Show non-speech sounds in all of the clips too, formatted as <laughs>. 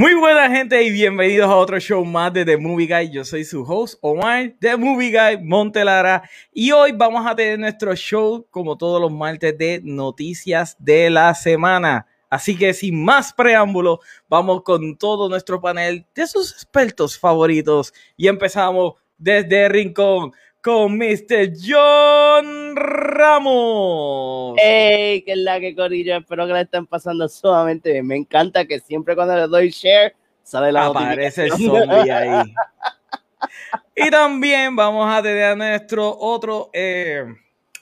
Muy buena gente y bienvenidos a otro show más de The Movie Guy. Yo soy su host Omar, The Movie Guy Montelara y hoy vamos a tener nuestro show como todos los martes de noticias de la semana. Así que sin más preámbulo, vamos con todo nuestro panel de sus expertos favoritos y empezamos desde Rincón con Mr. John Ramos. ¡Hey! ¿Qué es la que corillo? Espero que la estén pasando sumamente bien. Me encanta que siempre cuando le doy share, sale la Aparece el zombie ahí. <laughs> y también vamos a tener a nuestro otro, eh,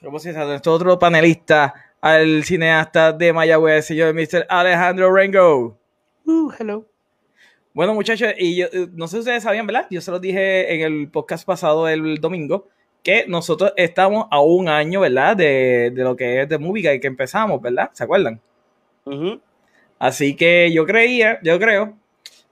¿cómo se dice? Nuestro otro panelista, al cineasta de Mayagüez, señor Mr. Alejandro Rengo. Uh, hello. Bueno, muchachos, y yo, eh, no sé si ustedes sabían, ¿verdad? Yo se los dije en el podcast pasado el domingo, que nosotros estamos a un año, ¿verdad? De, de lo que es de Movie Guy que empezamos, ¿verdad? ¿Se acuerdan? Ujú. Así que yo creía, yo creo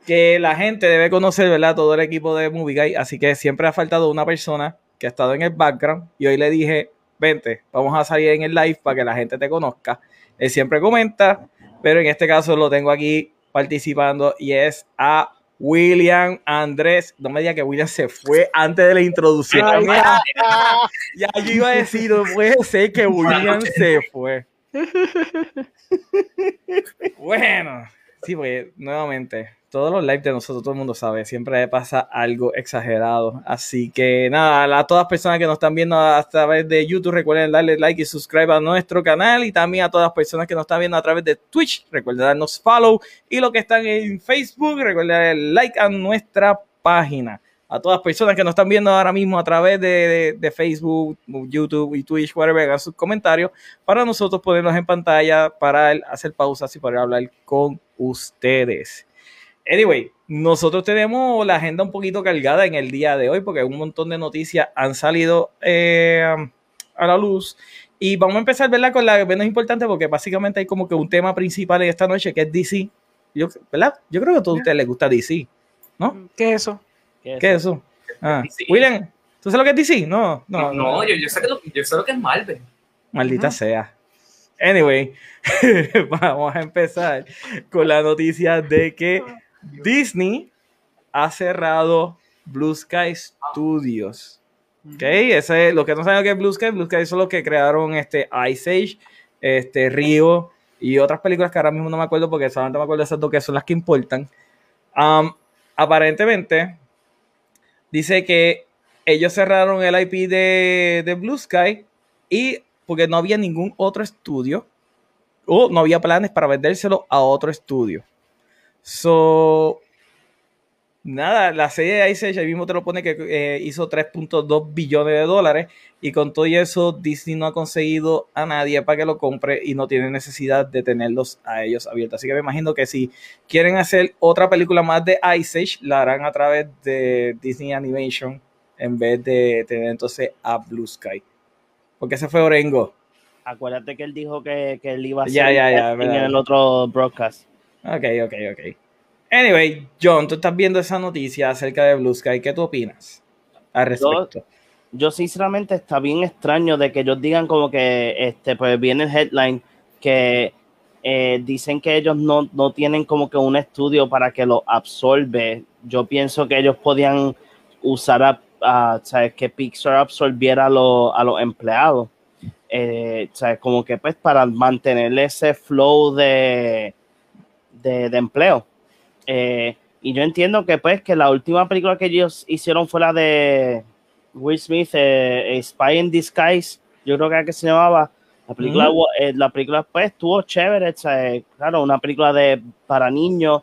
que la gente debe conocer, ¿verdad? Todo el equipo de Movie Guy, así que siempre ha faltado una persona que ha estado en el background y hoy le dije, vente, vamos a salir en el live para que la gente te conozca. Él siempre comenta, pero en este caso lo tengo aquí participando y es a William Andrés. No me diga que William se fue antes de la introducción. Ay, ya, <laughs> ya yo iba a decir, no puede ser que William se fue. <laughs> Bueno, sí, pues nuevamente, todos los lives de nosotros, todo el mundo sabe, siempre pasa algo exagerado. Así que nada, a todas las personas que nos están viendo a través de YouTube, recuerden darle like y subscribe a nuestro canal. Y también a todas las personas que nos están viendo a través de Twitch, recuerden darnos follow. Y los que están en Facebook, recuerden darle like a nuestra página. A todas las personas que nos están viendo ahora mismo a través de, Facebook, YouTube y Twitch, whatever, hagan sus comentarios para nosotros ponernos en pantalla, para hacer pausas y poder hablar con ustedes. Anyway, nosotros tenemos la agenda un poquito cargada en el día de hoy porque un montón de noticias han salido eh, a la luz. Y vamos a empezar, ¿verdad? Con la menos importante porque básicamente hay como que un tema principal en esta noche que es DC. Yo, ¿Verdad? Yo creo que a todos ustedes les gusta DC. ¿No? ¿Qué es eso? ¿Qué ¿Qué es eso? Ah, DC. William, ¿tú sabes lo que es DC? No, no, No, yo, yo, sé que lo, yo sé lo que es Marvel. Maldita sea. Anyway, <laughs> vamos a empezar con la noticia de que Disney ha cerrado Blue Sky Studios. ¿Ok? Ese es, lo que no saben lo que es Blue Sky, Blue Sky son los que crearon este Ice Age, este Río y otras películas que ahora mismo no me acuerdo porque solamente me acuerdo de esas dos que son las que importan. Um, aparentemente, dice que ellos cerraron el IP de, de Blue Sky y porque no había ningún otro estudio o no había planes para vendérselo a otro estudio. So, nada, la serie de Ice Age ahí mismo te lo pone que eh, hizo 3.2 billones de dólares y con todo eso Disney no ha conseguido a nadie para que lo compre y no tiene necesidad de tenerlos a ellos abiertos. Así que me imagino que si quieren hacer otra película más de Ice Age, la harán a través de Disney Animation en vez de tener entonces a Blue Sky. Porque ese fue Orengo. Acuérdate que él dijo que, que él iba a hacer ya, ya, casting verdad. en el otro broadcast. Ok, ok, ok. Anyway, John, tú estás viendo esa noticia acerca de Blue Sky. ¿Qué tú opinas al respecto? Yo sinceramente está bien extraño de que ellos digan como que este pues viene el headline que eh, dicen que ellos no, no tienen como que un estudio para que lo absorbe. Yo pienso que ellos podían usar a, a, ¿sabes? que Pixar absorbiera a, lo- a los empleados. Eh, ¿sabes? Como que pues para mantener ese flow de, de, de empleo. Eh, y yo entiendo que pues que la última película que ellos hicieron fue la de Will Smith, eh, Spy in Disguise, yo creo que era que se llamaba. La película, eh, la película pues estuvo chévere, o sea, claro, una película de para niños.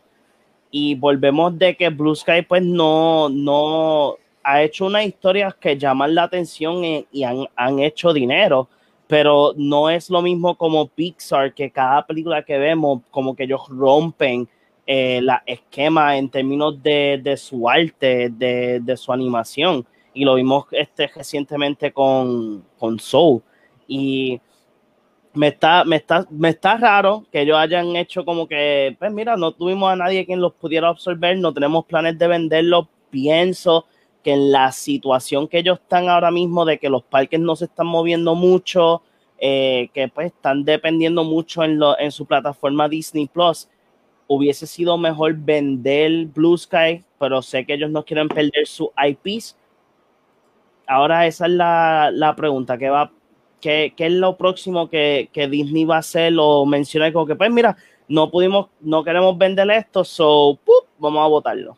Y volvemos de que Blue Sky pues no, no ha hecho unas historias que llaman la atención eh, y han, han hecho dinero, pero no es lo mismo como Pixar, que cada película que vemos, como que ellos rompen eh, la esquema en términos de, de su arte, de, de su animación. Y lo vimos este, recientemente con, con Soul. Y me está, me, está, me está raro que ellos hayan hecho como que, pues mira, no tuvimos a nadie quien los pudiera absorber, no tenemos planes de venderlos. Pienso que en la situación que ellos están ahora mismo, de que los parques no se están moviendo mucho, eh, que pues están dependiendo mucho en, lo, en su plataforma Disney Plus, hubiese sido mejor vender Blue Sky, pero sé que ellos no quieren perder sus IPs. Ahora esa es la, la pregunta, ¿qué, va, qué, es lo próximo que, que, Disney va a hacer o mencionar como que, pues mira, no pudimos, no queremos vender esto, so, vamos a votarlo.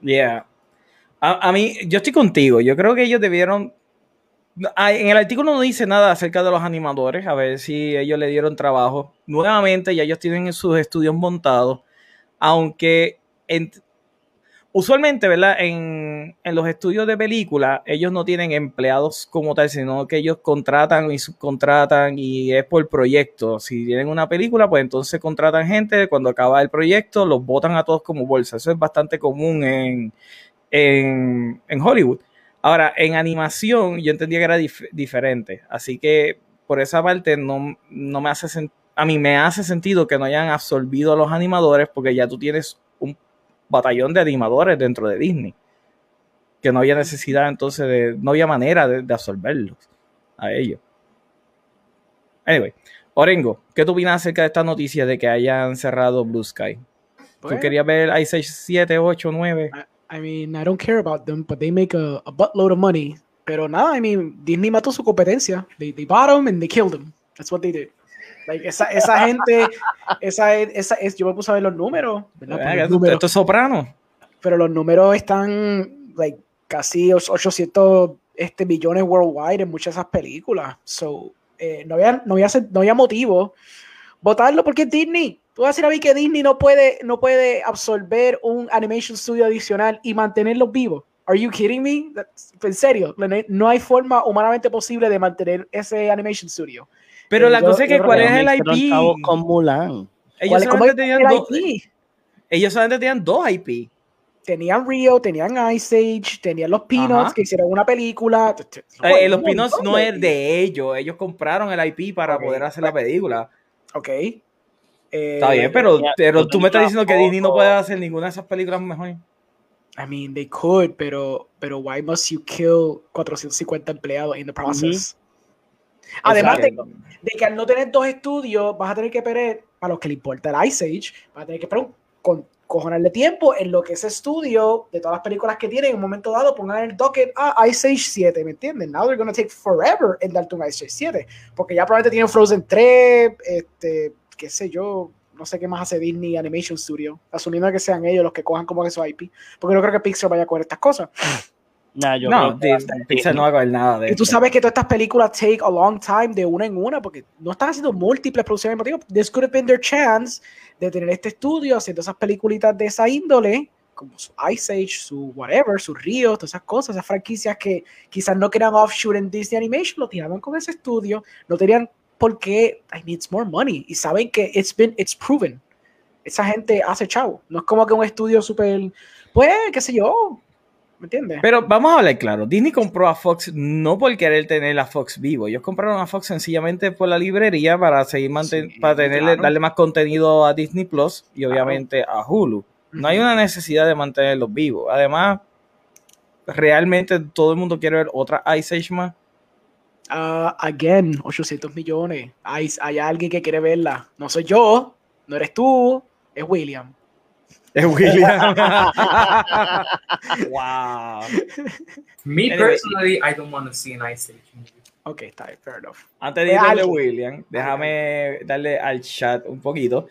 Yeah. A, a, mí, yo estoy contigo, yo creo que ellos debieron... En el artículo no dice nada acerca de los animadores, a ver si ellos le dieron trabajo. Nuevamente, ya ellos tienen sus estudios montados, aunque en, usualmente, ¿verdad? En, en, los estudios de película, ellos no tienen empleados como tal, sino que ellos contratan y subcontratan y es por proyecto. Si tienen una película, pues entonces contratan gente, cuando acaba el proyecto, los votan a todos como bolsa. Eso es bastante común en, en, en Hollywood. Ahora, en animación yo entendía que era dif diferente, así que por esa parte no, no me hace a mí me hace sentido que no hayan absorbido a los animadores porque ya tú tienes un batallón de animadores dentro de Disney. Que no había necesidad entonces de, no había manera de, de absorberlos a ellos. Anyway, Orengo, ¿qué tú opinas acerca de esta noticia de que hayan cerrado Blue Sky? ¿Tú Bueno. querías ver Ice Age 7, 8, 9? I mean, I don't care about them, but they make a, a buttload of money. Pero nada, I mean, Disney mató su competencia. They, they bought them and they killed them. That's what they did. Like, esa, esa <laughs> gente, esa, esa es, yo me puse a ver los números, ¿verdad? Los esto, números, esto es soprano. pero los números están, like, casi 800 este, millones worldwide en muchas de esas películas. So, eh, no, había, no, había, no había motivo votarlo porque es Disney. Tú vas a decir a mí que Disney no puede, no puede absorber un animation studio adicional y mantenerlos vivos. Are you kidding me? That's- en serio, no hay forma humanamente posible de mantener ese animation studio. Pero Eh, la yo- cosa es que, ¿cuál es el IP? con Mulan. Ellos ¿Cuál- cómo solamente, tenían dos, IP? ellos solamente tenían dos IP. Tenían Rio, tenían Ice Age, tenían los Peanuts Ajá. que hicieron una película. Eh, los Un Pinos montón no es de ellos, ellos compraron el IP para poder hacer la película. Ok. Eh, Está bien, pero, tenía- pero no tú me estás diciendo que Disney no puede hacer ninguna de esas películas mejor. I mean, they could, pero, pero why must you kill 450 empleados in the process? Además de, que al no tener dos estudios, vas a tener que perder, para los que le importa el Ice Age, vas a tener que perder un con, cojonarle tiempo en lo que ese estudio, de todas las películas que tienen, en un momento dado, pongan en el docket, ah, Ice Age 7, ¿me entienden? Now they're gonna take forever en darte un Ice Age 7, porque ya probablemente tienen Frozen 3, este, qué sé yo, no sé qué más hace Disney Animation Studio, asumiendo que sean ellos los que cojan como que su IP, porque no creo que Pixar vaya a coger estas cosas. Nah, yo no, creo que a Pixar no va a coger nada de Y tú esto. sabes que todas estas películas take a long time de una en una, porque no están haciendo múltiples producciones al mismo tiempo. This could have been their chance de tener este estudio haciendo esas peliculitas de esa índole, como su Ice Age, su whatever, sus ríos, todas esas cosas, esas franquicias que quizás no querían offshoot en Disney Animation, lo tiraban con ese estudio, no tenían por qué, I need more money, y saben que it's been, it's proven. Esa gente hace chavo, no es como que un estudio súper, pues, qué sé yo, ¿me entiendes? Pero vamos a hablar claro, Disney compró a Fox no por querer tener a Fox vivo, ellos compraron a Fox sencillamente por la librería para seguir Sí, para tenerle, claro. darle más contenido a Disney Plus y Claro. obviamente a Hulu. No hay una necesidad de mantenerlos vivos. Además, realmente todo el mundo quiere ver otra Ice Age más. Ah, again, 800 millones. Hay, hay alguien que quiere verla. No soy yo, no eres tú, es William. Es William. <laughs> wow. Me Anyway. personally, I don't want to see an Ice Age movie. Ok, está bien, fair enough. Antes de irle a. William, déjame darle al chat un poquito.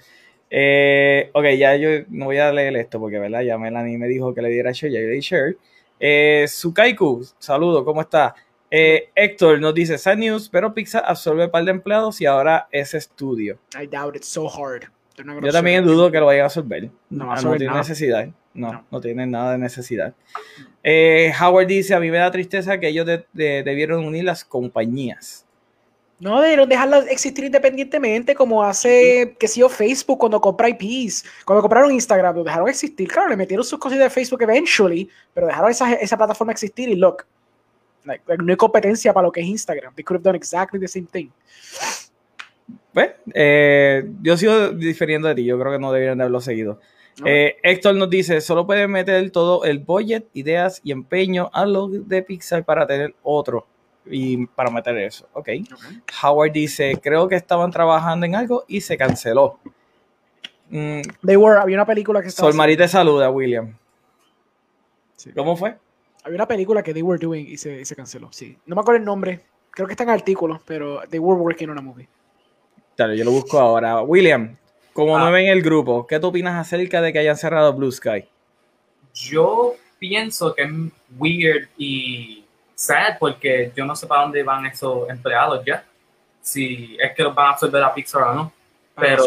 Eh, ok, ya yo no voy a leer esto porque, ¿verdad? Ya Melanie me dijo que le diera share, ya yo le di share. Eh, Sukaiku, saludo, ¿cómo está? Eh, Héctor nos dice, sad news, pero Pixar absorbe un par de empleados y ahora es estudio. I doubt it's so hard. Yo también dudo que lo vayan a absorber. No No, va a no tiene nada. necesidad. No, No. no, tiene nada de necesidad. Eh, Howard dice, a mí me da tristeza que ellos de- de- debieron unir las compañías. No, debieron dejarlas existir independientemente, como hace, qué sé yo, Facebook cuando compra IPs. Cuando compraron Instagram, lo dejaron existir. Claro, le metieron sus cositas de Facebook eventually, pero dejaron esa, esa plataforma existir y look. like, like, no hay competencia para lo que es Instagram. They could have done exactly the same thing. Pues, eh, yo sigo difiriendo de ti, yo creo que no debieron de haberlo seguido. No. Eh, Héctor nos dice, solo pueden meter todo el budget, ideas y empeño a lo de Pixar para tener otro y para meter eso. Ok. Howard dice, creo que estaban trabajando en algo y se canceló. Mm, They were, había una película que estaba Sol Marí te saluda, William. Sí. ¿Cómo fue? Había una película que they were doing y se, y se canceló. Sí. No me acuerdo el nombre. Creo que está en artículos, pero they were working on a movie. Dale, yo lo busco ahora. William, como Ah. no ven el grupo, ¿qué tú opinas acerca de que hayan cerrado Blue Sky? Yo pienso que es weird y sad porque yo no sé para dónde van esos empleados ya. Si es que los van a absorber a Pixar o no. Pero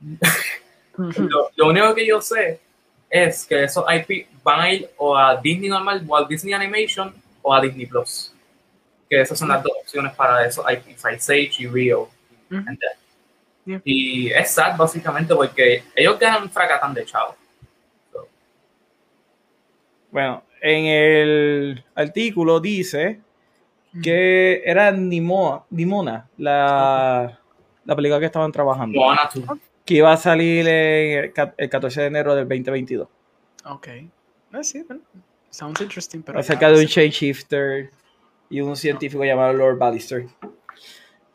<laughs> lo, lo único que yo sé es que esos IP van a ir o a Disney normal, o a Disney Animation o a Disney Plus. Que esas son las dos opciones para esos IPs, Ice Age y Rio. Yeah. Y es sad básicamente porque ellos ganan fracatan de chavo. Bueno, en el artículo dice que era Nimoa, Nimona, la, la película que estaban trabajando, Moana 2. que iba a salir en el el 14 de enero del 2022, Ok. Ah, sí, bueno. Sounds interesting, pero. acerca de un shapeshifter y un científico llamado Lord Ballister.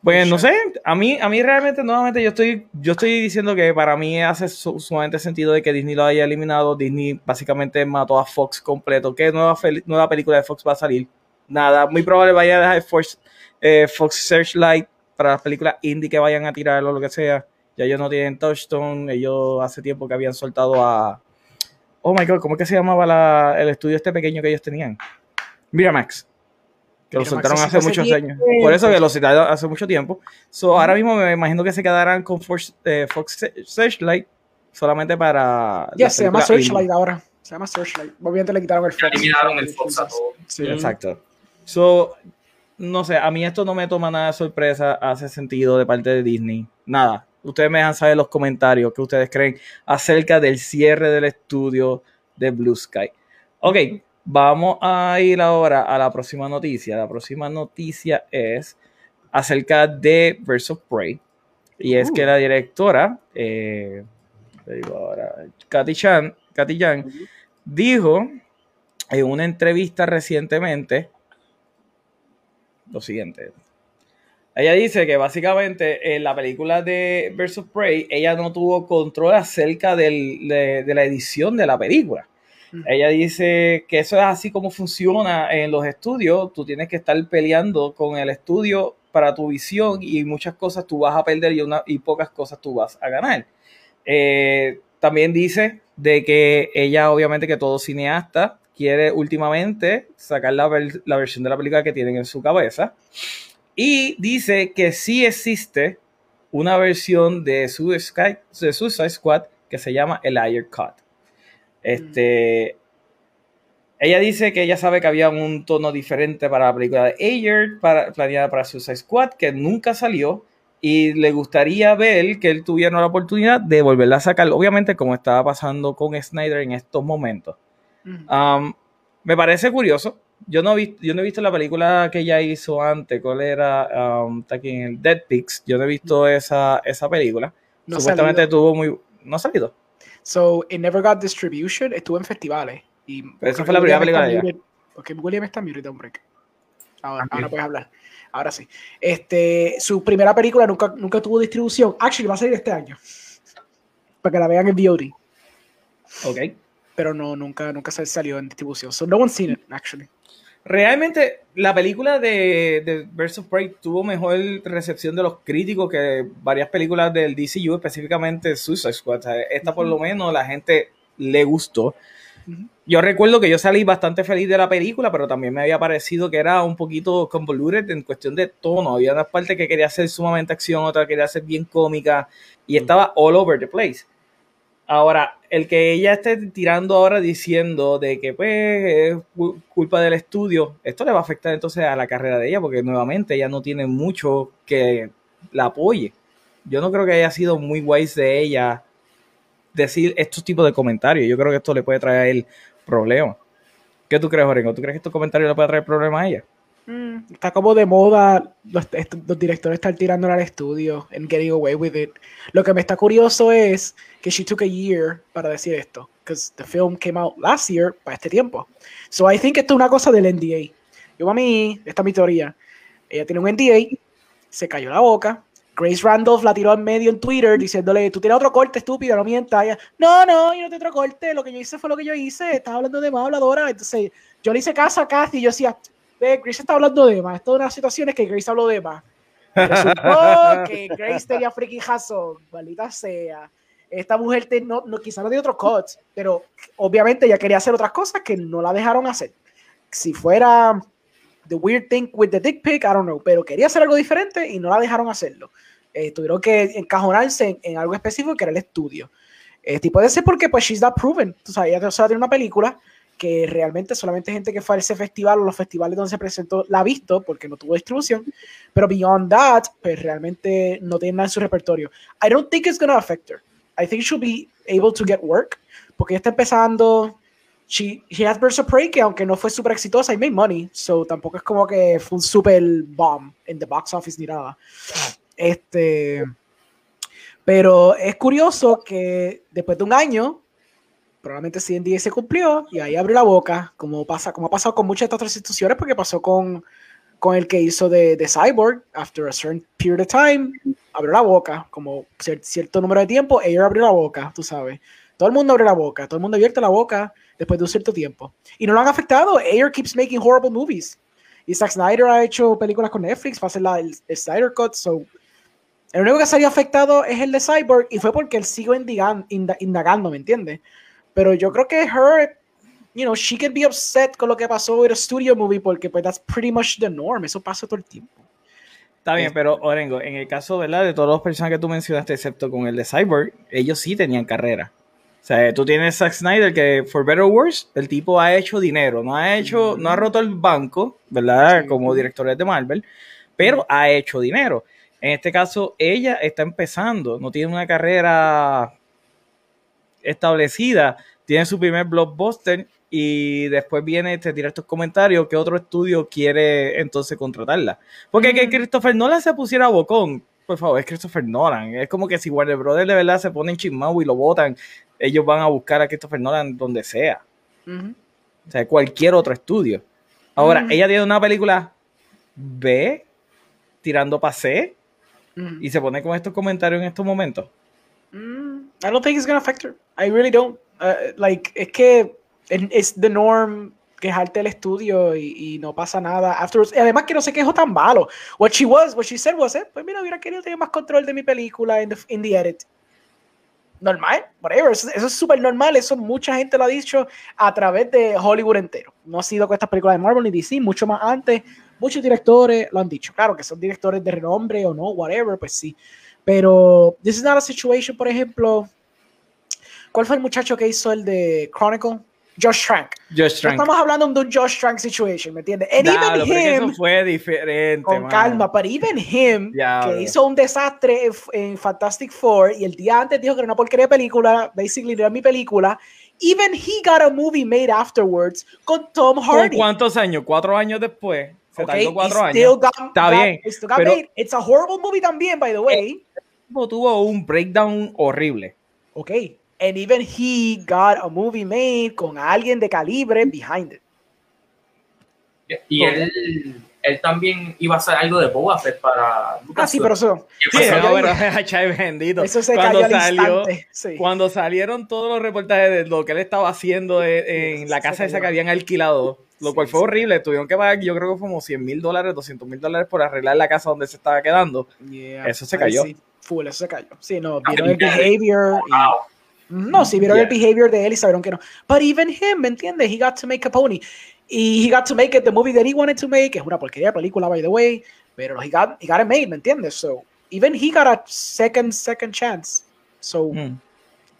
Pues no sé, a mí, a mí realmente, nuevamente, yo estoy, yo estoy diciendo que para mí hace su- sumamente sentido de que Disney lo haya eliminado. Disney básicamente mató a Fox completo. ¿Qué nueva, nueva película de Fox va a salir? Nada, muy probable vaya a dejar Fox, eh, Fox Searchlight para las películas indie que vayan a tirar o lo que sea. Ya ellos no tienen Touchstone, ellos hace tiempo que habían soltado a... Oh my god, ¿cómo es que se llamaba la- el estudio este pequeño que ellos tenían? Miramax. Que lo soltaron hace muchos tiempo. años. Por eso que lo citaron hace mucho tiempo. So, ahora mismo me imagino que se quedarán con Fox, eh, Fox Searchlight solamente para. Ya, se llama Searchlight ahora. Se llama Searchlight. Obviamente le quitaron el Fox. eliminaron el Fox a todo. Sí. Exacto. So, no sé, a mí esto no me toma nada de sorpresa, hace sentido de parte de Disney. Nada. Ustedes me dejan saber en los comentarios qué ustedes creen acerca del cierre del estudio de Blue Sky. Ok, vamos a ir ahora a la próxima noticia. La próxima noticia es acerca de Birds of Prey. Y es Uh. que la directora, eh, digo ahora, Katy Chan, Katy dijo en una entrevista recientemente lo siguiente. Ella dice que básicamente en la película de Birds of Prey, ella no tuvo control acerca del- de, de la edición de la película. Ella dice que eso es así como funciona en los estudios. Tú tienes que estar peleando con el estudio para tu visión y muchas cosas tú vas a perder y, una, y pocas cosas tú vas a ganar. Eh, también dice de que ella, obviamente, que todo cineasta quiere últimamente sacar la versión de la película que tienen en su cabeza. Y dice que sí existe una versión de Suicide, de Suicide Squad que se llama el Ayer Cut. Este, ella dice que ella sabe que había un tono diferente para la película de Ayer, para, planeada para Suicide Squad, que nunca salió. Y le gustaría ver que él tuviera la oportunidad de volverla a sacar, obviamente como estaba pasando con Snyder en estos momentos. Um, me parece curioso. Yo no, he visto, yo no he visto la película que ella hizo antes, ¿cuál era? Um, está aquí en el Dead Pigs. Yo no he visto esa, esa película. No Supuestamente salido. tuvo muy... No ha salido. So, it never got distribution. Estuvo en festivales. Y Pero esa fue la primera William película de ella. Porque William está da un break. Ahora, Ah, ahora puedes hablar. Ahora sí. Este, su primera película nunca, nunca tuvo distribución. Actually, va a salir este año. Para que la vean en VOD. Ok. Pero no, nunca, nunca se salió en distribución. So, no one's seen it, actually. Realmente, la película de, de Birds of Prey tuvo mejor recepción de los críticos que varias películas del DCU, específicamente Suicide Squad. Esta, por lo menos, la gente le gustó. Yo recuerdo que yo salí bastante feliz de la película, pero también me había parecido que era un poquito convoluted en cuestión de tono. Había una parte que quería ser sumamente acción, otra quería ser bien cómica y estaba all over the place. Ahora, el que ella esté tirando ahora diciendo de que pues es cu- culpa del estudio, esto le va a afectar entonces a la carrera de ella, porque nuevamente ella no tiene mucho que la apoye. Yo no creo que haya sido muy wise de ella decir estos tipos de comentarios. Yo creo que esto le puede traer problemas. ¿Qué tú crees, Orengo? ¿Tú crees que estos comentarios le pueden traer problemas a ella? Mm, Está como de moda los, directores estar tirando al estudio and getting away with it. Lo que me está curioso es que she took a year para decir esto. Because the film came out last year para este tiempo. So I think esto es una cosa del NDA. Yo a mí, esta es mi teoría. Ella tiene un NDA, se cayó la boca Grace Randolph la tiró en medio en Twitter diciéndole, tú tienes otro corte estúpido, no mientas. Ella, no, no, yo no tengo otro corte, lo que yo hice fue lo que yo hice, estaba hablando de más habladora. Entonces yo le hice caso a Kathy y yo decía, ve, Grace está hablando de más. Esto es una situación que Grace habló de más. Resultó <laughs> que Grace tenía freaking razón, maldita sea. Esta mujer te, no, no, quizá no tiene otros cuts, pero obviamente ella quería hacer otras cosas que no la dejaron hacer. Si fuera The Weird Thing with the Dick Pic, I don't know, pero quería hacer algo diferente y no la dejaron hacerlo. Eh, tuvieron que encajonarse en, en, algo específico que era el estudio. Este, y puede ser porque pues she's not proven. Tú sabes, ella solo tiene una película que realmente solamente gente que fue a ese festival o los festivales donde se presentó la ha visto porque no tuvo distribución. Pero beyond that, pues realmente no tiene nada en su repertorio. I don't think it's gonna affect her. I think she'll be able to get work porque ella está empezando. She, she has Birds of Prey, que aunque no fue súper exitosa, I made money. So tampoco es como que fue un super bomb en the box office ni nada. Este. Pero es curioso que después de un año, probablemente CNDA se cumplió y ahí abrió la boca, como, pasa, como ha pasado con muchas otras instituciones, porque pasó con, con el que hizo de, de Cyborg, after a certain period of time, abrió la boca, como cierto número de tiempo, ella abrió la boca, tú sabes. Todo el mundo abre la boca, todo el mundo abierto la boca después de un cierto tiempo. Y no lo han afectado. Ayer keeps making horrible movies. Y Zack Snyder ha hecho películas con Netflix para hacer la, el, el Snyder Cut. So, el único que salió afectado es el de Cyborg y fue porque él sigue indagando, indagando, ¿me entiendes? Pero yo creo que her, you know, she can be upset con lo que pasó en el studio movie porque pues that's pretty much the norm. Eso pasa todo el tiempo. Está bien, pero Orengo, en el caso ¿verdad? de todos los personajes que tú mencionaste, excepto con el de Cyborg, ellos sí tenían carrera. O sea, tú tienes Zack Snyder que, for better or worse, el tipo ha hecho dinero, no ha hecho, no ha roto el banco, ¿verdad? Sí. Como director de Marvel, pero ha hecho dinero. En este caso, ella está empezando, no tiene una carrera establecida, tiene su primer blockbuster y después viene, te tira estos comentarios que otro estudio quiere entonces contratarla. Porque mm. que Christopher Nolan se pusiera bocón, por favor, es Christopher Nolan. Es como que si Warner Brothers de verdad se ponen chismado y lo votan, ellos van a buscar a Christopher Nolan donde sea. Uh -huh. O sea, cualquier otro estudio. Ahora, uh -huh. ella tiene una película B, tirando para C, uh -huh. y se pone con estos comentarios en estos momentos. I don't think it's gonna affect her. I really don't. Uh, like, es que es the norm quejarte del estudio y, y, no pasa nada afterwards. Además que no se quejó tan malo. What she was, what she said was, eh, pues mira, hubiera querido tener más control de mi película in the, in the edit. Normal, whatever. Eso, eso es súper normal. Eso mucha gente lo ha dicho a través de Hollywood entero. No ha sido con estas películas de Marvel ni DC, mucho más antes. Muchos directores lo han dicho. Claro que son directores de renombre o no, whatever, pues sí. Pero this is not a situation, por ejemplo. ¿Cuál fue el muchacho que hizo el de Chronicle? Josh Trank. Josh Trank. No estamos hablando de un Josh Trank situation, ¿me entiendes? And nah, even him, eso fue diferente. Con man. calma, pero even him, que hizo un desastre en, en, Fantastic Four y el día antes dijo que era una porquería de película, basically era mi película. Even he got a movie made afterwards con Tom Hardy. ¿Con cuántos años? Cuatro años después. Se okay, tardó cuatro años. Got, Está got, bien. Pero, made. It's a horrible movie también, by the way. Tuvo un breakdown horrible. Ok, And even he got a movie made con alguien de calibre behind it. Y él, él también iba a hacer algo de Boba Fett para Ah, sí, pero eso. Sí, no, pero Chai <laughs> bendito. Eso se cuando cayó salió, sí. Cuando salieron todos los reportajes de lo que él estaba haciendo en, en la casa esa que habían alquilado, lo cual fue horrible. Tuvieron que pagar, yo creo que fue como 100 mil dólares, 200 mil dólares por arreglar la casa donde se estaba quedando. Yeah, eso se cayó. Sí, full, eso se cayó. Sí, no, vieron el behavior. Y... No, si vieron yeah. el behavior de él y sabieron que no. But even him, ¿me entiendes? He got to make a pony. Y he got to make it the movie that he wanted to make. Es una porquería de película, by the way. Pero he got, he got it made, ¿me entiendes? So, even he got a second, second chance. So, mm.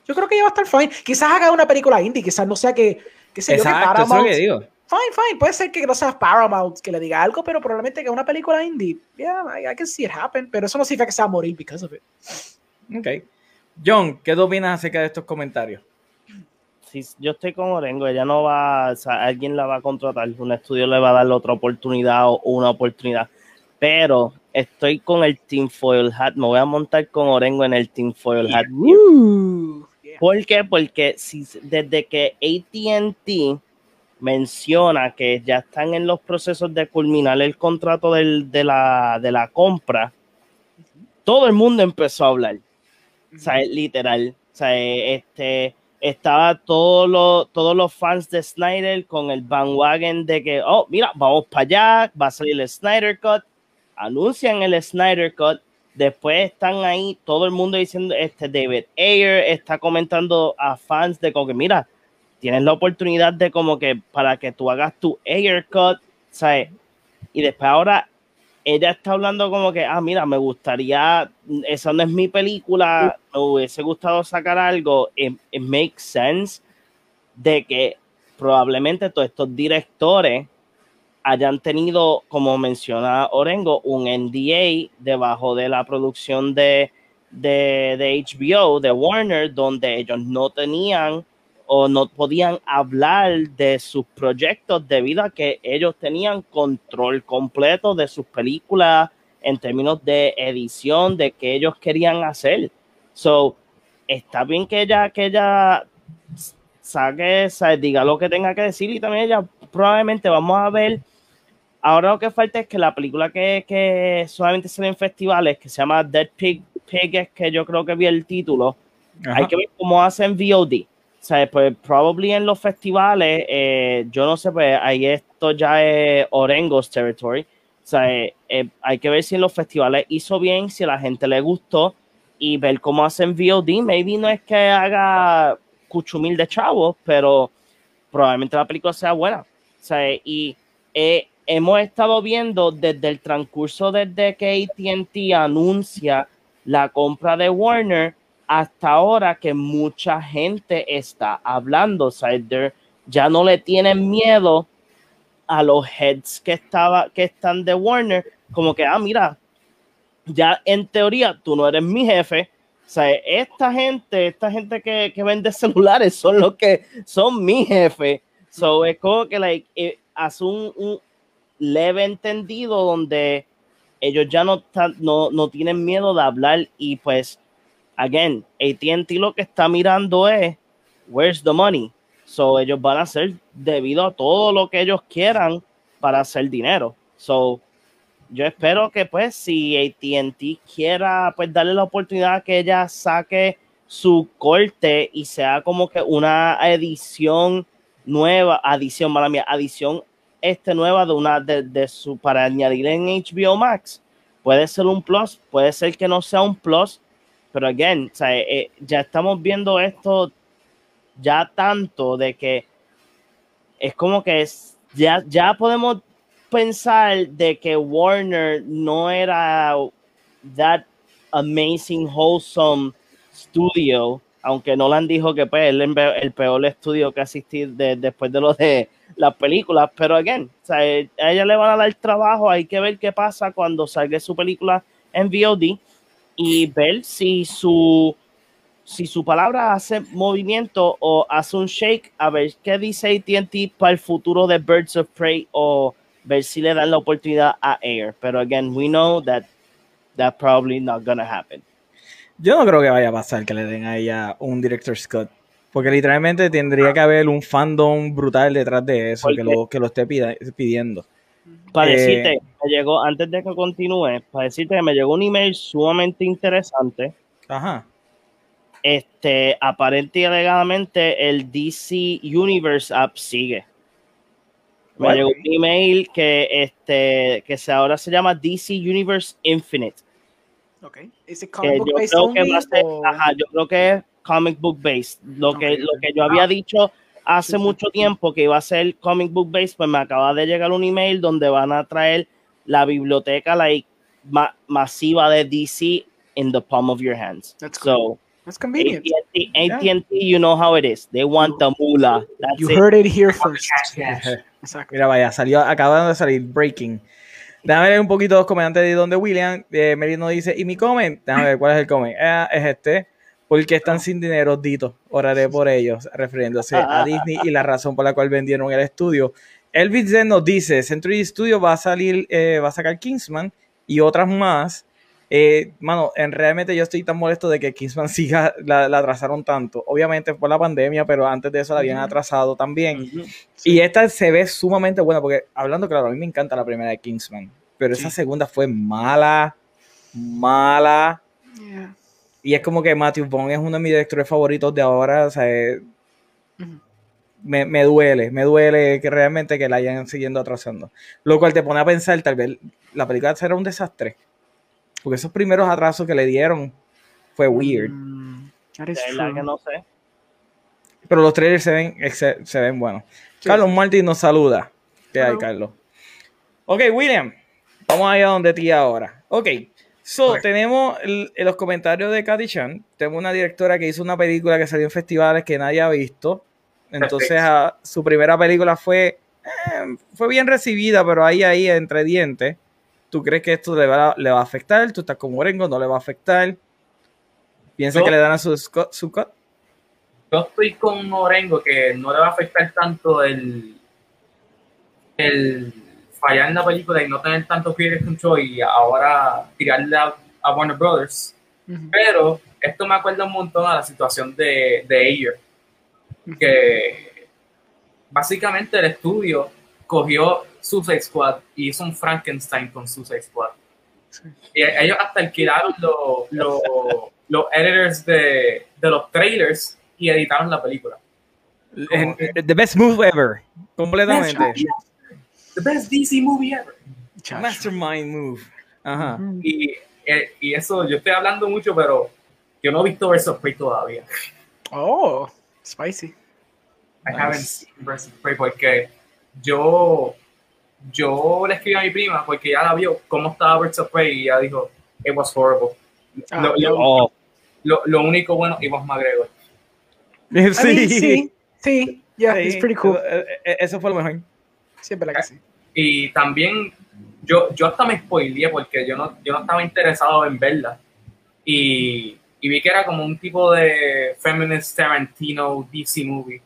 yo creo que ya va a estar fine. Quizás haga una película indie, quizás no sea que, que sé Exacto, yo, que Paramount. Eso es lo que digo. Fine, fine. Puede ser que no sea Paramount que le diga algo, pero probablemente que una película indie. Yeah, I, I can see it happen. Pero eso no significa que sea morir because of it. Ok. John, ¿qué opinas acerca de estos comentarios? Sí, yo estoy con Orengo, ella no va, o sea, alguien la va a contratar, un estudio le va a dar otra oportunidad o una oportunidad, pero estoy con el Team Foil Hat, me voy a montar con Orengo en el Team Foil Hat. Yeah. ¿Por qué? Porque si, desde que ATT menciona que ya están en los procesos de culminar el contrato del, de, la, de la compra, todo el mundo empezó a hablar. O literal. O sea, este, estaba todos los, todos los fans de Snyder con el bandwagon de que, oh, mira, vamos para allá, va a salir el Snyder Cut. Anuncian el Snyder Cut. Después están ahí todo el mundo diciendo, este David Ayer está comentando a fans de como que, mira, tienes la oportunidad de como que para que tú hagas tu Ayer Cut, ¿sabes? Y después ahora ella está hablando como que, ah, mira, me gustaría, esa no es mi película, me hubiese gustado sacar algo, it, makes sense de que probablemente todos estos directores hayan tenido, como menciona Orengo, un NDA debajo de la producción de, de, de HBO, de Warner, donde ellos no tenían o no podían hablar de sus proyectos debido a que ellos tenían control completo de sus películas en términos de edición, de qué ellos querían hacer. So, está bien que ella, que ella saque, diga lo que tenga que decir y también ella probablemente vamos a ver. Ahora lo que falta es que la película que, que solamente sale en festivales, que se llama Dead Pig, Pig es que yo creo que vi el título, hay que ver cómo hacen VOD sea, pues probablemente en los festivales, eh, yo no sé, pues ahí esto ya es Orengos territory. O sea, eh, eh, hay que ver si en los festivales hizo bien, si a la gente le gustó y ver cómo hacen VOD. Maybe no es que haga cuchumil de chavos, pero probablemente la película sea buena. O sea, y hemos estado viendo desde el transcurso desde que ATT anuncia la compra de Warner hasta ahora que mucha gente está hablando, Sider, ya no le tienen miedo a los heads que, estaba, que están de Warner, como que, ah, mira, ya en teoría tú no eres mi jefe, o sea, esta gente, esta gente que, que vende <laughs> celulares son los que son mi jefe. So, es como que like, eh, hace un, un, leve entendido donde ellos ya no, no, no tienen miedo de hablar y pues again, ATT lo que está mirando es, where's the money? So ellos van a hacer debido a todo lo que ellos quieran para hacer dinero. So yo espero que pues si ATT quiera pues darle la oportunidad que ella saque su corte y sea como que una edición nueva, adición, mala mía, adición este nueva de una de, de su para añadir en HBO Max. Puede ser un plus, puede ser que no sea un plus, pero again, o sea, eh, ya estamos viendo esto ya tanto de que es como que es, ya, ya podemos pensar de que Warner no era that amazing, wholesome studio, aunque Nolan dijo que pues, el, el peor estudio que asistí de, después de lo de las películas, pero again, o sea, a ella le van a dar trabajo, hay que ver qué pasa cuando salga su película en VOD y ver si su, si su palabra hace movimiento o hace un shake, a ver qué dice ATT para el futuro de Birds of Prey o ver si le dan la oportunidad a Air. Pero again, we know that that probably not gonna happen. Yo no creo que vaya a pasar que le den a ella un director Scott. Porque literalmente tendría que haber un fandom brutal detrás de eso, que lo, que lo esté pidiendo. Para eh, decirte, me llegó, antes de que continúe, para decirte que me llegó un email sumamente interesante. Ajá. Este, aparente y alegadamente, el DC Universe App sigue. Me llegó un email que, este, que se, ahora se llama DC Universe Infinite. Ok. ¿Es comic book based yo creo que es comic book based. Lo, que, lo que yo había ah. dicho hace mucho tiempo que iba a ser comic book based, pues me acaba de llegar un email donde van a traer la biblioteca like, masiva de DC in the palm of your hands. That's cool. So, That's convenient. AT&T, AT&T, you know how it is. They want the mula. That's you heard it here first. <laughs> Exactly. Mira, vaya, salió, acabando de salir breaking. Déjame ver un poquito los comentarios de donde William. Eh, Merino dice, ¿y mi comment? Déjame ver cuál es el comment. Eh, es este porque están sin dinero, Dito, oraré por ellos, refiriéndose a Disney y la razón por la cual vendieron el estudio. Elvis Zen nos dice, Century Studio va a salir, eh, va a sacar Kingsman y otras más. Eh, mano, en realmente yo estoy tan molesto de que Kingsman <laughs> siga, la, atrasaron tanto. Obviamente por la pandemia, pero antes de eso la habían atrasado también. Y esta se ve sumamente buena, porque hablando claro, a mí me encanta la primera de Kingsman, pero esa segunda fue mala mala. Yeah. Y es como que Matthew Vaughn es uno de mis directores favoritos de ahora. O sea, me, me duele, me duele que realmente que la hayan siguiendo atrasando. Lo cual te pone a pensar, tal vez la película será un desastre. Porque esos primeros atrasos que le dieron fue weird. Mm, que no sé. Pero los trailers se ven, se ven buenos. Sí, Carlos. Martín nos saluda. ¿Qué hay, Hello. Carlos? Ok, William. Vamos allá donde ti ahora. Ok. So, tenemos el- en los comentarios de Katy Chan. Tenemos una directora que hizo una película que salió en festivales que nadie ha visto. Entonces, Perfecto. ah, su primera película fue, eh, fue bien recibida, pero ahí, ahí, entre dientes. ¿Tú crees que esto le va, le va a afectar? ¿Tú estás como Orengo? ¿No le va a afectar? ¿Piensa Yo- que le dan a su, su cut? Yo estoy con Orengo que no le va a afectar tanto el, el fallar en la película y no tener tanto creative control y ahora tirarle a, a Warner Brothers. Pero esto me acuerda un montón a la situación de, de Ayer, que básicamente el estudio cogió Suicide Squad y hizo un Frankenstein con Suicide Squad. Sí. Y ellos hasta alquilaron los los- los editors de, de los trailers y editaron la película. The best move ever. Completamente. The best DC movie ever. Chacho. Mastermind move. Ajá. Y, y eso, yo estoy hablando mucho, pero yo no he visto Versus Prey todavía. Oh, spicy. I Nice. haven't seen Versus Prey porque yo, yo le escribí a mi prima porque ya la vio cómo estaba Versus Prey y ella dijo, it was horrible. Ah, lo, lo- Oh, lo- lo único bueno, Ivan McGregor. <laughs> I mean, Sí. sí, sí, yeah, Sí. it's pretty cool. Eh, eh, Eso fue lo mejor. Sí, es verdad que sí. Y también yo, yo hasta me spoileé porque yo no, yo no estaba interesado en verla. Y, y vi que era como un tipo de feminist Tarantino DC movie.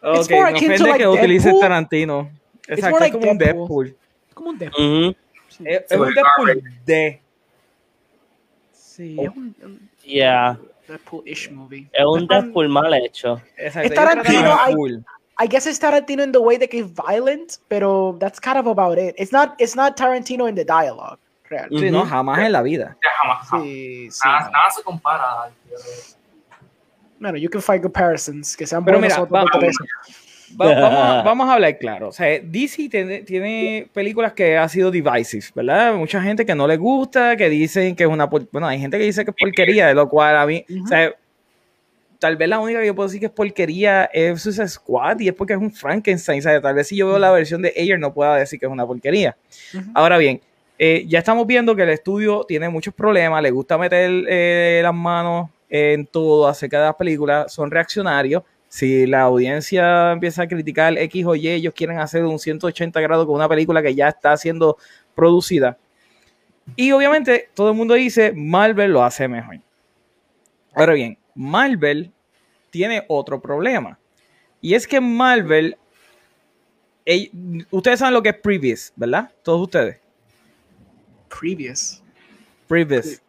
Ok, ofende like que Deadpool. Tarantino. Exacto, es como un Deadpool. Deadpool. Como un Deadpool. Sí, Es, es un Deadpool de. sí, es un, un Yeah. Deadpool-ish movie. Es un No Deadpool mal hecho. Exacto, Es Tarantino, hay- Deadpool. I guess it's Tarantino in the way that it's violent, pero that's kind of about it. It's not, it's not Tarantino in the dialogue. Real. Sí, no, jamás en la vida. Ya jamás. jamás. Sí, sí. Nada, no. nada se compara. Bueno, you can find comparisons que sean Pero buenos mira, vamos- <laughs> vamos, a, vamos a hablar claro. O sea, DC tiene, tiene películas que ha sido divisive, ¿verdad? Mucha gente que no le gusta, que dicen que es una... Bueno, hay gente que dice que es porquería, de lo cual a mí... O sea, tal vez la única que yo puedo decir que es porquería es Suicide Squad y es porque es un Frankenstein. O sea, tal vez si yo veo la versión de Ayer no pueda decir que es una porquería. Ahora bien, eh, ya estamos viendo que el estudio tiene muchos problemas, le gusta meter eh, las manos en todo acerca de las películas, son reaccionarios. Si la audiencia empieza a criticar X o Y, ellos quieren hacer un 180 grados con una película que ya está siendo producida. Y obviamente todo el mundo dice, Marvel lo hace mejor. Ahora bien, Marvel tiene otro problema. Y es que Marvel, ustedes saben lo que es previous, ¿verdad? Todos ustedes. Previous. Previous.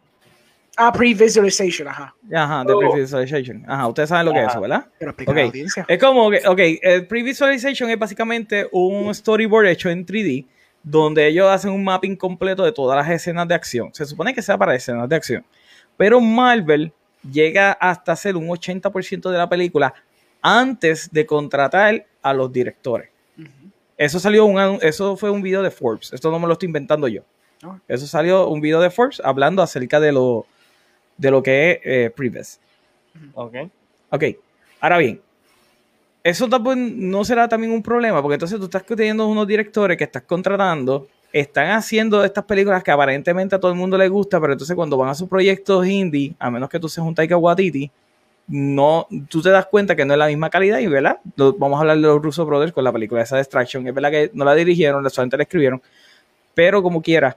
Ah, pre-visualization, ajá. Ajá, de Oh. pre-visualization. Ajá, ustedes saben lo que es eso, ¿verdad? Pero a la audiencia. Es como que, ok, el pre-visualization es básicamente un storyboard hecho en 3D donde ellos hacen un mapping completo de todas las escenas de acción. Se supone que sea para escenas de acción. Pero Marvel llega hasta hacer un 80% de la película antes de contratar a los directores. Eso salió un, eso fue un video de Forbes. Esto no me lo estoy inventando yo. Ah. Eso salió un video de Forbes hablando acerca de lo, de lo que es eh, Previous. Ok. Ok, ahora bien, eso tampoco no será también un problema, porque entonces tú estás teniendo unos directores que estás contratando, están haciendo estas películas que aparentemente a todo el mundo le gusta, pero entonces cuando van a sus proyectos indie, a menos que tú seas un Taika Waititi, no, tú te das cuenta que no es la misma calidad y, ¿verdad? Vamos a hablar de los Russo Brothers con la película esa Distraction, es verdad que no la dirigieron, solamente la escribieron, pero como quiera,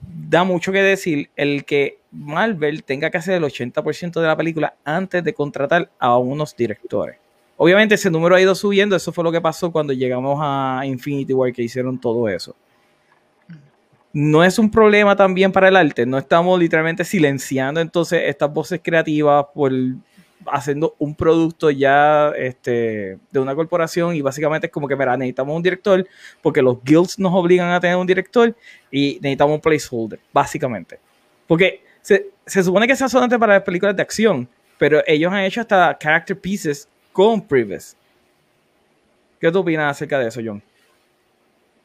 da mucho que decir el que Marvel tenga que hacer el 80% de la película antes de contratar a unos directores. Obviamente ese número ha ido subiendo, eso fue lo que pasó cuando llegamos a Infinity War que hicieron todo eso. No es un problema también para el arte, no estamos literalmente silenciando entonces estas voces creativas por haciendo un producto ya este, de una corporación y básicamente es como que, mira, necesitamos un director porque los guilds nos obligan a tener un director y necesitamos un placeholder, básicamente. Porque se, se supone que sea solamente para las películas de acción, pero ellos han hecho hasta character pieces con Privis. ¿Qué tú opinas acerca de eso, John?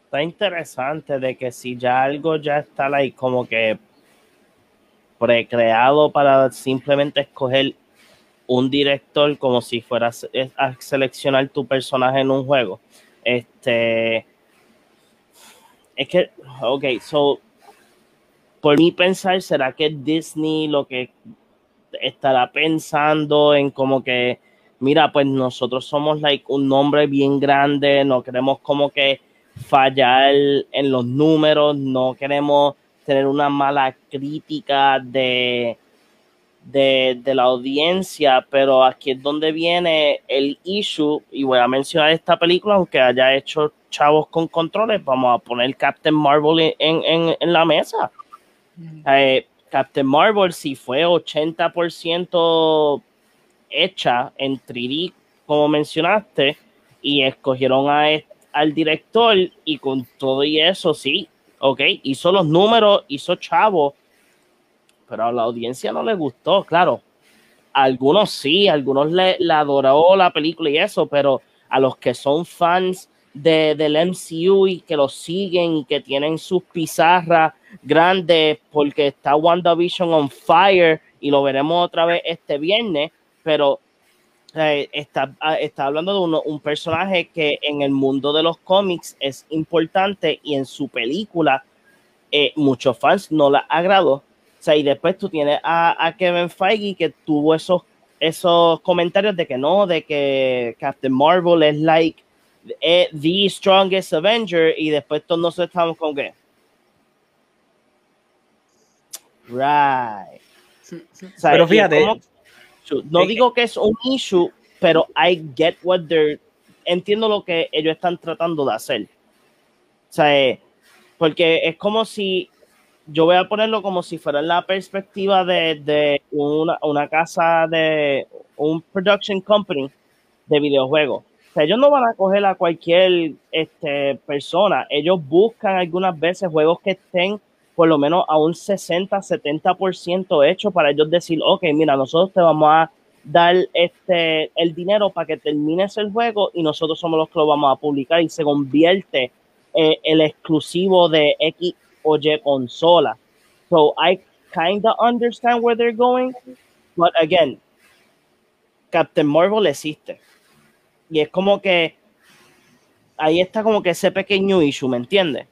Está interesante de que si ya algo ya está like, como que precreado para simplemente escoger un director como si fueras a seleccionar tu personaje en un juego. Este es que, ok, so por mi pensar, ¿será que Disney lo que estará pensando en como que, mira, pues nosotros somos like un nombre bien grande, no queremos como que fallar en los números, no queremos tener una mala crítica de, de, de, la audiencia, pero aquí es donde viene el issue, y voy a mencionar esta película, aunque haya hecho chavos con controles, vamos a poner Captain Marvel en, en, en la mesa. Eh, Captain Marvel si fue 80% hecha en 3D, como mencionaste, y escogieron a, al director y con todo y eso, sí, ok, hizo los números, hizo chavo, pero a la audiencia no le gustó, claro. Algunos sí, algunos le, le adoró la película y eso, pero a los que son fans de, del MCU y que lo siguen y que tienen sus pizarras grandes porque está WandaVision on fire y lo veremos otra vez este viernes, pero eh, está, ah, está hablando de uno, un personaje que en el mundo de los cómics es importante y en su película eh, muchos fans no la agradó. O sea, y después tú tienes a, a Kevin Feige que tuvo esos, esos comentarios de que no, de que Captain Marvel es like eh, the strongest Avenger y después todos nos estamos con que right o sea, pero fíjate como, no digo que es un issue pero I get what they're entiendo lo que ellos están tratando de hacer. O sea eh, porque es como si yo voy a ponerlo como si fuera la perspectiva de, de una, una casa de un production company de videojuegos. O sea, ellos no van a coger a cualquier este, persona. Ellos buscan algunas veces juegos que estén por lo menos a un 60, 70% hecho para ellos decir, ok, mira, nosotros te vamos a dar este, el dinero para que termines el juego y nosotros somos los que lo vamos a publicar y se convierte eh, el exclusivo de X o Y consola. So I kind of understand where they're going, but again, Captain Marvel existe y es como que ahí está como que ese pequeño issue, ¿me entiendes?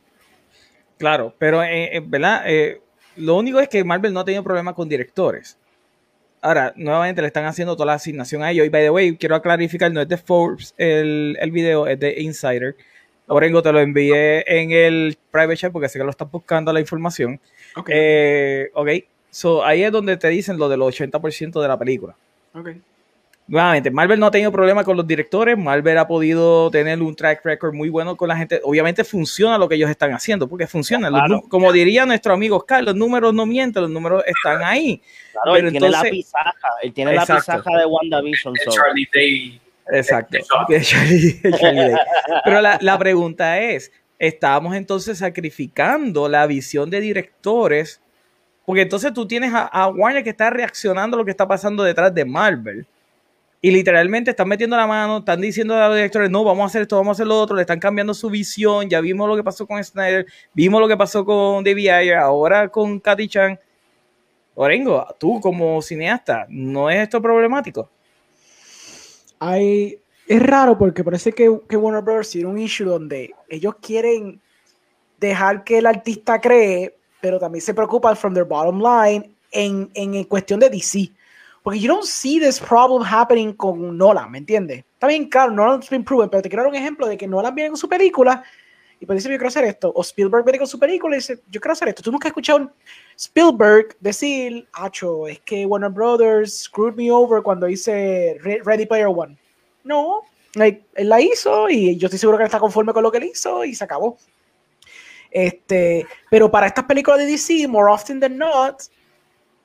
Claro, pero eh, eh, ¿verdad? Eh, lo único es que Marvel no ha tenido problemas con directores. Ahora, nuevamente le están haciendo toda la asignación a ellos. Y by the way, quiero clarificar, no es de Forbes el, el video, es de Insider. Orengo, te lo envié en el private chat porque sé que lo estás buscando la información. Ok. ok, so ahí es donde te dicen lo del 80% de la película. Ok nuevamente, Marvel no ha tenido problema con los directores, Marvel ha podido tener un track record muy bueno con la gente. Obviamente funciona lo que ellos están haciendo, porque funciona. Claro. como diría nuestro amigo Oscar, los números no mienten, los números están ahí. Claro, Pero él tiene la pisaja, él tiene exacto. la pisaja de WandaVision. So. Charlie Day. Exacto. Charlie, Charlie Day. Pero la, la pregunta es, ¿estamos entonces sacrificando la visión de directores? Porque entonces tú tienes a, a Warner que está reaccionando a lo que está pasando detrás de Marvel y literalmente están metiendo la mano, están diciendo a los directores, no, vamos a hacer esto, vamos a hacer lo otro, le están cambiando su visión, ya vimos lo que pasó con Snyder, vimos lo que pasó con David Ayer, ahora con Katy Chan. Orengo, tú como cineasta, ¿no es esto problemático? Hay, es raro porque parece que, Warner Bros. tiene un issue donde ellos quieren dejar que el artista cree, pero también se preocupan from their bottom line en, en cuestión de DC porque you don't see this problem happening con Nolan, ¿me entiendes? Está bien claro, Nolan's been proven, pero te quiero dar un ejemplo de que Nolan viene con su película y pues dice, yo quiero hacer esto. O Spielberg viene con su película y dice, yo quiero hacer esto. Tú nunca has escuchado Spielberg decir, Acho, es que Warner Brothers screwed me over cuando hice Ready Player One. No, like, él la hizo y yo estoy seguro que él está conforme con lo que él hizo y se acabó. Este, pero para estas películas de DC, more often than not,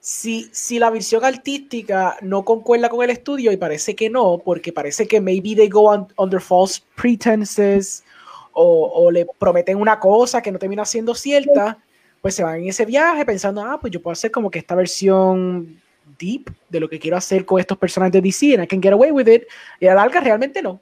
si, si la visión artística no concuerda con el estudio, y parece que no, porque parece que maybe they go on, under false pretenses o, o le prometen una cosa que no termina siendo cierta, pues se van en ese viaje pensando, ah, pues yo puedo hacer como que esta versión deep de lo que quiero hacer con estos personajes de DC and I can get away with it. Y a la larga realmente no.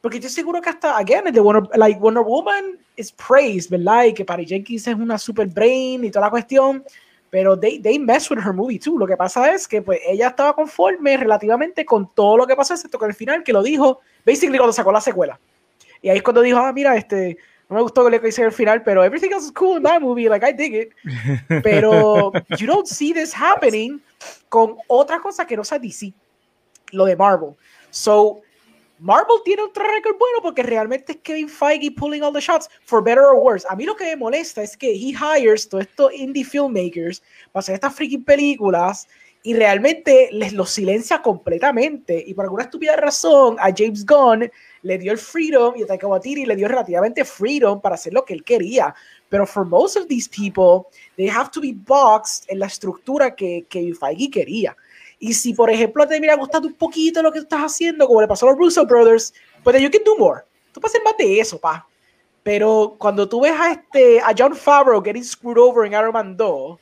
Porque estoy seguro que hasta, again, the Wonder, like Wonder Woman is praised, ¿verdad? Y que Patty Jenkins es una super brain y toda la cuestión. Pero they, they mess with her movie too. Lo que pasa es que pues ella estaba conforme relativamente con todo lo que pasó, excepto con el final que lo dijo, basically cuando sacó la secuela. Y ahí es cuando dijo, ah, mira, este, no me gustó lo que hice al final, pero everything else is cool in that movie, like I dig it. <laughs> Pero you don't see this happening con otra cosa que no sea DC, lo de Marvel. So, Marvel tiene un track record bueno porque realmente es Kevin Feige pulling all the shots, for better or worse. A mí lo que me molesta es que he hires todos estos indie filmmakers para hacer estas freaking películas y realmente les los silencia completamente. Y por alguna estúpida razón, a James Gunn le dio el freedom y a Taika Waititi le dio relativamente freedom para hacer lo que él quería. Pero for most of these people, they have to be boxed en la estructura que, que Feige quería. Y si, por ejemplo, te mira gustando un poquito lo que estás haciendo, como le pasó a los Russo Brothers, pues you can do more. Tú puedes hacer más de eso, pa. Pero cuando tú ves a, este, a John Favreau getting screwed over en Iron Man 2,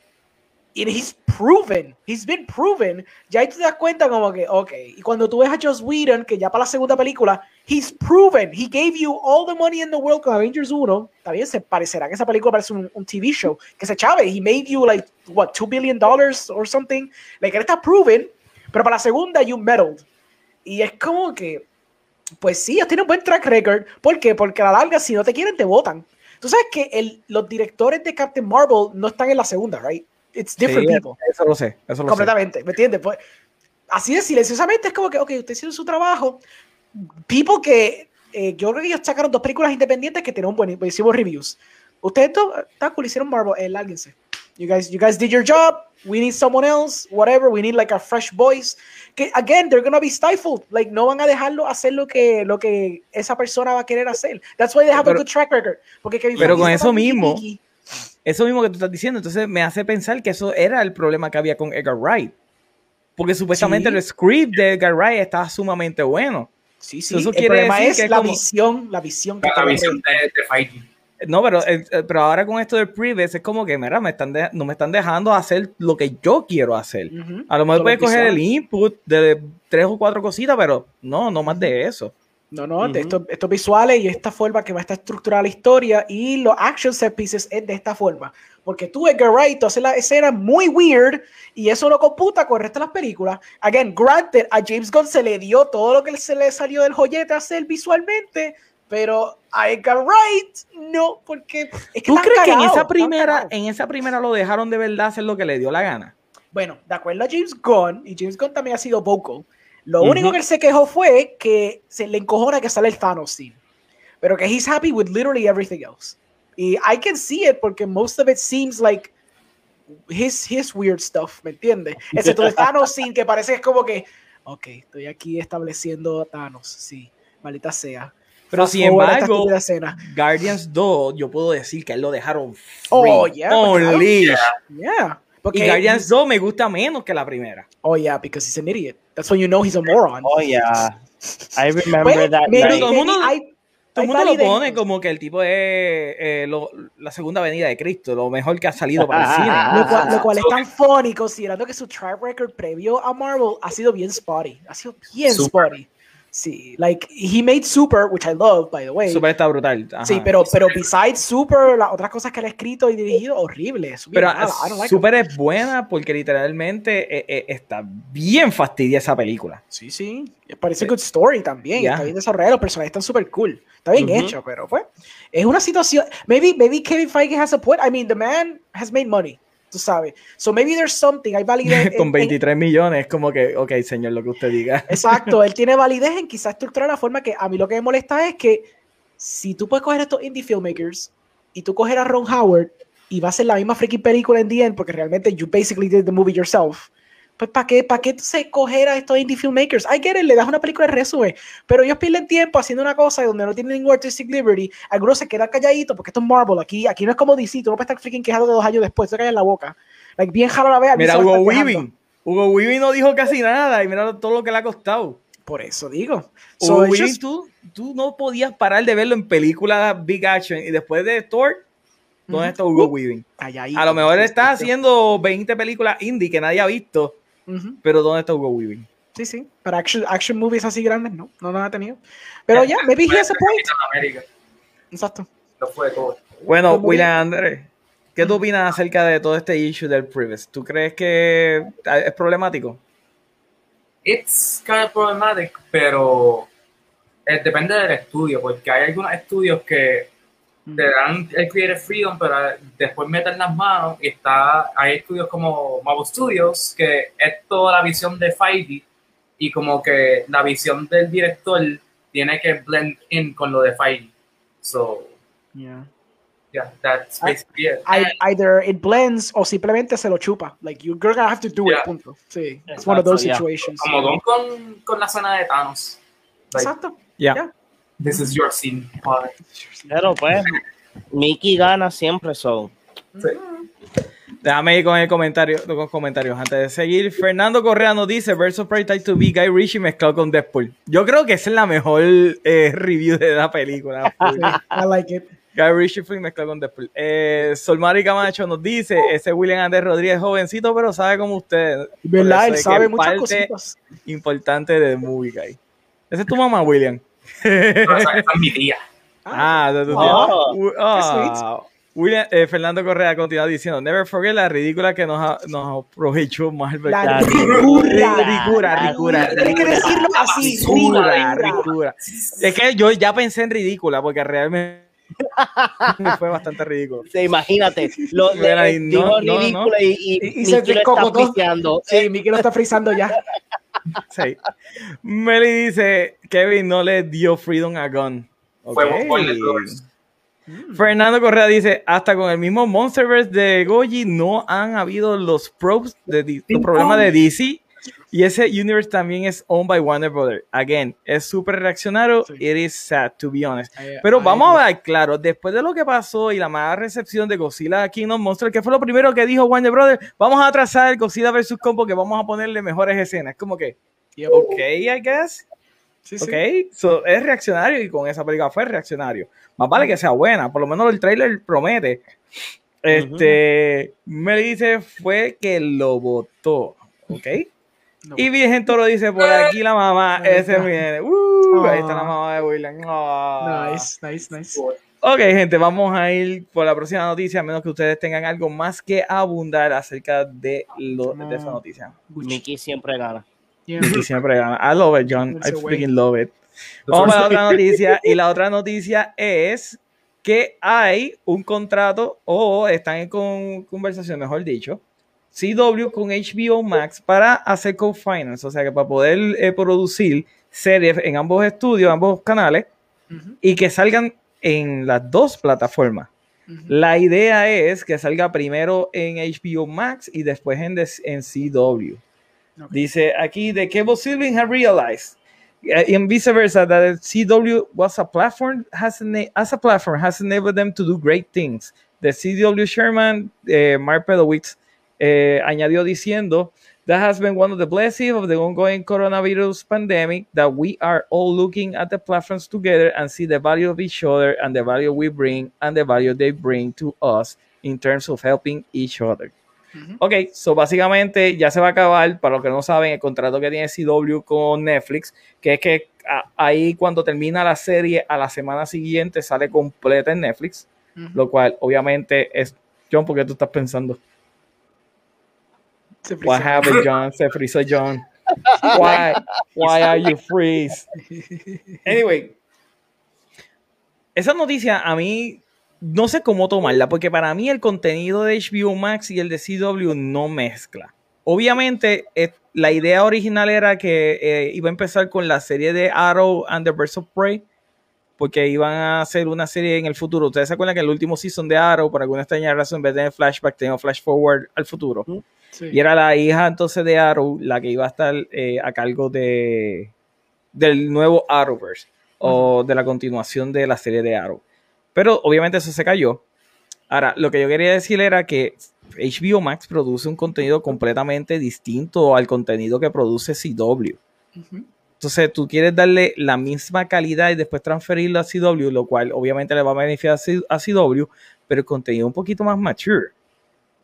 and he's proven, he's been proven, ya ahí te das cuenta como que, ok, y cuando tú ves a Joss Whedon, que ya para la segunda película, he's proven, he gave you all the money in the world con Avengers 1, también se parecerá que esa película parece un, un TV show, que se chave, he made you like, what, 2 billion dollars or something, like, él está proven, pero para la segunda you meddled, y es como que, pues sí, ellos tienen un buen track record, ¿por qué? Porque a la larga, si no te quieren, te votan. Tú sabes que el, los directores de Captain Marvel no están en la segunda, right? It's different Sí, people. Eso lo sé, eso lo sé. Completamente, ¿me entiendes? Pues, así de silenciosamente es como que, ok, usted hizo su trabajo. People que eh, yo creo que ellos sacaron dos películas independientes que tienen buen- buenísimos reviews. Ustedes dos, está cool, hicieron Marvel, eh, lárguense. You guys, you guys did your job. We need someone else, whatever. We need like a fresh voice. Que again, they're gonna be stifled. Like no van a dejarlo hacer lo que lo que esa persona va a querer hacer. That's why they have Pero- a good track record. Porque Kevin pero con eso mismo. Eso mismo que tú estás diciendo, entonces me hace pensar que eso era el problema que había con Edgar Wright. Porque supuestamente Sí. el script de Edgar Wright estaba sumamente bueno. Sí, sí. Eso el quiere problema decir es que es la como- visión, la visión que La visión de, de Feige. No, pero, eh, eh, pero ahora con esto del previous es como que, mira, me están de- no me están dejando hacer lo que yo quiero hacer. Ujú. A lo mejor puedes coger el input de tres o cuatro cositas, pero no, no más de eso. No, no, de Ujú. estos, estos visuales y esta forma que va a estar estructurada la historia y los action set pieces es de esta forma. Porque tú, Edgar Wright, tú haces la escena muy weird y eso no computa con el resto de las películas. Again, granted, a James Gunn se le dio todo lo que se le salió del joyete a hacer visualmente, pero a Edgar Wright no, porque es que ¿Tú crees que en esa primera, en esa primera lo dejaron de verdad hacer lo que le dio la gana? Bueno, de acuerdo a James Gunn, y James Gunn también ha sido vocal, lo Ujú. único que él se quejó fue que se le encojona que sale el Thanos scene. Pero que he's happy with literally everything else. Y I can see it porque most of it seems like his, his weird stuff, ¿me entiendes? Excepto el Thanos scene que parece que es como que, ok, estoy aquí estableciendo a Thanos, sí, maldita sea. Pero Fast sin embargo. Guardians 2, yo puedo decir que él lo dejaron free, Oh, yeah, on claro. leash. Yeah. Porque, Y Guardians 2 me gusta menos que la primera. Oh, yeah, because he's an idiot. That's when you know he's a moron. Oh, yeah. I remember Well, that maybe- night. maybe hay- Todo el mundo lo pone como que el tipo es eh, lo- la segunda venida de Cristo, lo mejor que ha salido para el cine. Lo cual, lo cual es tan funny considerando que su track record previo a Marvel ha sido bien spotty. Ha sido bien Super. spotty. Sí, like, he made Super, which I love, by the way. Super está brutal. ajá. Sí, pero, pero besides Super, las otras cosas que él ha escrito y dirigido, horrible. bien Pero mala, I don't like Super es buena porque literalmente eh, eh, está bien fastidia esa película. it. Sí, sí. Parece good story también. Yeah. Está bien desarrollado, los personajes están súper cool. Está bien hecho, pero pues, es una situación. Maybe, maybe Kevin Feige has a point. I mean, the man has made money. Tú sabes. So maybe there's something. Hay validez. en- <laughs> Con en- 23 millones es como que, ok, señor, lo que usted diga. <laughs> Exacto, él tiene validez en quizás estructurar la forma que a mí lo que me molesta es que si tú puedes coger estos indie filmmakers y tú coger a Ron Howard y va a ser la misma freaking película en the end porque realmente you basically did the movie yourself, Pues ¿para qué, para qué se coger a estos indie filmmakers? I get it, le das una película de resumen, pero ellos pierden tiempo haciendo una cosa donde no tienen ningún artistic liberty. Algunos se quedan calladitos porque esto es Marvel. Aquí, aquí no es como DC, tú no puedes estar freaking quejando de dos años después, se callan la boca. Like, bien jalo la vea. Mira, Hugo Weaving. Hugo Weaving no dijo casi nada y mira todo lo que le ha costado. Por eso digo. Hugo So, it's Weaving, just- tú, tú no podías parar de verlo en películas Big Action y después de Thor, ¿dónde Ujú. está Hugo Weaving? calladito. A lo mejor está haciendo 20 películas indie que nadie ha visto, Pero ¿dónde está Hugo Weaving? Sí, sí. Pero action, action movies así grandes, no. No nos ha tenido. Pero ya, maybe he has a point. Exacto. Lo fue todo. Bueno, William Andrés, ¿qué tú opinas acerca de todo este issue del Privacy? ¿Tú crees que es problemático? It's kind of problematic, pero eh, depende del estudio, porque hay algunos estudios que te dan el creative freedom, pero después meten las manos y está, hay estudios como Marvel Studios, que es toda la visión de Feige y como que la visión del director tiene que blend in con lo de Feige. So, Yeah. yeah, that's basically it. I- either it blends o simplemente se lo chupa. Like, you're gonna have to do Yeah. it, punto. Sí. It's one of Exacto, those yeah. situations. Como con, con la escena de Thanos. Like, Exacto. Ya. Yeah. This is your scene. padre. Pero pues, Mickey gana siempre, son. Sí. Déjame ir con el comentario, con los comentarios antes de seguir. Fernando Correa nos dice Versus Prey Type to be Guy Ritchie mezclado con Deadpool. Yo creo que esa es la mejor eh, review de la película. <laughs> I like it. Guy Ritchie fue mezclado con Deadpool. Eh, Solmari Camacho nos dice ese William Andrés Rodríguez jovencito, pero sabe como usted. ¿Verdad? Él sabe muchas cositas. importante de Movie Guy. Esa es tu mamá, William. Esa, esa es mi tía. Ah, de tu tío. Oh, ah, William, eh, Fernando Correa continúa diciendo, never forget la ridícula que nos, ha- nos aprovechó Marvel. La La ricura. Ricura, ricura, Tienes que decirlo así. Ricura. ricura. Es que yo ya pensé en ridícula porque realmente <laughs> fue bastante ridículo. Sí, imagínate, lo <laughs> de, y no, dijo no, ridículo y, y, Y- y se está pisteando. Sí, Mickey lo está frizando ya. <laughs> Sí. Meli dice, Kevin no le dio freedom a Gun. Fue Ok. Warner Brothers. Fernando Correa dice, hasta con el mismo Monsterverse de Goji no han habido los probes de los problemas de DC y ese universe también es owned by Warner Brothers. Again, es súper reaccionario. Sí. It is sad, to be honest. Ay, Pero vamos a ver, claro, después de lo que pasó y la mala recepción de Godzilla Kingdom Monster, que fue lo primero que dijo Warner Brothers, vamos a atrasar Godzilla vs. Kong porque vamos a ponerle mejores escenas. Como que, Yep. ok, I guess. Sí, sí. Ok, so, es reaccionario y con esa película fue reaccionario. Más vale que sea buena, por lo menos el trailer promete. Este, me dice fue que lo votó, ok. No. Y Virgen Toro dice por aquí la mamá, Ahí ese está. viene. Uh, ahí está la Ah. mamá de William. Ah. Nice, nice, nice. Ok, gente, vamos a ir por la próxima noticia, a menos que ustedes tengan algo más que abundar acerca de, lo, de esa No. noticia. Mickey siempre gana. Yeah. Y siempre gana. I love it, John. That's I way. freaking love it. Vamos a la otra noticia. Y la otra noticia es que hay un contrato o están en con- conversación, mejor dicho, CW con HBO Max para hacer co-finance, o sea que para poder eh, producir series en ambos estudios, ambos canales y que salgan en las dos plataformas. La idea es que salga primero en HBO Max y después en, CW. Dice aquí, the cable sibling have realized, and vice versa, that CW was a platform, has as a platform, has enabled them to do great things. The CW chairman, eh, Mark Pedowitz, eh, añadió diciendo, that has been one of the blessings of the ongoing coronavirus pandemic, that we are all looking at the platforms together and see the value of each other and the value we bring and the value they bring to us in terms of helping each other. Ujú. Ok, so básicamente ya se va a acabar, para los que no saben, el contrato que tiene CW con Netflix, que es que a- ahí cuando termina la serie a la semana siguiente sale completa en Netflix, Ujú. lo cual obviamente es, John, ¿por qué tú estás pensando? Se What happened, John? Se frizó John. Why? Why are you freeze? Anyway, esa noticia a mí no sé cómo tomarla, porque para mí el contenido de HBO Max y el de CW no mezcla. Obviamente, eh, la idea original era que eh, iba a empezar con la serie de Arrow and the Birds of Prey porque iban a hacer una serie en el futuro. Ustedes se acuerdan que el último season de Arrow, por alguna extraña razón, en vez de tener flashback, tenía flash forward al futuro. Sí. Y era la hija entonces de Arrow la que iba a estar eh, a cargo de del nuevo Arrowverse o de la continuación de la serie de Arrow. Pero obviamente eso se cayó. Ahora, lo que yo quería decir era que HBO Max produce un contenido completamente distinto al contenido que produce CW. Entonces, tú quieres darle la misma calidad y después transferirlo a CW, lo cual obviamente le va a beneficiar a CW, pero el contenido un poquito más mature.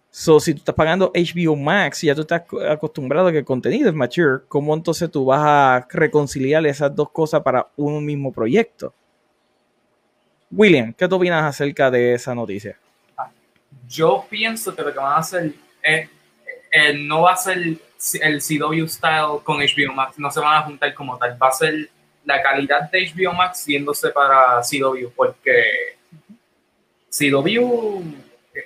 So, si tú estás pagando HBO Max y ya tú estás ac- acostumbrado a que el contenido es mature, ¿cómo entonces tú vas a reconciliar esas dos cosas para un mismo proyecto? William, ¿qué tú opinas acerca de esa noticia? Yo pienso que lo que van a hacer es, eh, no va a ser el CW style con HBO Max, no se van a juntar como tal, va a ser la calidad de HBO Max yéndose para CW, porque CW,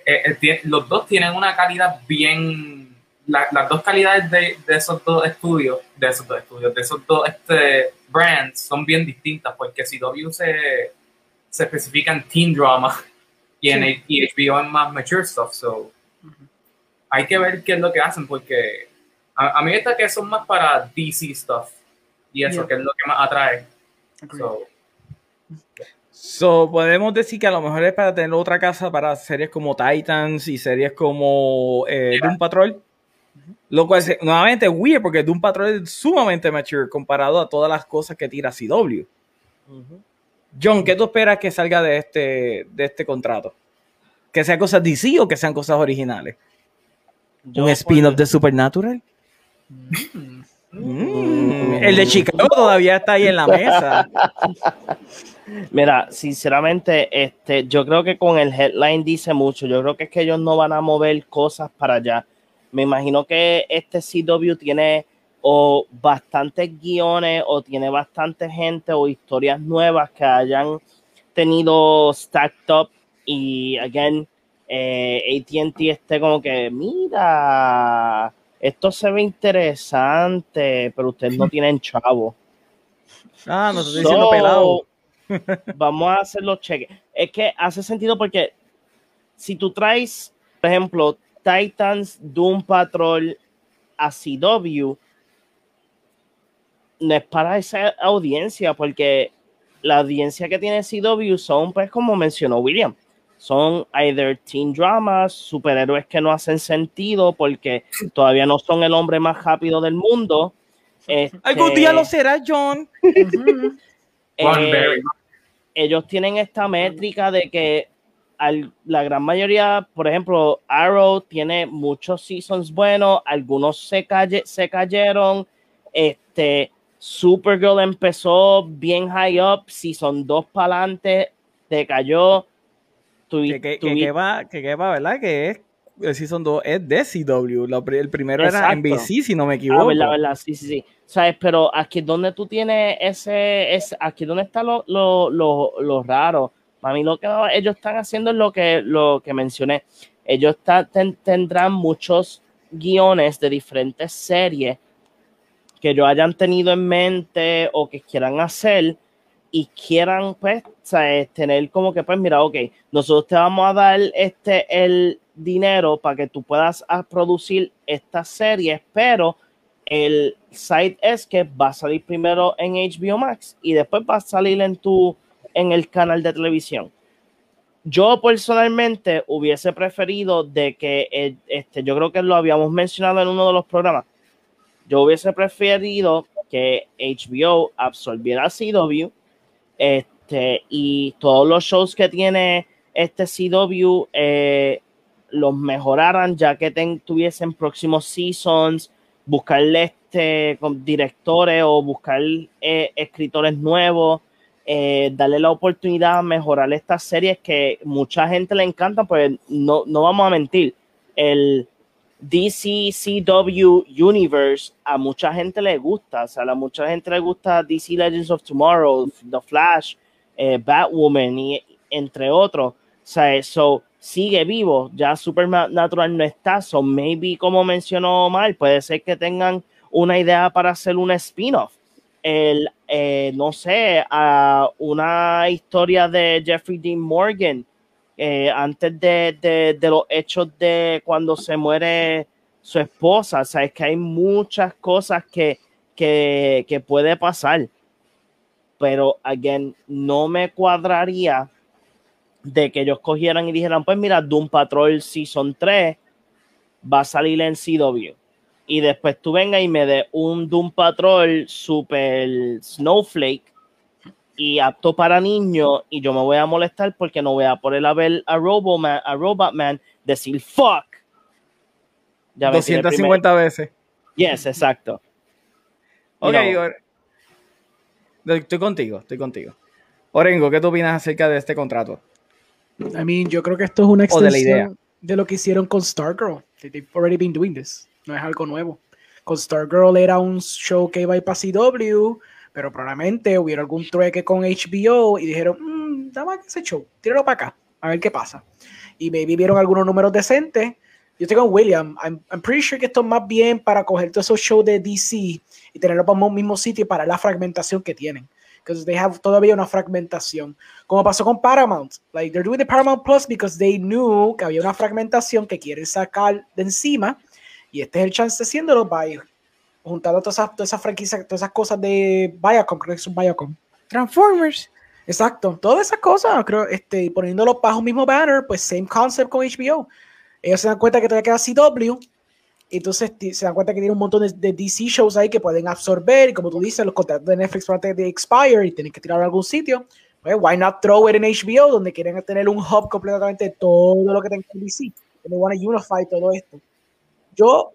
eh, eh, los dos tienen una calidad bien, la- las dos calidades de, de esos dos estudios, de esos dos estudios, de esos dos este, brands son bien distintas, porque CW se, se especifica en teen drama y, en, Sí. y HBO en más mature stuff, so hay que ver qué es lo que hacen, porque a, a mí me está que son más para DC stuff, y eso Yeah. que es lo que más atrae. So, So, podemos decir que a lo mejor es para tener otra casa para series como Titans y series como eh, Yeah. Doom Patrol. Lo cual, se- nuevamente, es weird porque Doom Patrol es sumamente mature comparado a todas las cosas que tira CW. John, ¿qué tú esperas que salga de este, de este contrato? ¿Que sean cosas DC o que sean cosas originales? Yo ¿Un spin-off de Supernatural? Mm. Mm, el de Chicago todavía está ahí en la mesa. <laughs> Mira, sinceramente, este, yo creo que con el headline dice mucho. Yo creo que es que ellos no van a mover cosas para allá. Me imagino que este CW tiene o bastantes guiones o tiene bastante gente o historias nuevas que hayan tenido stacked up y again eh, AT&T esté como que mira esto se ve interesante pero ustedes no <laughs> tienen chavo Ah, no estoy diciendo So, pelado. <laughs> <laughs> Vamos a hacer los cheques. Es que hace sentido porque si tú traes, por ejemplo, Titans, Doom Patrol a CW, no es para esa audiencia, porque la audiencia que tiene CW son, pues, como mencionó William, son either teen dramas, superhéroes que no hacen sentido porque todavía no son el hombre más rápido del mundo. Algún Este, día lo será, John. <laughs> Eh, ellos tienen esta métrica de que al- la gran mayoría, por ejemplo, Arrow tiene muchos seasons buenos, algunos se, calle- se cayeron. Este, Supergirl empezó bien high up, season 2 para adelante, te que, que, que, tuvi- que va, que, va, ¿verdad? Que es el Season 2 es de CW. Lo el primero era Exacto. NBC, si no me Ah, equivoco. verdad, verdad, sí, sí, sí. ¿Sabes? Pero aquí es donde tú tienes ese, ese aquí es donde está lo, lo, lo, lo raro. Para mí lo que ellos están haciendo es lo que, lo que mencioné. Ellos ten- tendrán muchos guiones de diferentes series que ellos hayan tenido en mente o que quieran hacer y quieran pues tener como que pues mira, ok, nosotros te vamos a dar este el dinero para que tú puedas ah, producir estas series, pero el site es que va a salir primero en HBO Max y después va a salir en tu en el canal de televisión. Yo personalmente hubiese preferido de que eh, este, yo creo que lo habíamos mencionado en uno de los programas. Yo hubiese preferido que HBO absorbiera CW este, y todos los shows que tiene este CW eh, los mejoraran ya que ten- tuviesen próximos seasons, buscarle este, directores o buscar eh, escritores nuevos, eh, darle la oportunidad a mejorar estas series que mucha gente le encanta, pues no, no vamos a mentir, el DC CW Universe a mucha gente le gusta, o sea, a mucha gente le gusta DC Legends of Tomorrow, The Flash, eh, Batwoman y entre otros. O sea, so, sigue vivo, ya Supernatural no está, so maybe como mencionó Omar, puede ser que tengan una idea para hacer un spin-off. el, eh, no sé, una historia de Jeffrey Dean Morgan eh, antes de, de, de, los hechos de cuando se muere su esposa. O que hay muchas cosas que, que, que puede pasar. Pero, again, no me cuadraría de que ellos cogieran y dijeran, pues mira, Doom Patrol Season 3 va a salir en CW. Y después tú venga y me dé un Doom Patrol Super Snowflake y apto para niños y yo me voy a molestar porque no voy a poner a ver a Robotman, a Robotman decir fuck. Ya 250 veces. Yes, exacto. Ok, Igor. Estoy contigo, estoy contigo. Orengo, ¿qué tú opinas acerca de este contrato? I mean, yo creo que esto es una extensión de, la idea. de lo que hicieron con Stargirl. They've already been doing this. No es algo nuevo. Con Stargirl era un show que iba a ir para CW, pero probablemente hubiera algún trueque con HBO y dijeron, mmm, dame ese show, tíralo para acá, a ver qué pasa. Y maybe vieron algunos números decentes. Yo estoy con William. I'm, I'm pretty sure que esto es más bien para coger todos esos shows de DC y tenerlo para un mismo sitio para la fragmentación que tienen. Because they have todavía una fragmentación. Como pasó con Paramount. Like, they're doing the Paramount Plus because they knew que había una fragmentación que quieren sacar de encima. Y este es el chance de haciéndolo by juntando todas esas, todas esas franquicias, todas esas cosas de Viacom, creo que es un Viacom. Transformers. Exacto, todas esas cosas, creo, este, poniéndolo bajo un mismo banner, pues same concept con HBO. Ellos se dan cuenta que todavía queda CW, entonces se dan cuenta que tiene un montón de, de, DC shows ahí que pueden absorber, y como tú dices, los contratos de Netflix van a de expire y tienen que tirar a algún sitio. Pues, why not throw it in HBO, donde quieren tener un hub completamente de todo lo que tenga DC. They want to unify todo esto. Yo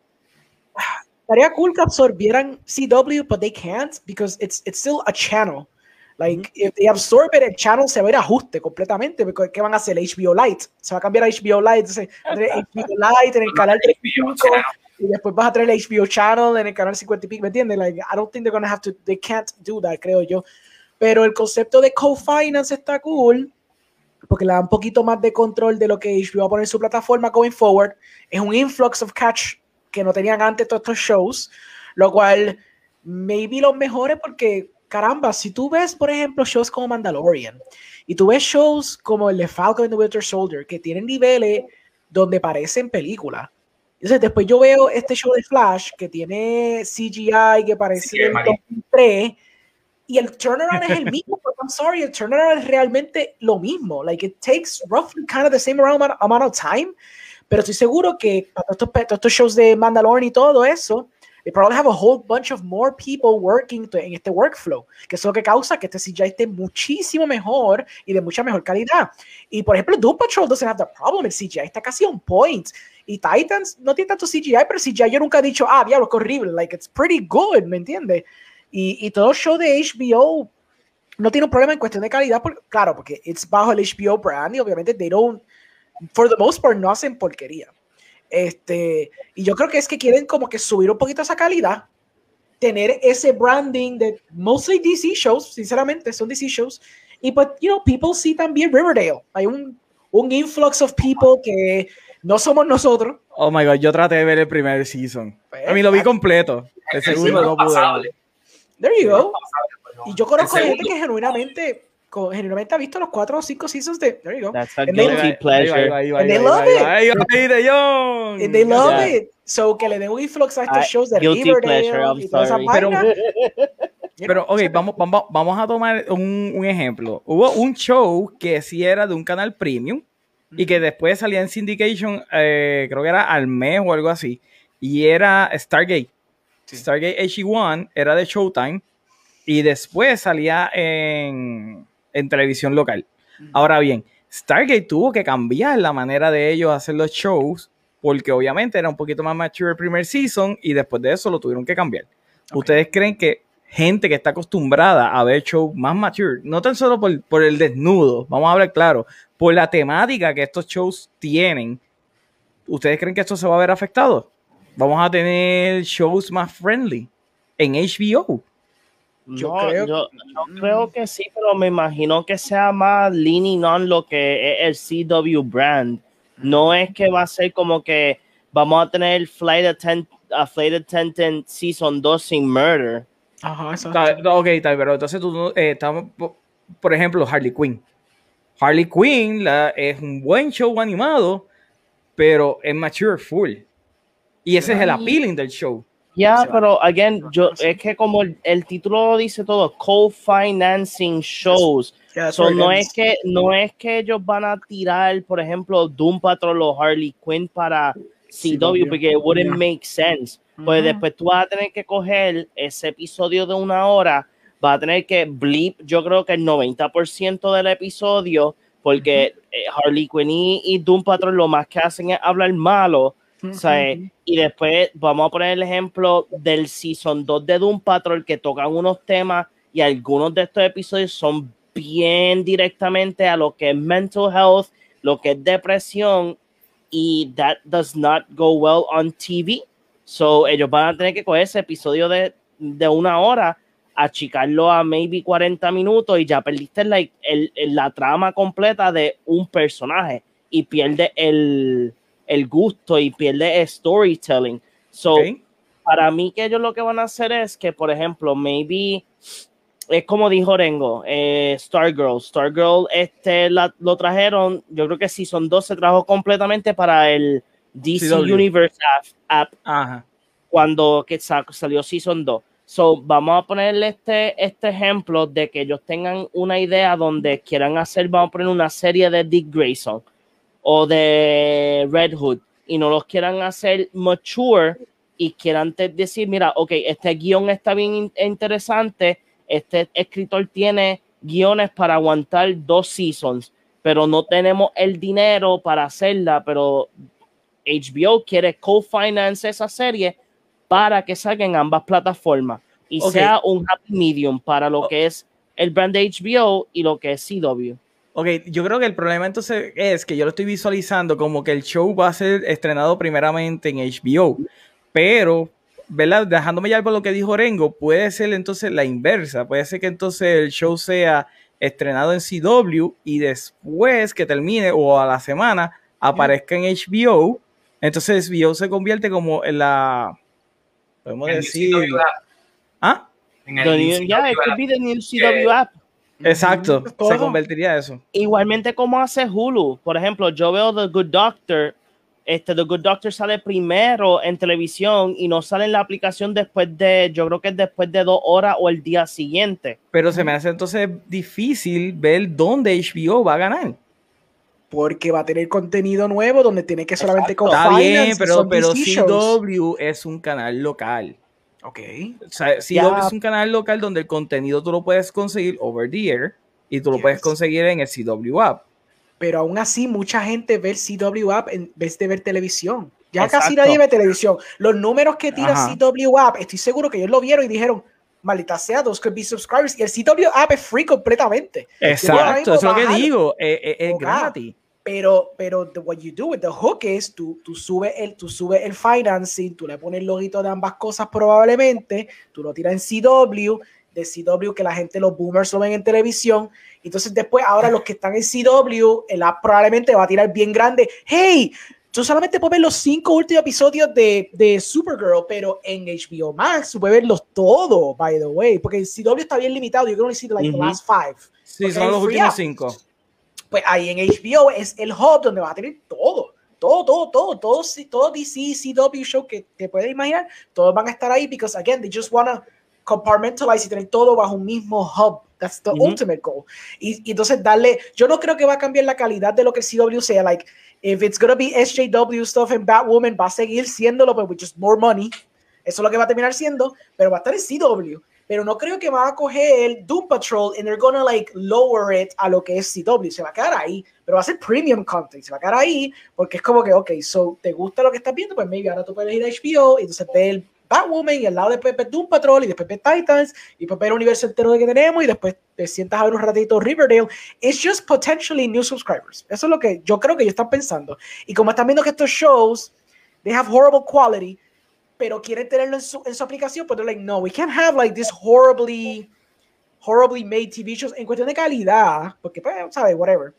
estaría cool que absorbieran CW, but they can't because it's, it's still a channel. Like, if they absorb it, el channel se va a ir ajuste completamente. Porque, ¿Qué van a hacer? HBO Lite. Se va a cambiar a HBO Lite. Entonces, HBO <laughs> Lite en el canal 35 y después vas a traer el HBO Channel en el canal 50 y pico. ¿Me entiendes? Like, I don't think they're going to have to, they can't do that, creo yo. Pero el concepto de co-finance está cool porque le da un poquito más de control de lo que HBO va a poner en su plataforma going forward. Es un influx of catch que no tenían antes todos estos shows, lo cual maybe los mejores porque caramba, si tú ves, por ejemplo, shows como Mandalorian y tú ves shows como el de Falcon and the Winter Soldier que tienen niveles donde parecen películas. Entonces, después yo veo este show de Flash que tiene CGI que parece sí, el 2003 y el turnaround es el <laughs> mismo, but I'm sorry, el turnaround es realmente lo mismo. Like, it takes roughly kind of the same amount of time, pero estoy seguro que para estos, para estos shows de Mandalorian y todo eso, they probably have a whole bunch of more people working en este workflow, que es lo que causa que este CGI esté muchísimo mejor y de mucha mejor calidad. Y por ejemplo, Doom Patrol doesn't have the problem, el CGI está casi on point. Y Titans no tiene tanto CGI, pero CGI yo nunca he dicho, ah, diablo, es horrible, like it's pretty good, ¿me entiendes? Y, y todo show de HBO no tiene un problema en cuestión de calidad, claro, porque it's bajo el HBO brand y obviamente they don't, for the most part, no hacen porquería. Este, y yo creo que es que quieren como que subir un poquito esa calidad, tener ese branding de mostly DC shows, sinceramente, son DC shows. Y pues, you know, people see también Riverdale. Hay un, un influx of people que no somos nosotros. Oh my god, yo traté de ver el primer season. Pues, a mí lo vi completo. El segundo no pude. There you go. Y yo conozco gente que genuinamente genuinamente ha visto los cuatro o cinco seasons de There you go. That's a guilty pleasure. And they love it. And they love it. So que le den un influx a estos shows de Riverdale y toda esa pero, pero, ok, vamos, vamos, vamos a tomar un, un, ejemplo. Hubo un show que sí era de un canal premium y que después salía en syndication, eh, creo que era al mes o algo así, y era Stargate. Sí. Stargate HE1 era de Showtime y después salía en, en televisión local. Ahora bien, Stargate tuvo que cambiar la manera de ellos hacer los shows porque obviamente era un poquito más mature el primer season y después de eso lo tuvieron que cambiar. Okay. ¿Ustedes creen que gente que está acostumbrada a ver shows más mature, no tan solo por, por, el desnudo, vamos a hablar claro, por la temática que estos shows tienen, ¿ustedes creen que esto se va a ver afectado? Vamos a tener shows más friendly en HBO. Yo, no, creo, yo, yo creo que sí, pero me imagino que sea más leaning on lo que es el CW brand. No es que va a ser como que vamos a tener Flight Attendant, uh, Flight Attendant Season 2 sin Murder. Ajá, exacto. ok, está bien, pero entonces tú, no- eh, estamos, po- por ejemplo, Harley Quinn. Harley Quinn la- es un buen show animado, pero es mature full. Y ese es el appealing del show. Ya, va. pero again, yo es que como el, el título lo dice todo, co-financing shows. Yeah, So, no es que no es que ellos van a tirar, por ejemplo, Doom Patrol o Harley Quinn para CW, porque it wouldn't Yeah. make sense. Pues después tú vas a tener que coger ese episodio de una hora, vas a tener que blip, yo creo que el 90% del episodio, porque eh, Harley Quinn y, y Doom Patrol lo más que hacen es hablar malo. ¿Sabes? Y después vamos a poner el ejemplo del Season 2 de Doom Patrol que tocan unos temas y algunos de estos episodios son bien directamente a lo que es mental health, lo que es depresión y that does not go well on TV. So ellos van a tener que coger ese episodio de, de una hora, achicarlo a maybe 40 minutos y ya perdiste like, el, el- la trama completa de un personaje y pierde el, el gusto y pierde el storytelling. So, ¿ok? para mí que ellos lo que van a hacer es que, por ejemplo, maybe es como dijo Rengo, eh, Stargirl. Stargirl este, la- lo trajeron, yo creo que Season 2 se trajo completamente para el DC CW. Universe app, Ajá. cuando que sa- salió Season 2. So, vamos a ponerle este, este ejemplo de que ellos tengan una idea donde quieran hacer, vamos a poner una serie de Dick Grayson o de Red Hood y no los quieran hacer mature y quieran decir, mira, ok, este guion está bien in- interesante, este escritor tiene guiones para aguantar dos seasons, pero no tenemos el dinero para hacerla, pero HBO quiere co-finance esa serie para que salga en ambas plataformas y Ok. sea un happy medium para lo que es el brand de HBO y lo que es CW. Ok, yo creo que el problema entonces es que yo lo estoy visualizando como que el show va a ser estrenado primeramente en HBO, pero, ¿verdad? Dejándome ya por lo que dijo Rengo, puede ser entonces la inversa, puede ser que entonces el show sea estrenado en CW y después que termine o a la semana aparezca en HBO, entonces HBO se convierte como en la, podemos En el decir, CW app, ¿ah? en el could app. be the new CW app. Exacto, se convertiría eso. Igualmente como hace Hulu. Por ejemplo, yo veo The Good Doctor. Este, The Good Doctor sale primero en televisión y no sale en la aplicación después de, yo creo que es después de dos horas o el día siguiente. Pero se me hace entonces difícil ver dónde HBO va a ganar. Porque va a tener contenido nuevo donde tiene que solamente Exacto. Está bien, pero, pero. CW es un canal local. Ok. O sea, es un canal local donde el contenido tú lo puedes conseguir over the air y tú lo puedes conseguir en el CW app. Pero aún así, mucha gente ve el CW App en vez de ver televisión. Ya Exacto. casi nadie ve televisión. Los números que tira Ajá. CW App, estoy seguro que ellos lo vieron y dijeron, maldita sea, those could be subscribers. Y el CW App es free completamente. Exacto, eso es lo que digo, eh, eh, es gratis. Pero, pero the- what you do with the hook es tú, tú subes el, tú subes el financing, tú le pones el loguito de ambas cosas probablemente, tú lo tiras en CW, de CW que la gente, los boomers lo ven en televisión, entonces después ahora los que están en CW, el app probablemente va a tirar bien grande, hey, tú solamente puedes ver los cinco últimos episodios de, de Supergirl, pero en HBO Max puedes verlos todos, by the way, porque en CW está bien limitado, you can only see like the Ujú. last five. Sí, son los últimos cinco. Pues ahí en HBO es el hub donde vas a tener todo. Todo, todo, todo, todo, todo DC, CW show que te puedes imaginar, todos van a estar ahí because again, they just wanna compartmentalize y tener todo bajo un mismo hub. That's the Ujú. ultimate goal. Y, y entonces darle, yo no creo que va a cambiar la calidad de lo que el CW sea, like, if it's gonna be SJW stuff en Batwoman, va a seguir siéndolo, pero with just more money. Eso es lo que va a terminar siendo, pero va a estar en CW. Pero no creo que van a coger Doom Patrol and they're gonna like lower it a lo que es CW. Se va a quedar ahí, pero va a ser premium content. Se va a quedar ahí porque es como que, ok, so te gusta lo que estás viendo, pues maybe ahora tú puedes ir a HBO y entonces ver Batwoman y al lado después ver Doom Patrol y después ver Titans y después el universo entero de que tenemos y después te sientas a ver un ratito Riverdale. It's just potentially new subscribers. Eso es lo que yo creo que ellos están pensando. Y como están viendo que estos shows, they have horrible quality, pero quieren tenerlo en su, en su aplicación, pues they're like, no, we can't have like this horribly, horribly made TV shows en cuestión de calidad, porque pues, ¿sabes? Whatever.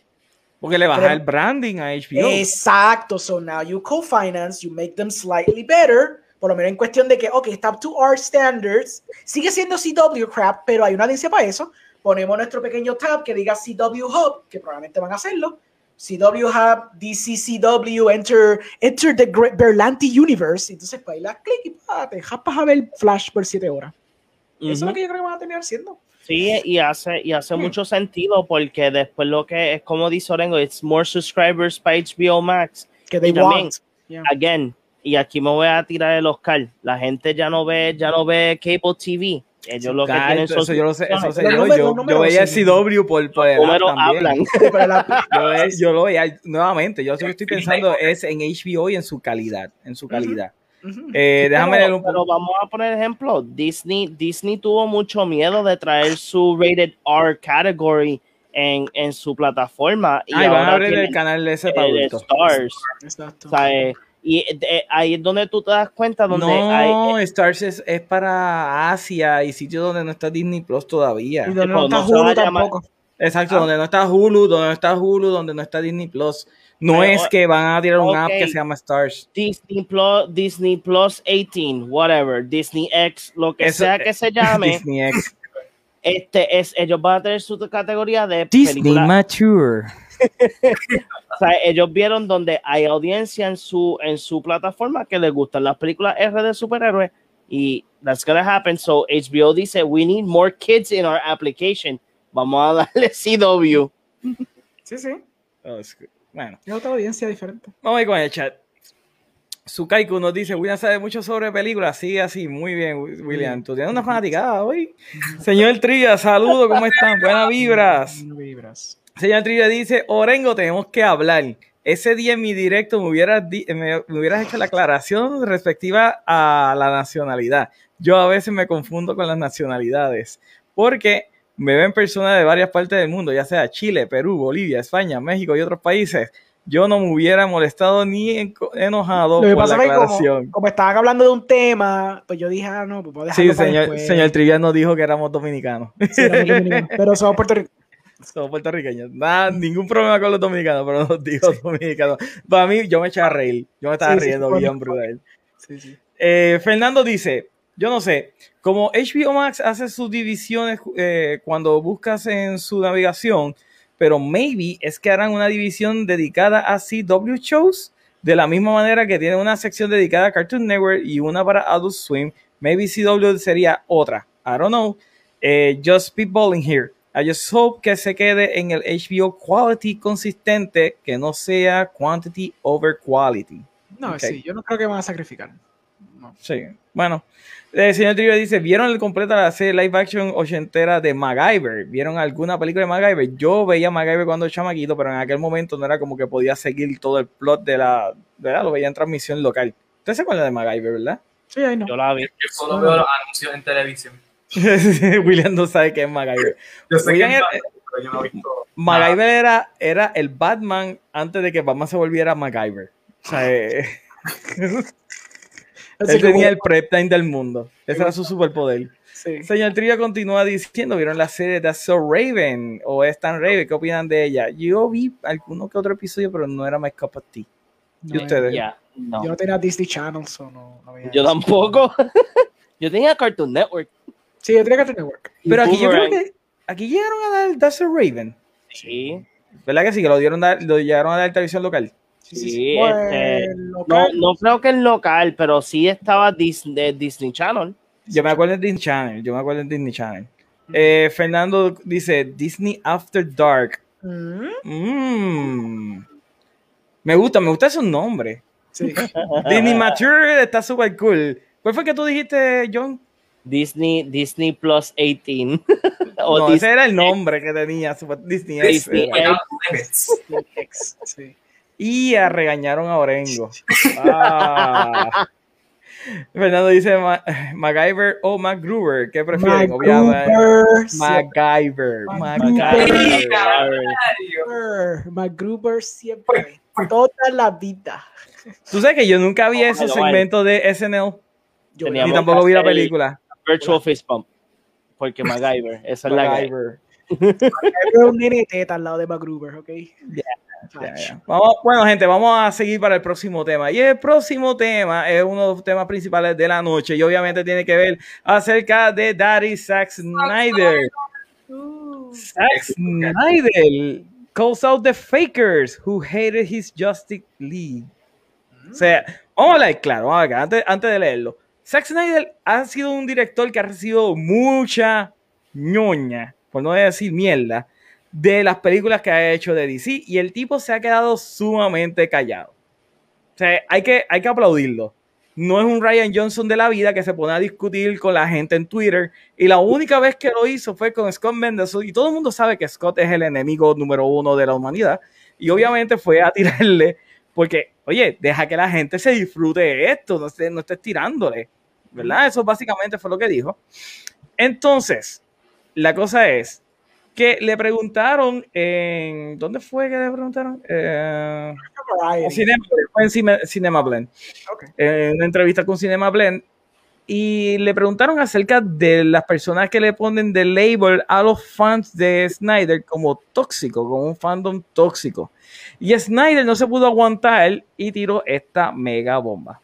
Porque le baja Pero- el branding a HBO. Exacto. So now you co-finance, you make them slightly better, por lo menos en cuestión de que, ok, está up to our standards, sigue siendo CW crap, pero hay una audiencia para eso. Ponemos nuestro pequeño tab que diga CW Hub, que probablemente van a hacerlo. CW Hub, DCCW, enter, enter the Great Berlanti Universe. Entonces, pues ahí la clic y pa, te japas a ver Flash por 7 horas. Eso es lo que yo creo que van a terminar haciendo. Sí, y hace, y hace Hmm. mucho sentido porque después lo que es como dice Orengo, it's more subscribers para HBO Max. Que they Y también- want. Yeah. Again, y aquí me voy a tirar el Oscar. La gente ya no ve, ya no ve cable TV. Ellos lo que Ah, tienen son eso yo lo sé, eso sé yo, yo, yo veía el. CW por, por el números también. hablan. <laughs> Yo, lo veía nuevamente, yo lo que estoy pensando es en HBO y en su calidad, en su calidad. Eh, déjame leer pero, un pero vamos a poner ejemplo. Disney, Disney tuvo mucho miedo de traer su rated R category en, en su plataforma. Y Ay, van a ahora abrir el canal ese para. Stars. Exacto. O sea, eh, y eh, ahí es donde tú te das cuenta donde No, hay Stars es, es para Asia y sitios donde no está Disney Plus todavía. Y donde no está no Hulu llamar- tampoco. Exacto, Ah. donde no está Hulu, donde no está Hulu, donde no está Disney Plus. No Pero, es que van a tirar un app que se llama Stars. Disney Plus, Disney Plus 18, whatever, Disney X, lo que Eso- sea que se <laughs> llame, Disney X. este es, ellos van a tener su categoría de Disney película. Mature. <laughs> O sea, ellos vieron donde hay audiencia en su, en su plataforma que les gustan las películas R de superhéroes y that's gonna happen. So HBO dice, we need more kids in our application. Vamos a darle <laughs> CW. Sí, sí. Oh, Bueno, Es otra audiencia diferente. vamos a ir con el chat. Sukaiku nos dice, William sabe mucho sobre películas. Sí, así, muy bien, Wi- William. Tú tienes una fanaticada hoy. <laughs> Señor Trilla, saludos, ¿cómo están? Buenas vibras. No vibras. Señor Trilla dice, Orengo, tenemos que hablar. Ese día en mi directo me hubieras, di- me, me hubieras hecho la aclaración respectiva a la nacionalidad. Yo a veces me confundo con las nacionalidades porque me ven personas de varias partes del mundo, ya sea Chile, Perú, Bolivia, España, México y otros países. Yo no me hubiera molestado ni enojado por la como, aclaración. como estaban hablando de un tema, pues yo dije, ah, no, pues puedo Sí, dejarlo para señor, señor nos dijo que éramos dominicanos. Sí, éramos <laughs> dominicanos, pero somos puertorriqueños. Somos puertorriqueños. Nada, ningún problema con los dominicanos, pero nos dijo dominicanos. Para mí, yo me echaba a reír. Yo me estaba Sí, sí, riendo fue bien muy brutal. Sí, sí. Eh, Fernando dice, yo no sé, como HBO Max hace sus divisiones eh, cuando buscas en su navegación, pero maybe es que harán una división dedicada a CW shows, de la misma manera que tiene una sección dedicada a Cartoon Network y una para Adult Swim, maybe CW sería otra. I don't know. Eh, just spitballing here. I just hope que se quede en el HBO quality consistente, que no sea quantity over quality. No, sí, yo no creo que van a sacrificar. No. Sí, bueno. El señor Trillo dice, ¿vieron el completo de la serie live action ochentera de MacGyver? ¿Vieron alguna película de MacGyver? Yo veía MacGyver cuando era chamaquito, pero en aquel momento no era como que podía seguir todo el plot de la... ¿verdad? Lo veía en transmisión local. ¿Usted se acuerda de MacGyver, verdad? Sí, ahí no. Yo la vi. Yo solo veo los anuncios en televisión. <laughs> William no sabe qué es MacGyver. Yo sé William que era- pero yo no he visto MacGyver era, era el Batman antes de que Batman se volviera MacGyver. O sea, eh, <laughs> él tenía el prep time del mundo. Ese era su superpoder. sí. Señor Trilla continúa diciendo, ¿vieron la serie de So Raven o es tan Raven? ¿Qué opinan de ella? Yo vi alguno que otro episodio, pero no era my cup of tea. ¿Y No, ustedes? No. Yo no tenía Disney Channel, so no, Yo eso. tampoco. <laughs> Yo tenía Cartoon Network. Sí, yo tenía Cartoon Network. Pero aquí yo creo que aquí llegaron a dar That's So Raven. Sí. ¿Verdad que sí? Que lo dieron dar, lo llegaron a dar televisión local. Sí, sí, Sí, sí. Este, No, no creo que en local, pero sí estaba Disney, de Disney Channel. Yo me acuerdo en Disney Channel. Yo me acuerdo en Disney Channel. Eh, Fernando dice Disney After Dark. Mm, Mm. Me gusta, me gusta esos nombres. Sí. <laughs> Disney Mature está súper cool. ¿Cuál fue que tú dijiste, John? Disney, Disney Plus 18. <laughs> o no, Disney, ese era el nombre que tenía Super Disney. X Disney. X, sí. Y a regañaron a Orengo. Ah. Fernando dice Ma- MacGyver o MacGruber. ¿Qué prefieren? MacGruber. MacGyver. MacGruber. MacGyver. MacGruber, MacGruber siempre. Toda la vida. Tú sabes que yo nunca vi vale. segmentos de SNL. Yo Ni tampoco vi la película. Virtual Fist Pump. Porque MacGyver, esa es la que hay. MacGyver. <laughs> un nene teta al lado de MacGruber, ¿ok? ya, ya. Vamos, bueno, gente, vamos a seguir para el próximo tema. Y el próximo tema es uno de los temas principales de la noche y obviamente tiene que ver acerca de Daddy Zack Snyder. Zack Snyder calls out the fakers who hated his Justice League. O sea, vamos a claro, vamos a hablar, antes, antes de leerlo. Zack Snyder ha sido un director que ha recibido mucha ñoña, por no decir mierda, de las películas que ha hecho de DC y el tipo se ha quedado sumamente callado. O sea, hay que, hay que aplaudirlo. No es un Ryan Johnson de la vida que se pone a discutir con la gente en Twitter y la única vez que lo hizo fue con Scott Mendelsohn y todo el mundo sabe que Scott es el enemigo número uno de la humanidad y obviamente fue a tirarle porque, oye, deja que la gente se disfrute de esto, no, estés, no estés tirándole, ¿verdad? Eso básicamente fue lo que dijo. Entonces, la cosa es que le preguntaron en. ¿Dónde fue que le preguntaron? Eh, en Cinema, fue en Cine- Cinema Blend. Ok. En una entrevista con Cinema Blend. Y le preguntaron acerca de las personas que le ponen de label a los fans de Snyder como tóxico, como un fandom tóxico. Y Snyder no se pudo aguantar y tiró esta mega bomba.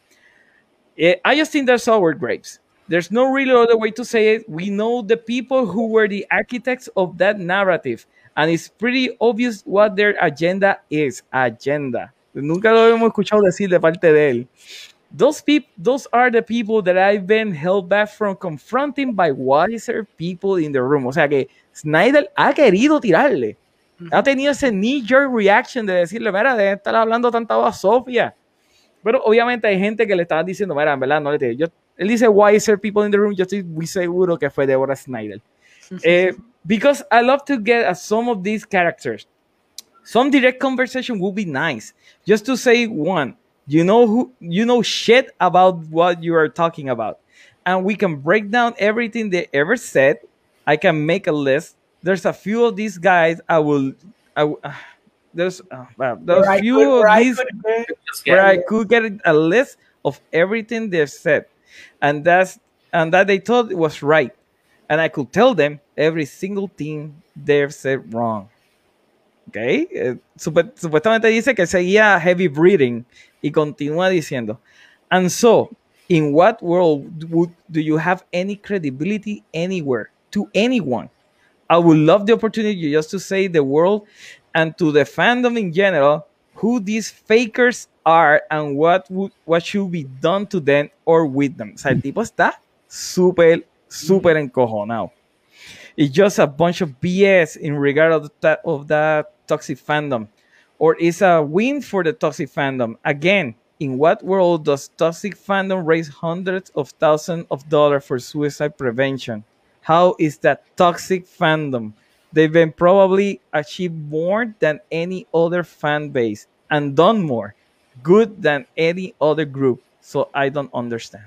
Eh, I just think they're sour grapes. There's no really other way to say it. We know the people who were the architects of that narrative, and it's pretty obvious what their agenda is. Agenda. Nunca lo hemos escuchado decir de parte de él. Those people, those are the people that I've been held back from confronting by wiser people in the room. O sea que Snyder ha querido tirarle. Ha tenido ese knee-jerk reaction de decirle, mira, de estar hablando tanta basofia. Pero obviamente hay gente que le estaba diciendo, mira, en verdad, no le tires. Yo, él dice wiser people in the room, yo estoy muy seguro que fue Deborah Snyder. Eh, because I love to get at some of these characters. Some direct conversation would be nice. Just to say one, you know who you know shit about what you are talking about. And we can break down everything they ever said. I can make a list. There's a few of these guys I will I uh, there's uh, well, there's Where few could- of where I these could get- where I could get a list of everything they've said, and that's and that they thought was right, and I could tell them every single thing they've said wrong. Okay, Eh, supe- supuestamente dice que seguía heavy breathing y continúa diciendo, and so in what world would do you have any credibility anywhere to anyone? I would love the opportunity just to say the world and to the fandom in general who these fakers are and what what should be done to them or with them. O sea, el tipo está súper, súper encojonado. It's just a bunch of BS in regard of that of that toxic fandom, or it's a win for the toxic fandom. Again, in what world does toxic fandom raise hundreds of thousands of dollars for suicide prevention? How is that toxic fandom? They've been probably achieved more than any other fan base and done more good than any other group. So I don't understand.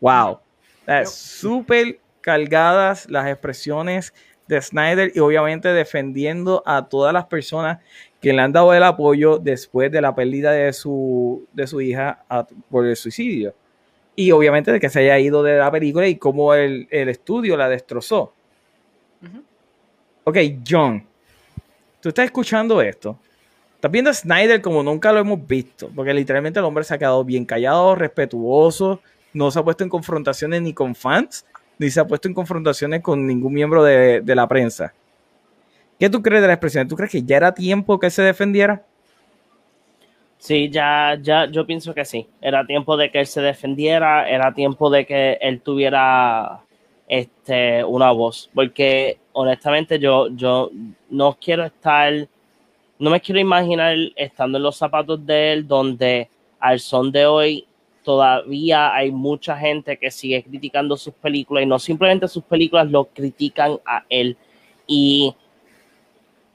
Wow. That's súper cargadas las expresiones de Snyder y obviamente defendiendo a todas las personas que le han dado el apoyo después de la pérdida de su, de su hija a- por el suicidio. Y obviamente de que se haya ido de la película y cómo el, el estudio la destrozó. Ujú. Ok, John, tú estás escuchando esto. Estás viendo a Snyder como nunca lo hemos visto, porque literalmente el hombre se ha quedado bien callado, respetuoso, no se ha puesto en confrontaciones ni con fans, ni se ha puesto en confrontaciones con ningún miembro de, de la prensa. ¿Qué tú crees de la expresión? ¿Tú crees que ya era tiempo que se defendiera? Sí, ya, ya, yo pienso que sí. Era tiempo de que él se defendiera, era tiempo de que él tuviera este, una voz. Porque honestamente yo, yo no quiero estar, no me quiero imaginar estando en los zapatos de él, donde al son de hoy todavía hay mucha gente que sigue criticando sus películas y no simplemente sus películas, lo critican a él. Y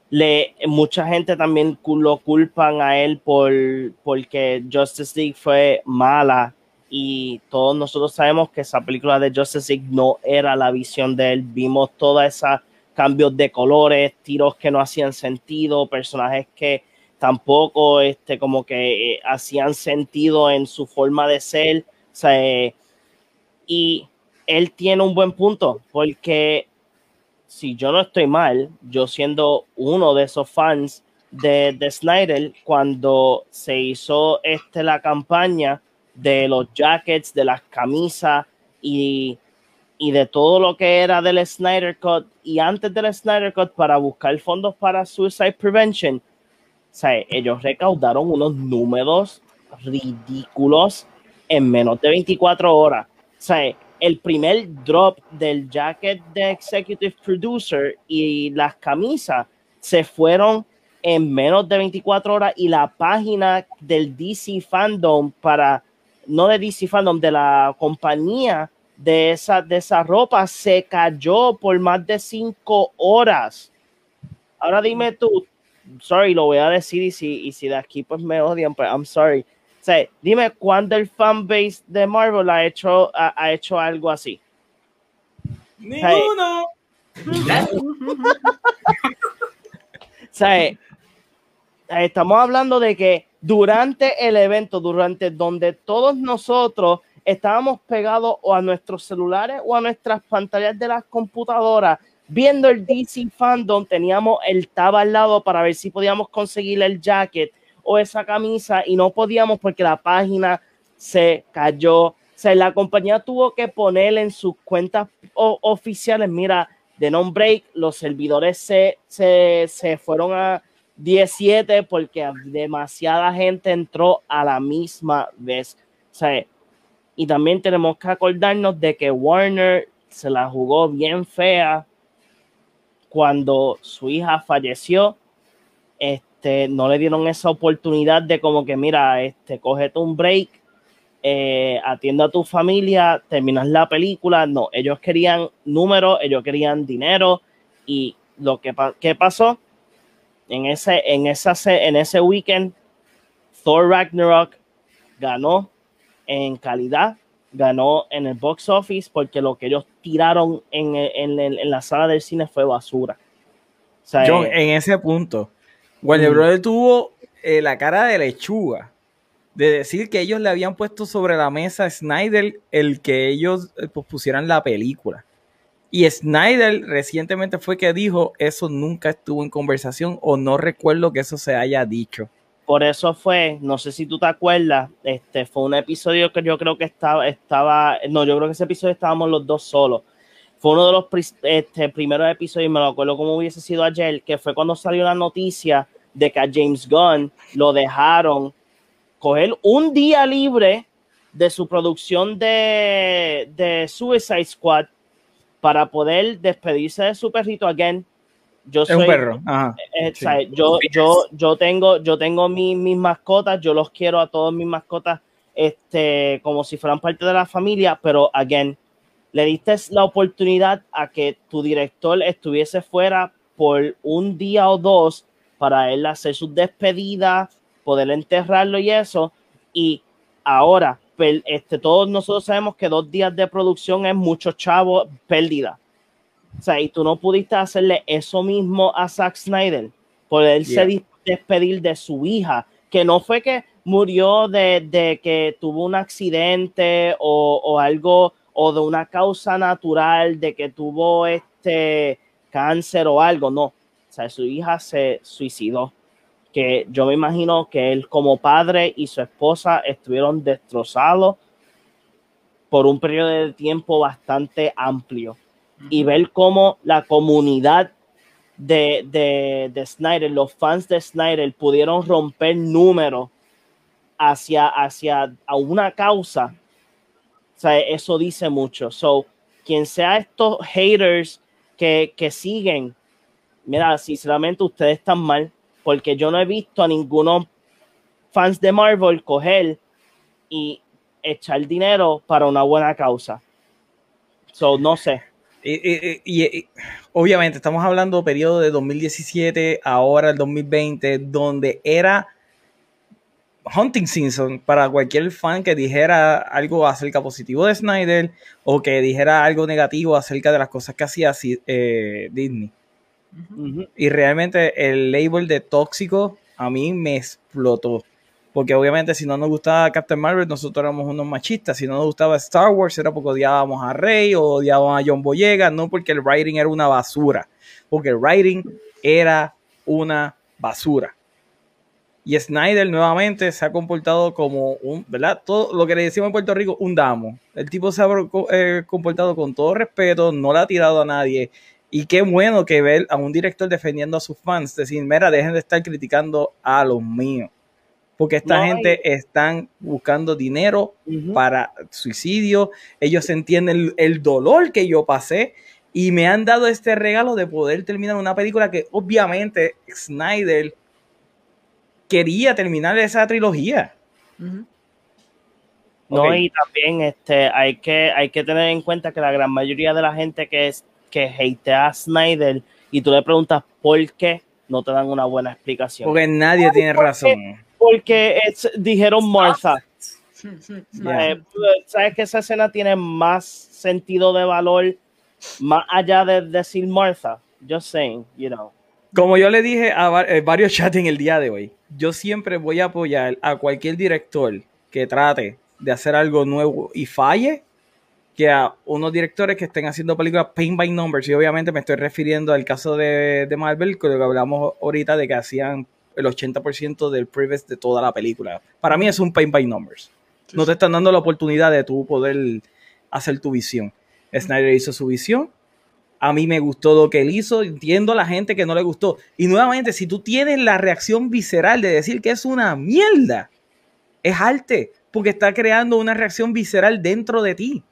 le, mucha gente también lo culpan a él por porque Justice League fue mala y todos nosotros sabemos que esa película de Justice League no era la visión de él. Vimos todos esos cambios de colores, tiros que no hacían sentido, personajes que tampoco este, como que eh, hacían sentido en su forma de ser. O eh, y él tiene un buen punto porque si yo no estoy mal, yo siendo uno de esos fans, de, de Snyder cuando se hizo este, la campaña de los jackets, de las camisas y, y de todo lo que era del Snyder Cut y antes del Snyder Cut para buscar fondos para Suicide Prevention. O sea, ellos recaudaron unos números ridículos en menos de 24 horas. O sea, el primer drop del jacket de Executive Producer y las camisas se fueron en menos de 24 horas y la página del DC Fandom para, no de DC Fandom, de la compañía de esa, de esa ropa se cayó por más de 5 horas. Ahora dime tú, sorry, lo voy a decir y si, y si de aquí pues me odian, pues I'm sorry. O sea, dime cuándo el fanbase de Marvel ha hecho, ha, ha hecho algo así. Ninguno. <laughs> O sea, eh, estamos hablando de que durante el evento, durante donde todos nosotros estábamos pegados o a nuestros celulares o a nuestras pantallas de las computadoras viendo el DC Fandom, teníamos el tab al lado para ver si podíamos conseguir el jacket o esa camisa y no podíamos porque la página se cayó. O sea, la compañía tuvo que poner en sus cuentas oficiales, mira, de non-break, los servidores se, se, se fueron a 17 porque demasiada gente entró a la misma vez. O sea, y también tenemos que acordarnos de que Warner se la jugó bien fea cuando su hija falleció. Este, no le dieron esa oportunidad de como que, mira, este, cógete un break, eh, atienda a tu familia, terminas la película. No, ellos querían números, ellos querían dinero. Y lo que ¿qué pasó? En ese, en, esa, en ese weekend, Thor Ragnarok ganó en calidad, ganó en el box office porque lo que ellos tiraron en, en- en- en la sala del cine fue basura. O sea, John, eh, en ese punto, Warner Mm. Brothers tuvo eh, la cara de lechuga de decir que ellos le habían puesto sobre la mesa a Snyder el que ellos eh, pues, pusieran la película. Y Snyder recientemente fue que dijo eso nunca estuvo en conversación o no recuerdo que eso se haya dicho. por eso fue, no sé si tú te acuerdas, este fue un episodio que yo creo que estaba, estaba, no, yo creo que ese episodio estábamos los dos solos. Fue uno de los este, primeros episodios, me lo acuerdo como hubiese sido ayer, que fue cuando salió la noticia de que a James Gunn lo dejaron coger un día libre de su producción de Suicide Squad para poder despedirse de su perrito again. Yo Es soy, un perro. Ajá. eh, Sí. o sea, yo, yo, yo tengo, yo tengo mi- mis mascotas, yo los quiero a todos mis mascotas, este, como si fueran parte de la familia, pero again, le diste la oportunidad a que tu director estuviese fuera por un día o dos para él hacer sus despedidas, poder enterrarlo y eso, y ahora, este, todos nosotros sabemos que dos días de producción es mucho chavo pérdida. O sea, y tú no pudiste hacerle eso mismo a Zack Snyder, poderse Yeah. despedir de su hija, que no fue que murió de, de que tuvo un accidente o, o algo, o de una causa natural, de que tuvo este cáncer o algo, no. O sea, su hija se suicidó. Que yo me imagino que él como padre y su esposa estuvieron destrozados por un periodo de tiempo bastante amplio y ver cómo la comunidad de, de, de Snyder, los fans de Snyder, pudieron romper números hacia, hacia a una causa. O sea, eso dice mucho. So, quien sea estos haters que, que siguen, mira, sinceramente ustedes están mal, porque yo no he visto a ninguno fans de Marvel coger y echar dinero para una buena causa. So, no sé. Y, obviamente estamos hablando periodo de 2017, ahora el 2020, donde era hunting season para cualquier fan que dijera algo acerca positivo de Snyder o que dijera algo negativo acerca de las cosas que hacía eh, Disney. Y realmente el label de tóxico a mí me explotó. Porque obviamente si no nos gustaba Captain Marvel, nosotros éramos unos machistas. Si no nos gustaba Star Wars, era porque odiábamos a Rey o odiábamos a John Boyega, no porque el writing era una basura. Porque el writing era una basura. Y Snyder nuevamente se ha comportado como un, ¿verdad? Todo lo que le decimos en Puerto Rico, un damo. El tipo se ha eh, comportado con todo respeto, no le ha tirado a nadie. Y qué bueno que ver a un director defendiendo a sus fans, decir, mira, dejen de estar criticando a los míos. Porque esta No, gente están buscando dinero para suicidio, ellos entienden el, el dolor que yo pasé y me han dado este regalo de poder terminar una película que obviamente Snyder quería terminar esa trilogía. No, y también este, hay, que, hay que tener en cuenta que la gran mayoría de la gente que, es, que hatea a Snyder y tú le preguntas por qué, no te dan una buena explicación. Porque nadie tiene razón. Porque es- dijeron Martha. <laughs> Eh, ¿Sabes que esa escena tiene más sentido de valor más allá de decir Martha? Just saying, you know. Como yo le dije a eh, varios chats en el día de hoy, yo siempre voy a apoyar a cualquier director que trate de hacer algo nuevo y falle, que a unos directores que estén haciendo películas paint by numbers. Y obviamente me estoy refiriendo al caso de, de Marvel, con lo que hablamos ahorita de que hacían el 80% del previs de toda la película. Para mí es un paint by numbers. No te están dando la oportunidad de tú poder hacer tu visión. Snyder hizo su visión, a mí me gustó lo que él hizo, entiendo a la gente que no le gustó. Y nuevamente, si tú tienes la reacción visceral de decir que es una mierda, es arte, porque está creando una reacción visceral dentro de ti.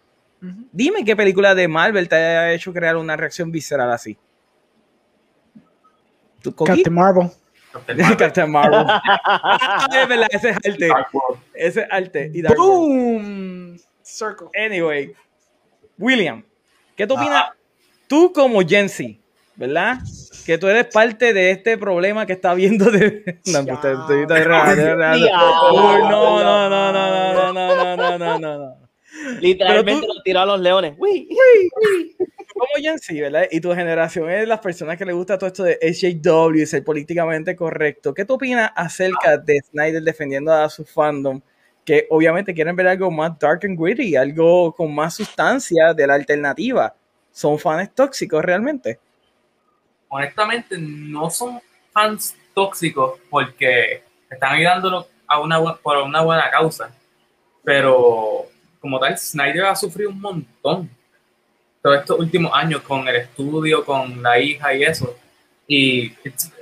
Dime qué película de Marvel te ha hecho crear una reacción visceral así. Captain Marvel. Captain Marvel, Captain Marvel. Ah, es verdad, ese es arte. Ese es arte. Y Dark World. Boom. Circle. Anyway, William, ¿qué tú opinas? Ah. Tú como Jensi, ¿verdad? Que tú eres parte de este problema que está viendo de... No, usted- estoy- estoy estoy no, no, no, no, no, no, no, no, no, no, no. Literalmente Pero lo tiró a los leones. Uy. Como Jensi, ¿verdad? Y tu generación es de las personas que le gusta todo esto de SJW y ser políticamente correcto. ¿Qué tú opinas acerca de Snyder defendiendo a su fandom? Que obviamente quieren ver algo más dark and gritty, algo con más sustancia de la alternativa. ¿Son fans tóxicos realmente? honestamente no son fans tóxicos porque están ayudándolo a una, por una buena causa. Pero como tal, Snyder ha sufrido un montón todos estos últimos años con el estudio, con la hija y eso. Y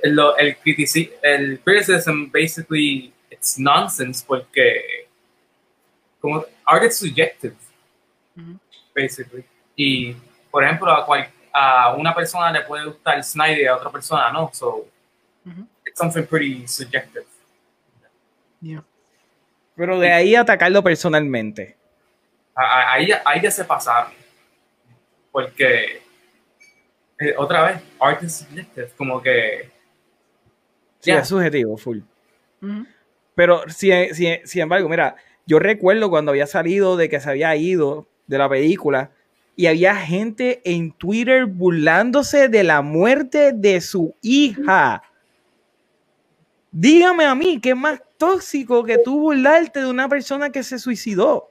lo- el, critici- el criticism basically it's nonsense porque como art is subjective Ujú. basically. Y, por ejemplo, a, cual- a una persona le puede gustar Snyder y a otra persona no. So, it's something pretty subjective. Yeah. Pero de ahí atacarlo personalmente. Ahí, ya- ahí ya se pasaron. Porque, eh, otra vez, art is subjective. Como que, Sí, es subjetivo, full. Pero si, si- sin embargo, mira, yo recuerdo cuando había salido de que se había ido de la película y había gente en Twitter burlándose de la muerte de su hija. Dígame a mí, ¿qué es más tóxico que tú burlarte de una persona que se suicidó?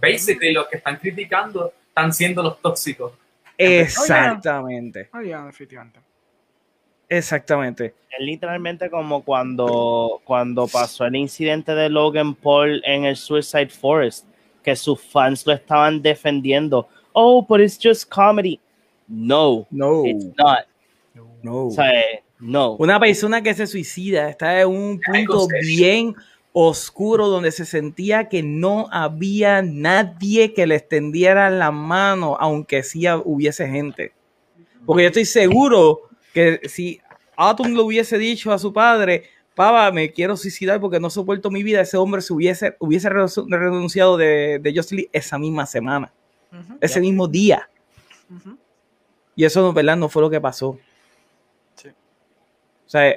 Basically, los que están criticando están siendo los tóxicos. Exactamente, Oh, yeah, definitivamente. exactamente. Es literalmente como cuando, cuando pasó el incidente de Logan Paul en el Suicide Forest, que sus fans lo estaban defendiendo. Oh, but it's just comedy. No, No, it's not. no. O sea, eh, no. Una persona que se suicida está en un punto serio. bien oscuro donde se sentía que no había nadie que le extendiera la mano, aunque sí hubiese gente. Porque yo estoy seguro que si Atom le hubiese dicho a su padre, Papa, me quiero suicidar porque no soporto mi vida, ese hombre se hubiese, hubiese renunci- renunciado de, de esa misma semana, ese mismo día. Ujú. Y eso, ¿verdad? No fue lo que pasó. Sí. O sea,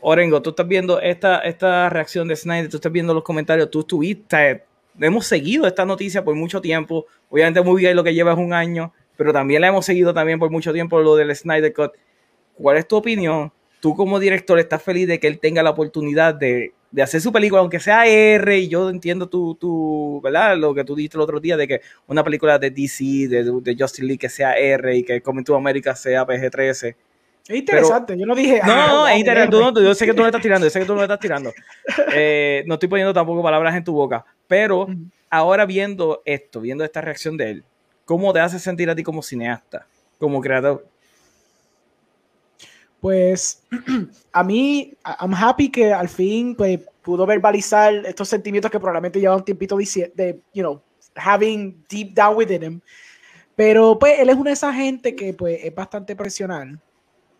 Orengo, tú estás viendo esta, esta reacción de Snyder, tú estás viendo los comentarios, tú estuviste, hemos seguido esta noticia por mucho tiempo. Obviamente muy bien lo que lleva un año, pero también la hemos seguido también por mucho tiempo lo del Snyder Cut. ¿Cuál es tu opinión? Tú como director estás feliz de que él tenga la oportunidad de, de hacer su película, aunque sea R, y yo entiendo tu, tu, ¿verdad? Lo que tú dijiste el otro día de que una película de DC, de, de Justice League que sea R y que Coming to America sea PG-13 Es interesante, yo no dije. No, no, wow, es interesante. Tú no- yo sé que tú me estás tirando, yo sé que tú me estás tirando. <laughs> Eh, no estoy poniendo tampoco palabras en tu boca, pero ahora viendo esto, viendo esta reacción de él, ¿cómo te hace sentir a ti como cineasta, como creador? Pues <clears throat> a mí, I'm happy que al fin pues, pudo verbalizar estos sentimientos que probablemente lleva un tiempito dici- de, you know, having deep down within him. Pero pues él es una de esas gente que pues es bastante profesional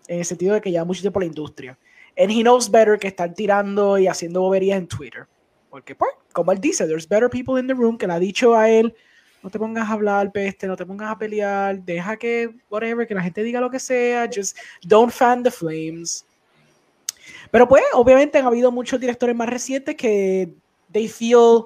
en el sentido de que lleva mucho tiempo en la industria. And he knows better que estar tirando y haciendo boberías en Twitter. Porque pues, como él dice, there's better people in the room que le ha dicho a él, no te pongas a hablar peste, no te pongas a pelear, deja que, whatever, que la gente diga lo que sea, just don't fan the flames. Pero pues, obviamente han habido muchos directores más recientes que they feel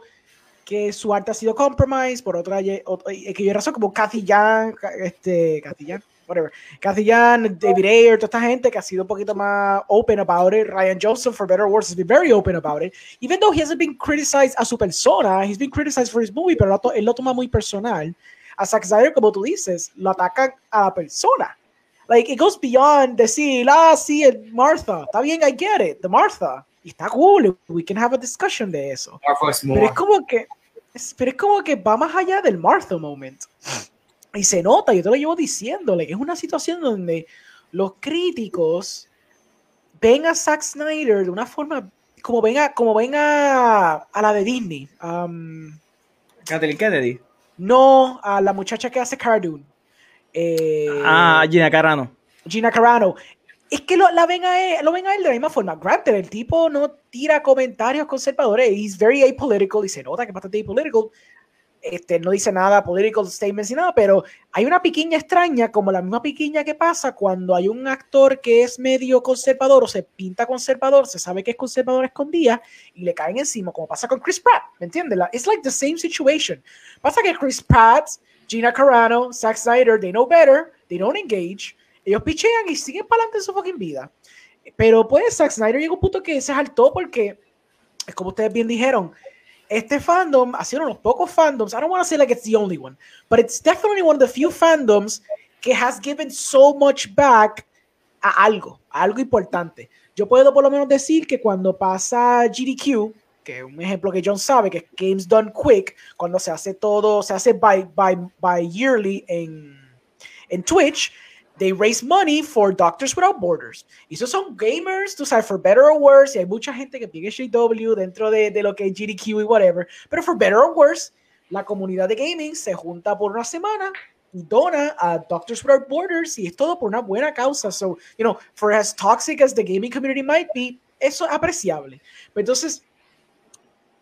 que su arte ha sido compromised por otra, ye- ot- y que yo razón como Cathy Ca- este, Cathy Yan, whatever, Cathy Yan, David Ayer, toda esta gente que ha sido un poquito más open about it, Ryan Joseph, for better or worse, has been very open about it, even though he hasn't been criticized a su persona, he's been criticized for his movie, pero él lo toma muy personal. A Zack Snyder, como tú dices, lo atacan a la persona. Like, it goes beyond decir, ah, sí, el Martha, está bien, I get it, the Martha, y está cool, we can have a discussion de eso. Pero es como que, pero es como que va más allá del Martha moment. Y se nota, yo te lo llevo diciéndole, es una situación donde los críticos ven a Zack Snyder de una forma como ven a, como ven a, a la de Disney. Um, Kathleen Kennedy. no a la muchacha que hace Cartoon. Eh, Ah, Gina Carano. Gina Carano. Es que lo, la ven a él, lo ven a él de la misma forma. Granted, el tipo no tira comentarios conservadores. He's very apolitical y se nota que es bastante apolitical. Este, no dice nada, political statements y nada, pero hay una piquiña extraña, como la misma piquiña que pasa cuando hay un actor que es medio conservador o se pinta conservador, se sabe que es conservador escondida y le caen encima, como pasa con Chris Pratt, ¿me entiendes? It's like the same situation. Pasa que Chris Pratt, Gina Carano, Zack Snyder, they know better, they don't engage, ellos pichean y siguen para adelante en su fucking vida. Pero pues Zack Snyder llegó a un punto que se saltó porque, es como ustedes bien dijeron, este fandom ha sido uno de los pocos fandoms, I don't want to say like it's the only one, but it's definitely one of the few fandoms que has given so much back a algo, a algo importante. Yo puedo por lo menos decir que cuando pasa GDQ, que es un ejemplo que John sabe, que es Games Done Quick, cuando se hace todo, se hace by, by, by yearly en, en Twitch, they raise money for Doctors Without Borders. Y esos son gamers, tú sabes, for better or worse, y hay mucha gente que pide JW dentro de, lo que es GDQ y whatever, pero for better or worse, la comunidad de gaming se junta por una semana y dona a Doctors Without Borders y es todo por una buena causa. So, you know, for as toxic as the gaming community might be, eso es apreciable. Pero entonces,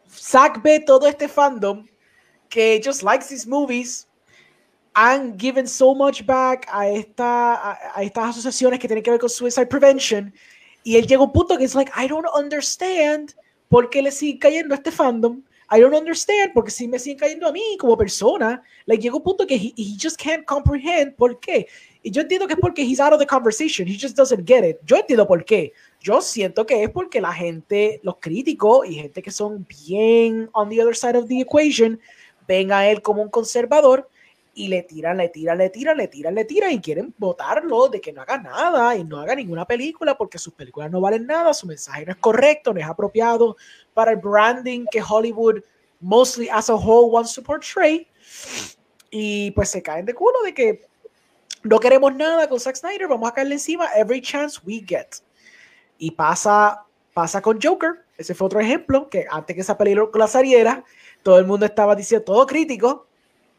Zack ve todo este fandom que just likes these movies han given so much back a, esta, a, a estas asociaciones que tienen que ver con suicide prevention y él llega a un punto que es like I don't understand por qué le sigue cayendo a este fandom. I don't understand porque si me siguen cayendo a mí como persona. Like llega un punto que he, he just can't comprehend por qué. Y yo entiendo que es porque he's out of the conversation. He just doesn't get it. Yo entiendo por qué. Yo siento que es porque la gente los críticos y gente que son bien on the other side of the equation ven a él como un conservador y le tiran, le tiran, le tiran, le tiran, le tiran y quieren votarlo de que no haga nada y no haga ninguna película porque sus películas no valen nada, su mensaje no es correcto, no es apropiado para el branding que Hollywood mostly as a whole wants to portray. Y pues se caen de culo de que no queremos nada con Zack Snyder, vamos a caerle encima every chance we get. Y pasa, pasa con Joker, ese fue otro ejemplo, que antes que esa película saliera, todo el mundo estaba diciendo, todo crítico,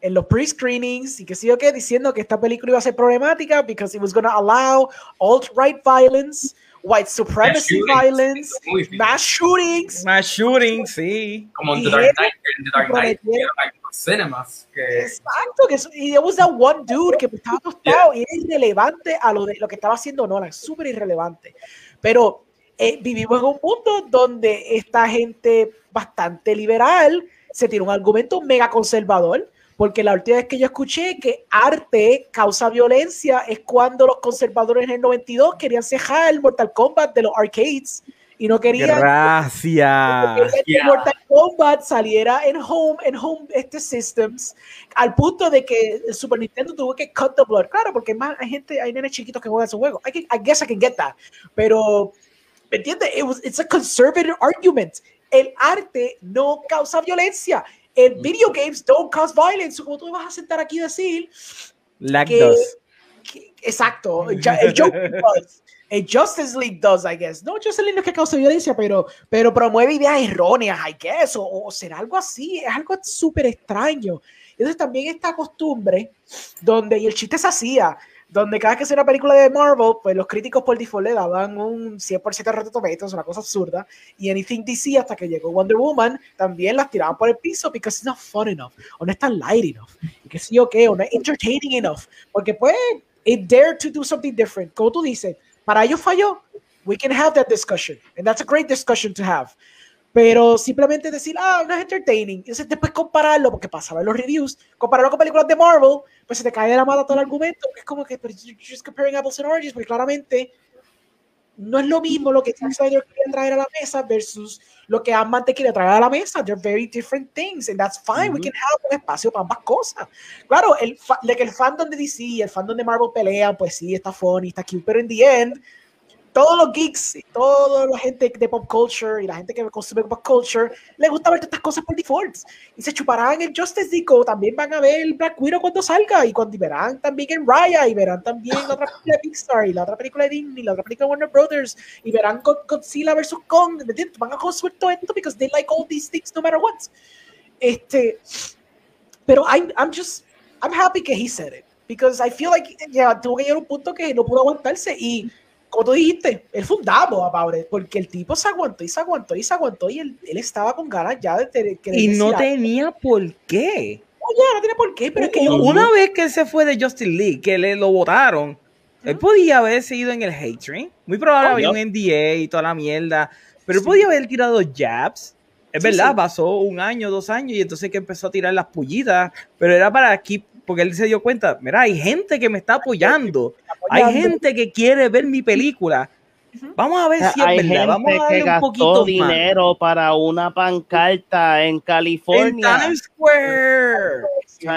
en los pre-screenings y que sé yo qué, diciendo que esta película iba a ser problemática because it was going to allow alt-right violence, white supremacy shootings. violence, bien. mass shootings. Más shooting, sí. Como en The Dark Knight, en The Dark Knight, que hay cinemas, que Exacto, que eso- y there was that one dude que estaba tostado y era irrelevante a lo, de, lo que estaba haciendo Nolan, súper irrelevante. Pero eh, vivimos en un mundo donde esta gente bastante liberal se tiene un argumento mega conservador, porque la última vez que yo escuché que arte causa violencia es cuando los conservadores en el 92 querían cejar el Mortal Kombat de los arcades y no querían Gracias. que Yeah. Mortal Kombat saliera en home, en home este systems, al punto de que el Super Nintendo tuvo que cut the blood. Claro, porque más hay gente, hay nenes chiquitos que juegan esos juegos. I, can, I guess I can get that. Pero, ¿me entiendes? It was, it's a conservative argument. El arte no causa violencia. El video games don't cause violence. Como tú vas a sentar aquí y decir que- que- exacto, el, el Joker does. El Justice League does, I guess. No, Justice League no es que cause violencia, pero, pero promueve ideas erróneas, I guess, o, o será algo así, es algo súper extraño. Entonces también esta costumbre, donde, y el chiste se hacía, donde cada vez que hacía una película de Marvel, pues los críticos por default le daban un 100% de Rotten Tomatoes, una cosa absurda, y Anything DC hasta que llegó Wonder Woman, también las tiraban por el piso because it's not fun enough, o no es tan light enough, y que sí o qué, o no es entertaining enough, porque pues, it dared to do something different, como tú dices, para ellos falló, we can have that discussion, and that's a great discussion to have. Pero simplemente decir, ah, no es entertaining. Y entonces después compararlo, porque pasaba en los reviews, compararlo con películas de Marvel, pues se te cae de la mata todo el argumento. Es como que, pero you're just comparing apples and oranges, porque claramente no es lo mismo lo que Zack Snyder quería traer a la mesa versus lo que Ant-Man te quiere traer a la mesa. They're very different things, and that's fine. We Ujú. can have un espacio para ambas cosas. Claro, el, que el fandom de DC y el fandom de Marvel pelean, pues sí, está funny, está cute, pero en the end, todos los geeks y toda la gente de pop culture y la gente que consume pop culture le gusta ver todas estas cosas por default y se chuparán en Justice League o también van a ver Black Widow cuando salga y cuando y verán también en Raya y verán también la otra película de Pixar y la otra película de Disney y la otra película de Warner Brothers y verán God- Godzilla vs Kong ¿me entiendes? van a consumir todo esto because they like all these things no matter what este pero I'm, I'm just I'm happy que he said it because I feel like ya tuvo que llegar a un punto que no pudo aguantarse y como tú dijiste, él fue un damo about it, porque el tipo se aguantó y se aguantó y se aguantó y él, él estaba con ganas ya de tener que Y no tenía por qué. ya, no tiene por qué, pero es que yo, Una vez que él se fue de Justin League, que le lo votaron, él podía haber seguido en el hate train. Muy probable Oh, había un NDA y toda la mierda. Pero él podía haber tirado jabs. Es Sí, verdad, sí. pasó un año, dos años, y entonces que empezó a tirar las pullitas. Pero era para aquí, porque él se dio cuenta, mira, hay gente que me está apoyando. Hay gente que quiere ver mi película. Vamos a ver si es Hay verdad. Vamos gente a que darle un poquito gastó más. dinero para una pancarta en En California. Times Square. Sí,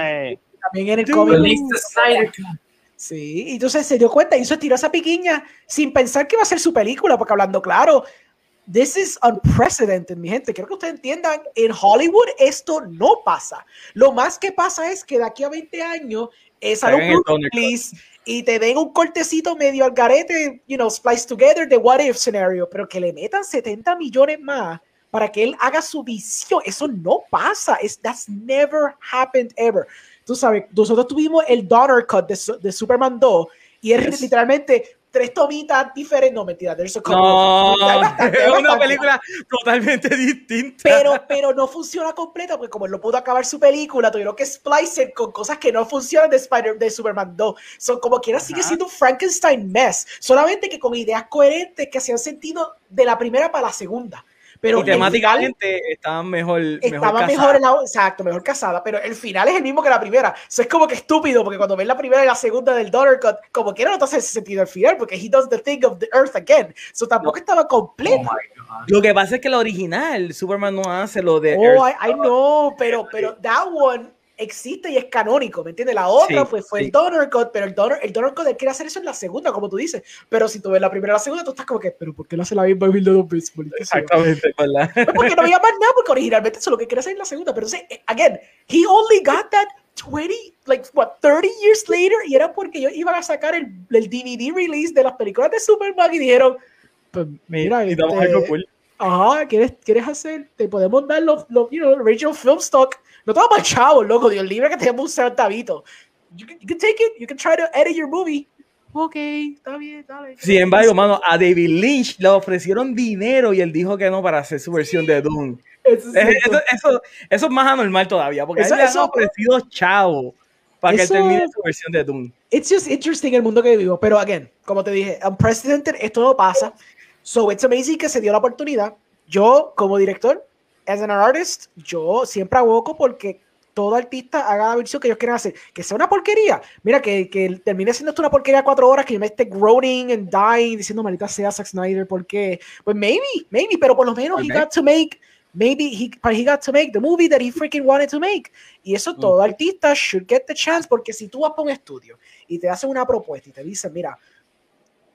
también en el cómic. Sí, y entonces se dio cuenta y eso tiró esa piquiña sin pensar que iba a ser su película, porque hablando claro, this is unprecedented, mi gente. Quiero que ustedes entiendan, en Hollywood esto no pasa. Lo más que pasa es que de aquí a 20 años es Cut. Willis y te den un cortecito medio al garete, you know, spliced together de what if scenario, pero que le metan 70 millones más para que él haga su visión. Eso no pasa. Es, that's never happened ever. Tú sabes, nosotros tuvimos el Donner Cut de, de Superman 2 y es Yes. literalmente tres tomitas diferentes. No, mentira, there's a couple. No, Hay bastante, hay es una bastante. película totalmente distinta. Pero, pero no funciona completa porque como él no pudo acabar su película, tuvieron que splice it con cosas que no funcionan de Spider de Superman 2. Son como quiera sigue Ajá. siendo un Frankenstein mess, solamente que con ideas coherentes que hacían sentido de la primera para la segunda. Pero y temáticamente estaban mejor, estaba mejor mejor, casadas. en la, exacto, mejor casada, pero el final es el mismo que la primera. Eso es como que estúpido, porque cuando ves la primera y la segunda del Daughter Cut, como quiera no te hace sentido el final, porque he does the thing of the earth again. So tampoco estaba Oh completa. my God. Lo que pasa es que la original, Superman no hace lo de Oh, Earth. I, I know, pero, pero that one existe y es canónico, ¿me entiendes? La otra Sí, pues fue sí. el Donor Cut, pero el Donor, el Donor Cut él quiere hacer eso en la segunda, como tú dices. Pero si tú ves la primera y la segunda, tú estás como que, pero ¿por qué no hace la misma build de dos veces? Exactamente, ¿verdad? Pues porque no había más nada, porque originalmente eso es lo que quiere hacer en la segunda. Pero entonces, eh, again, he only got that 20, like, what, 30 years later, y era porque ellos iban a sacar el, el DVD release de las películas de Superman y dijeron, pues mira, este, algo cool. Ajá, ¿quieres, ¿quieres hacer? Te podemos dar los, los you know, original film stock. No te vamos a chavos, loco, Dios libre que tenemos un centavito. You can, you can take it, you can try to edit your movie. Ok, está bien, dale. Sin embargo, mano, a David Lynch le ofrecieron dinero y él dijo que no para hacer su versión de Doom. Eso es Eh. Eso, eso, eso es más anormal todavía, porque Eso- a él le han ofrecido chavo para que él termine su versión de Doom. It's just interesting el mundo que vivimos, pero again, como te dije, unprecedented, esto no pasa. So it's amazing que se dio la oportunidad. Yo, como director, as an artist, yo siempre aboco porque todo artista haga la versión que ellos quieren hacer. Que sea una porquería. Mira, que, que termine siendo esto una porquería cuatro horas, que yo me esté groaning and dying, diciendo, maldita sea Zack Snyder, ¿por qué? Pues maybe, maybe, pero por lo menos he got to make maybe he, but he got to make the movie that he freaking wanted to make. Y eso todo artista should get the chance, porque si tú vas para un estudio y te hacen una propuesta y te dicen, mira,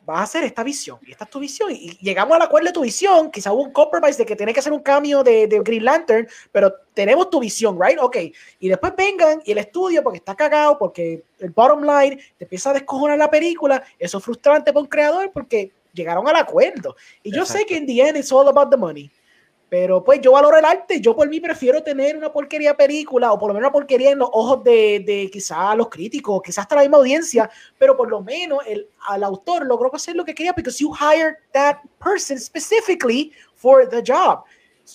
vas a hacer esta visión y esta es tu visión y llegamos al acuerdo de tu visión, quizá hubo un compromise de que tiene que hacer un cambio de, de, Green Lantern, pero tenemos tu visión, right? Ok, y después vengan y el estudio, porque está cagado, porque el bottom line te empieza a descojonar la película, eso es frustrante para un creador porque llegaron al acuerdo. Y yo sé que en the end it's all about the money. Pero pues yo valoro el arte, yo por mí prefiero tener una porquería película o por lo menos una porquería en los ojos de, de quizás los críticos, quizás hasta la misma audiencia, pero por lo menos el, al autor logró hacer lo que quería because you hired that person specifically for the job.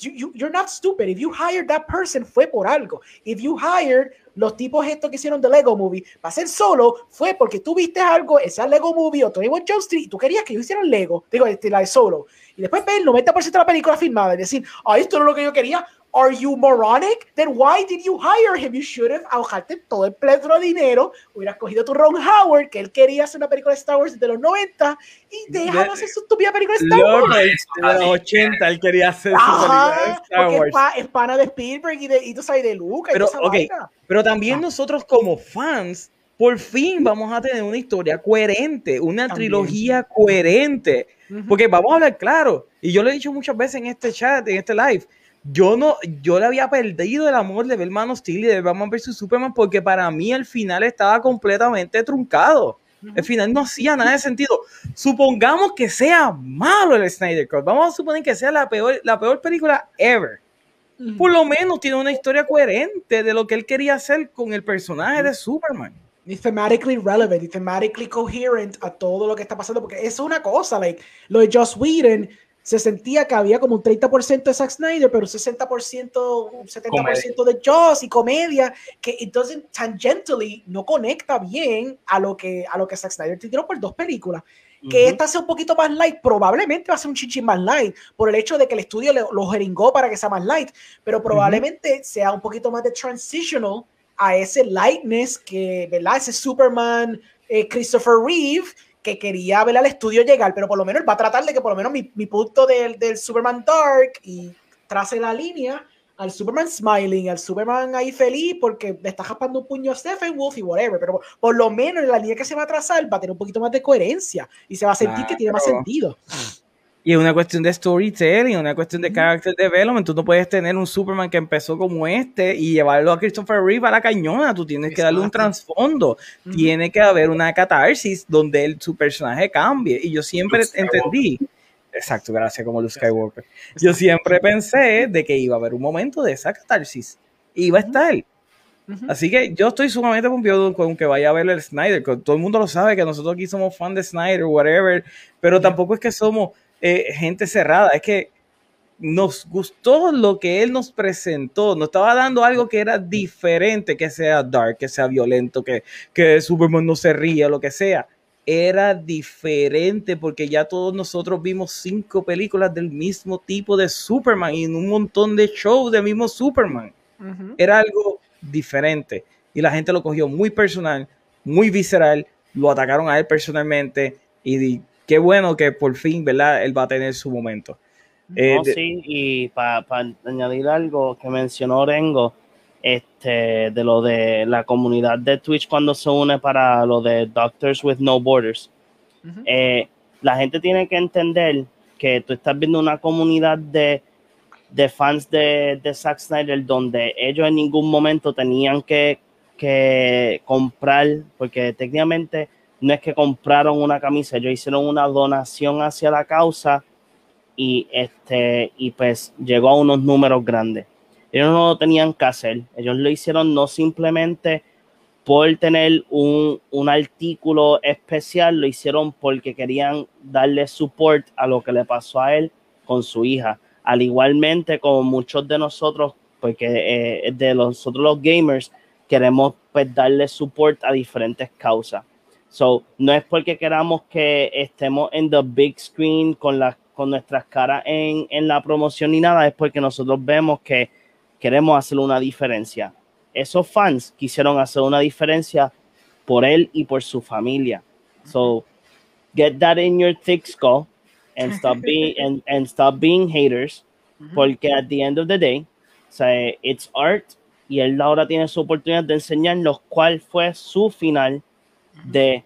You, you, you're not stupid. If you hired that person, fue por algo. If you hired los tipos estos que hicieron de Lego Movie para ser solo, fue porque tú viste algo, ese Lego Movie o Tony Jump Street, y tú querías que ellos hicieran Lego, digo, este, la de solo. Y después ver el 90% de la película filmada y decir, ah, esto no es lo que yo quería, Are you moronic? Then why did you hire him? You should have ahorrarte todo el pletro de dinero. Hubieras cogido tu Ron Howard, que él quería hacer una película de Star Wars de los 90 y déjalo hacer su estúpida película de Star Wars. De los 80 él quería hacer su película de Star Wars. Porque es, pana de Spielberg y, de, y tú sabes de Lucas. Pero, okay, pero también ah. nosotros como fans por fin vamos a tener una historia coherente, una trilogía coherente. Porque vamos a hablar claro, y yo lo he dicho muchas veces en este chat, en este live, yo no, yo le había perdido el amor de ver Man of Steel y de Batman vs Superman porque para mí el final estaba completamente truncado. El final no hacía nada de sentido. Supongamos que sea malo el Snyder Cut. Vamos a suponer que sea la peor, la peor película ever. Por lo menos tiene una historia coherente de lo que él quería hacer con el personaje de Superman. Thematically relevant, y thematically coherent a todo lo que está pasando, porque eso es una cosa, like, lo de Joss Whedon, se sentía que había como un 30% de Zack Snyder, pero un 60%, un 70% de Joss y comedia, que entonces tangentially no conecta bien a lo que, a lo que Zack Snyder te tiró por dos películas. Que esta sea un poquito más light, probablemente va a ser un chichín más light, por el hecho de que el estudio lo jeringó para que sea más light, pero probablemente sea un poquito más de transitional a ese lightness que, ¿verdad? Ese Superman eh, Christopher Reeve que quería ver al estudio llegar, pero por lo menos va a tratar de que por lo menos mi, mi punto del, del, Superman Dark y trace la línea al Superman smiling, al Superman ahí feliz porque le está japando un puño a Stephen Wolf y whatever, pero por, lo menos en la línea que se va a trazar va a tener un poquito más de coherencia y se va a sentir que tiene más sentido. Y es una cuestión de storytelling, una cuestión de character development. Tú no puedes tener un Superman que empezó como este y llevarlo a Christopher Reeve a la cañona. Tú tienes que darle un trasfondo. Tiene que haber una catarsis donde el, su personaje cambie. Y yo siempre entendí. Exacto, gracias, como Luke Skywalker. Yo siempre pensé de que iba a haber un momento de esa catarsis. Iba a estar. Así que yo estoy sumamente confiado con que vaya a ver el Snyder. Todo el mundo lo sabe que nosotros aquí somos fan de Snyder, whatever. Pero tampoco es que somos eh, gente cerrada, es que nos gustó lo que él nos presentó, nos estaba dando algo que era diferente, que sea dark, que sea violento, que, que Superman no se ría, lo que sea. Era diferente porque ya todos nosotros vimos cinco películas del mismo tipo de Superman y en un montón de shows del mismo Superman. Era algo diferente y la gente lo cogió muy personal, muy visceral, lo atacaron a él personalmente y qué bueno que por fin, ¿verdad? Él va a tener su momento. Eh, sí, y para añadir algo que mencionó Rengo, este, de lo de la comunidad de Twitch cuando se une para lo de Doctors with No Borders. Eh, la gente tiene que entender que tú estás viendo una comunidad de, de fans de, de Zack Snyder donde ellos en ningún momento tenían que, que comprar, porque técnicamente no es que compraron una camisa, ellos hicieron una donación hacia la causa y este y pues llegó a unos números grandes. Ellos no tenían que hacer, ellos lo hicieron no simplemente por tener un, un artículo especial, lo hicieron porque querían darle support a lo que le pasó a él con su hija. Al igualmente como muchos de nosotros, porque eh, de nosotros los gamers, queremos pues darle support a diferentes causas So, no es porque queramos que estemos en the big screen con, la, con nuestras caras en, en la promoción ni nada, es porque nosotros vemos que queremos hacer una diferencia. Esos fans quisieron hacer una diferencia por él y por su familia. So, get that in your thick skull and stop being, <laughs> and, and stop being haters. Porque at the end of the day, o sea, it's art y él ahora tiene su oportunidad de enseñarnos cuál fue su final de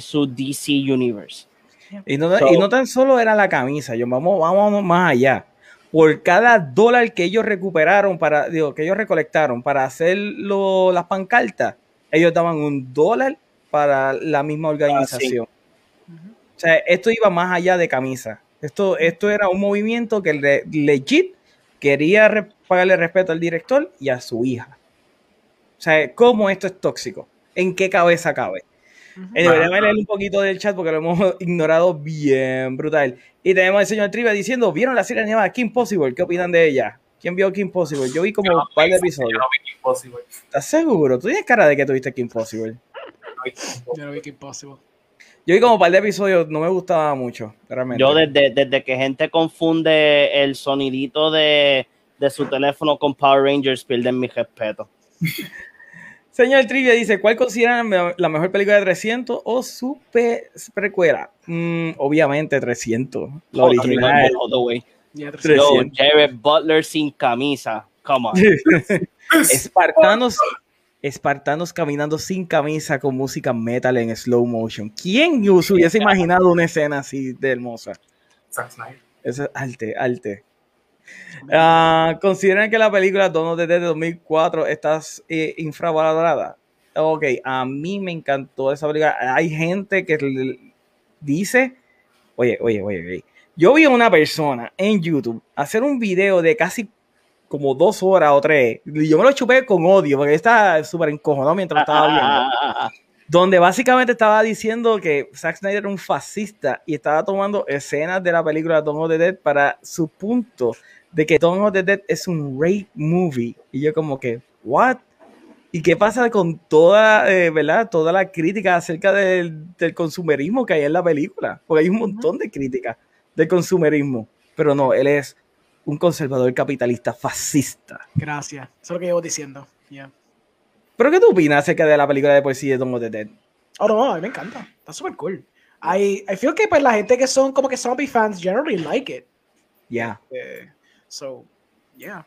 su DC Universe. Y no, So- y no tan solo era la camisa, yo vamos, vamos más allá. Por cada dólar que ellos recuperaron para, digo, que ellos recolectaron para hacer lo- las pancartas, ellos daban un dólar para la misma organización. Ujú. O sea, esto iba más allá de camisa. Esto, esto era un movimiento que le- legit quería re- pagarle respeto al director y a su hija. O sea, ¿cómo esto es tóxico? ¿En qué cabeza cabe? Eh, Ajá. déjame leer un poquito del chat porque lo hemos <laughs> ignorado bien brutal. Y tenemos al señor Trivia diciendo, ¿vieron la serie animada Kim Possible? ¿Qué opinan de ella? ¿Quién vio Kim Possible? Yo vi como no un par de vi- Yo episodios. no vi Kim Possible. ¿Estás seguro? ¿Tú tienes cara de que tuviste Kim Possible? No vi Kim Possible. Yo no vi que imposible. Yo vi como un par de episodios, no me gustaba mucho, realmente. Yo desde, desde que gente confunde el sonidito de, de su teléfono con Power Rangers, pierden mi respeto. <laughs> Señor Trivia dice, ¿cuál consideran la mejor película de 300 o su pe- precuela? Mm, obviamente 300, la Oh, original. all the way. Ya, Tres. Yo, 300. Jared Butler sin camisa. Come on. <laughs> Espartanos, espartanos caminando sin camisa con música metal en slow motion. ¿Quién se hubiese imaginado una escena así de hermosa? Zack Snyder. Eso es arte, arte. Ah, ¿Consideran que la película Dawn of the Dead de 2004 está eh, infravalorada? Ok, a mí me encantó esa película. Hay gente que dice, oye, oye, oye, oye. Yo vi a una persona en YouTube hacer un video de casi como dos horas o tres. Y yo me lo chupé con odio porque estaba súper encojonado mientras estaba viendo <laughs> donde básicamente estaba diciendo que Zack Snyder era un fascista y estaba tomando escenas de la película Dawn of the Dead para su punto de que Dawn of the Dead es un rape movie. Y yo como que, ¿what? ¿Y qué pasa con toda, eh, ¿verdad? Toda la crítica acerca del, del consumerismo que hay en la película? Porque hay un montón de críticas del consumerismo. Pero no, él es un conservador capitalista fascista. Gracias. Eso es lo que llevo diciendo. Yeah. ¿Pero qué tú opinas acerca de la película de por sí de Dawn of the Dead? Oh, no, a mí me encanta. Está súper cool. I, I feel que pues la gente que son como que zombie fans generally like it. Ya. Eh, so, yeah.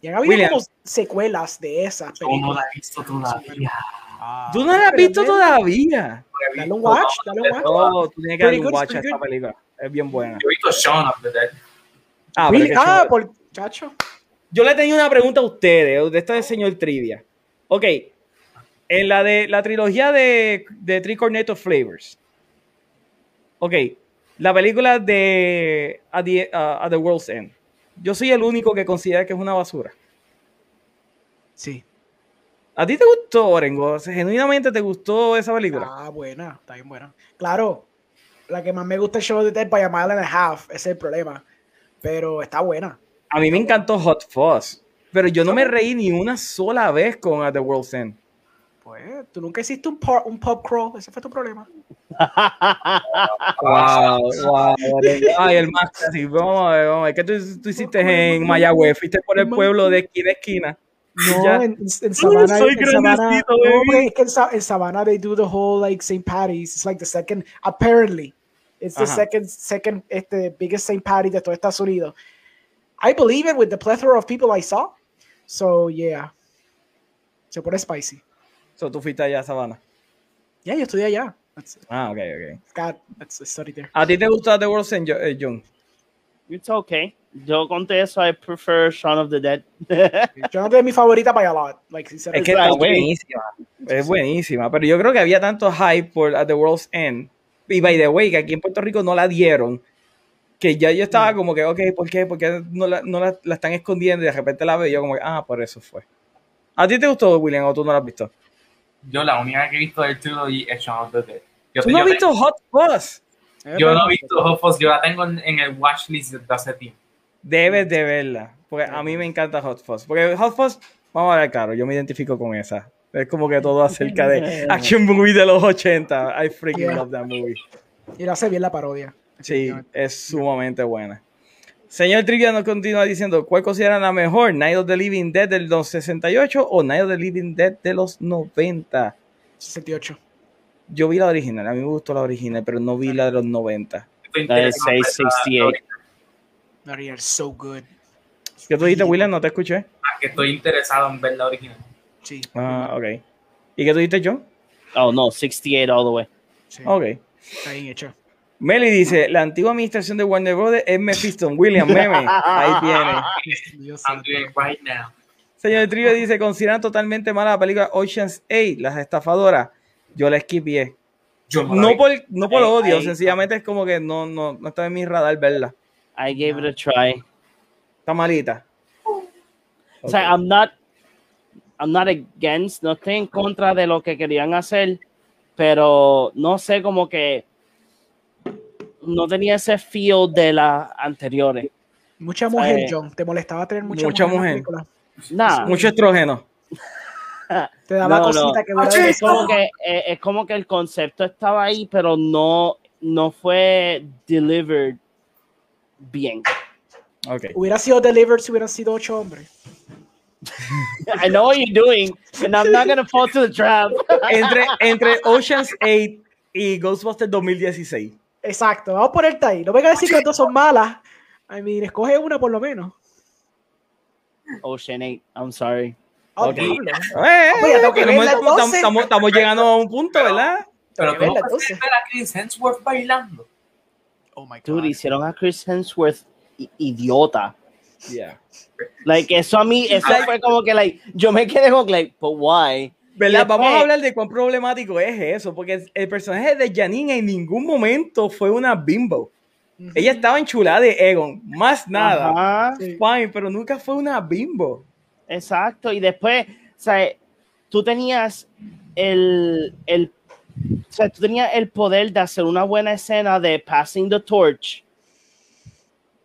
Y han habido William. como secuelas de esas Yo no películas. la he visto todavía. Ah, ¿Tú no la has visto todavía? Dale un watch, dale un watch. No, tú tienes que darle un watch a esta película. Es bien buena. Yo he visto Shaun of the Dead. Ah, Really? Ah, por chacho. Yo le tenía una pregunta a ustedes, de esta de señor Trivia. Ok, en la de la trilogía de, de Three Cornetto Flavors. Ok, la película de At the, uh, At the World's End. Yo soy el único que considera que es una basura. Sí. ¿A ti te gustó, Orengo? ¿Genuinamente te gustó esa película? Ah, buena, está bien buena. Claro, la que más me gusta es Show of the Dead by a Mile and a Half, ese es el problema. Pero está buena. A mí me encantó Hot Fuzz, pero yo no me reí ni una sola vez con At the World's End. Pues, tú nunca hiciste un, pop, un pop crawl, ese fue tu problema. Wow, wow. <laughs> Ay, el más casi. Vamos a ver, vamos a ver. ¿Qué tú, tú hiciste en Mayagüez? ¿Fuiste por el pueblo de esquina a esquina? No, Ya. en, en, en Savannah, soy en Savannah, no, en Savannah they do the whole like St. Patty's. It's like the second, apparently, it's the Ajá. second, second, este, biggest St. Patty de todo Estados Unidos. I believe it with the plethora of people I saw. So yeah, se pone spicy. So, tú fuiste allá a Sabana. Yeah, yo estudié allá. That's, Ah, ok, ok. God, that's I studied there. ¿A ti te gustó The World's End, Jo- eh, John? It's okay. Yo conté eso, I prefer Shaun of the Dead. <laughs> Yo no de mi favorita by a lot. Like, Es que está Right. buenísima. Es buenísima. Pero yo creo que había tanto hype por At the World's End. Y by the way, que aquí en Puerto Rico no la dieron. Que ya yo estaba como que, ok, ¿por qué? ¿Por qué no, la, no la, la están escondiendo? Y de repente la veo y yo como que, ah, por eso fue. ¿A ti te gustó, William, o tú no la has visto? Yo la única que he visto del trilogy es Shaun of the Dead. Yo, ¿Tú no has visto Hot Fuzz? Yo no he visto Hot Fuzz, yo la tengo en, en el watchlist desde hace tiempo. Debes de verla. Porque a mí me encanta Hot Fuzz. Porque Hot Fuzz, vamos a ver, claro, yo me identifico con esa. Es como que todo acerca de <laughs> action movie de los 80. I freaking Yeah. love that movie. Y lo hace bien la parodia. Sí, es sumamente buena. Señor Trivia nos continúa diciendo, ¿cuál consideran la mejor? ¿Night of the Living Dead del 68 o Night of the Living Dead de los 90? 68. Yo vi la original, a mí me gustó la original, pero no vi la de los 90. Estoy La de interesado en 668. verla ahorita. The original is so good. ¿Qué tú dijiste, William? No te escuché. Ah, que estoy interesado en ver la original. Sí, Ah, ok. ¿Y qué tú dijiste, John? Oh, no, 68 all the way. sí. Ok. Está bien hecho. Meli dice, la antigua administración de Warner Brothers es Mephisto. William, meme. Ahí tiene. I'm doing it right now. Señor Trillo dice, consideran totalmente mala la película Ocean's 8, las estafadoras. Yo la esquipié. Yo No por, no por Ey, odio, sencillamente es como que no, no, no está en mi radar verla. I gave it a try. Está malita. O sea, I'm not, I'm not against, no estoy en contra de lo que querían hacer, pero no sé, como que no tenía ese feel de las anteriores. Mucha mujer, Eh, John. ¿Te molestaba tener mucha, mucha mujer? mujer. Nada. Mucho estrógeno. <laughs> Te daba No, cosita no. que hubiera Achis. Es como que, eh, es como que el concepto estaba ahí, pero no, no fue delivered bien. Ok. Hubiera sido delivered si hubieran sido ocho hombres. <laughs> I know what you're doing, and I'm not gonna fall to the trap. Entre, entre Ocean's 8 y Ghostbusters 2016. Exacto, vamos a ponerte ahí. No venga a decir que las dos son malas. I mean, escoge una por lo menos. Ocean 8, I'm sorry. Oh, Ok. diablo. Eh, tengo que estamos, verla, estamos- entonces. estamos- estamos llegando a un punto, ¿verdad? Pero que puedes entonces. ver a Chris Hemsworth bailando. Oh my Dude, God. hicieron a Chris Hemsworth idiota. Yeah. Like, eso a mí, eso Like- fue como que, like, yo me quedé como, like, but why? ¿Verdad? Vamos a hablar de cuán problemático es eso, porque el personaje de Janine en ningún momento fue una bimbo. Ella estaba enchulada de Egon, más nada. Ajá, Sí. Fine, pero nunca fue una bimbo. exacto. Y después, o sea, tú tenías el, el, o sea, tú tenías el poder de hacer una buena escena de passing the torch.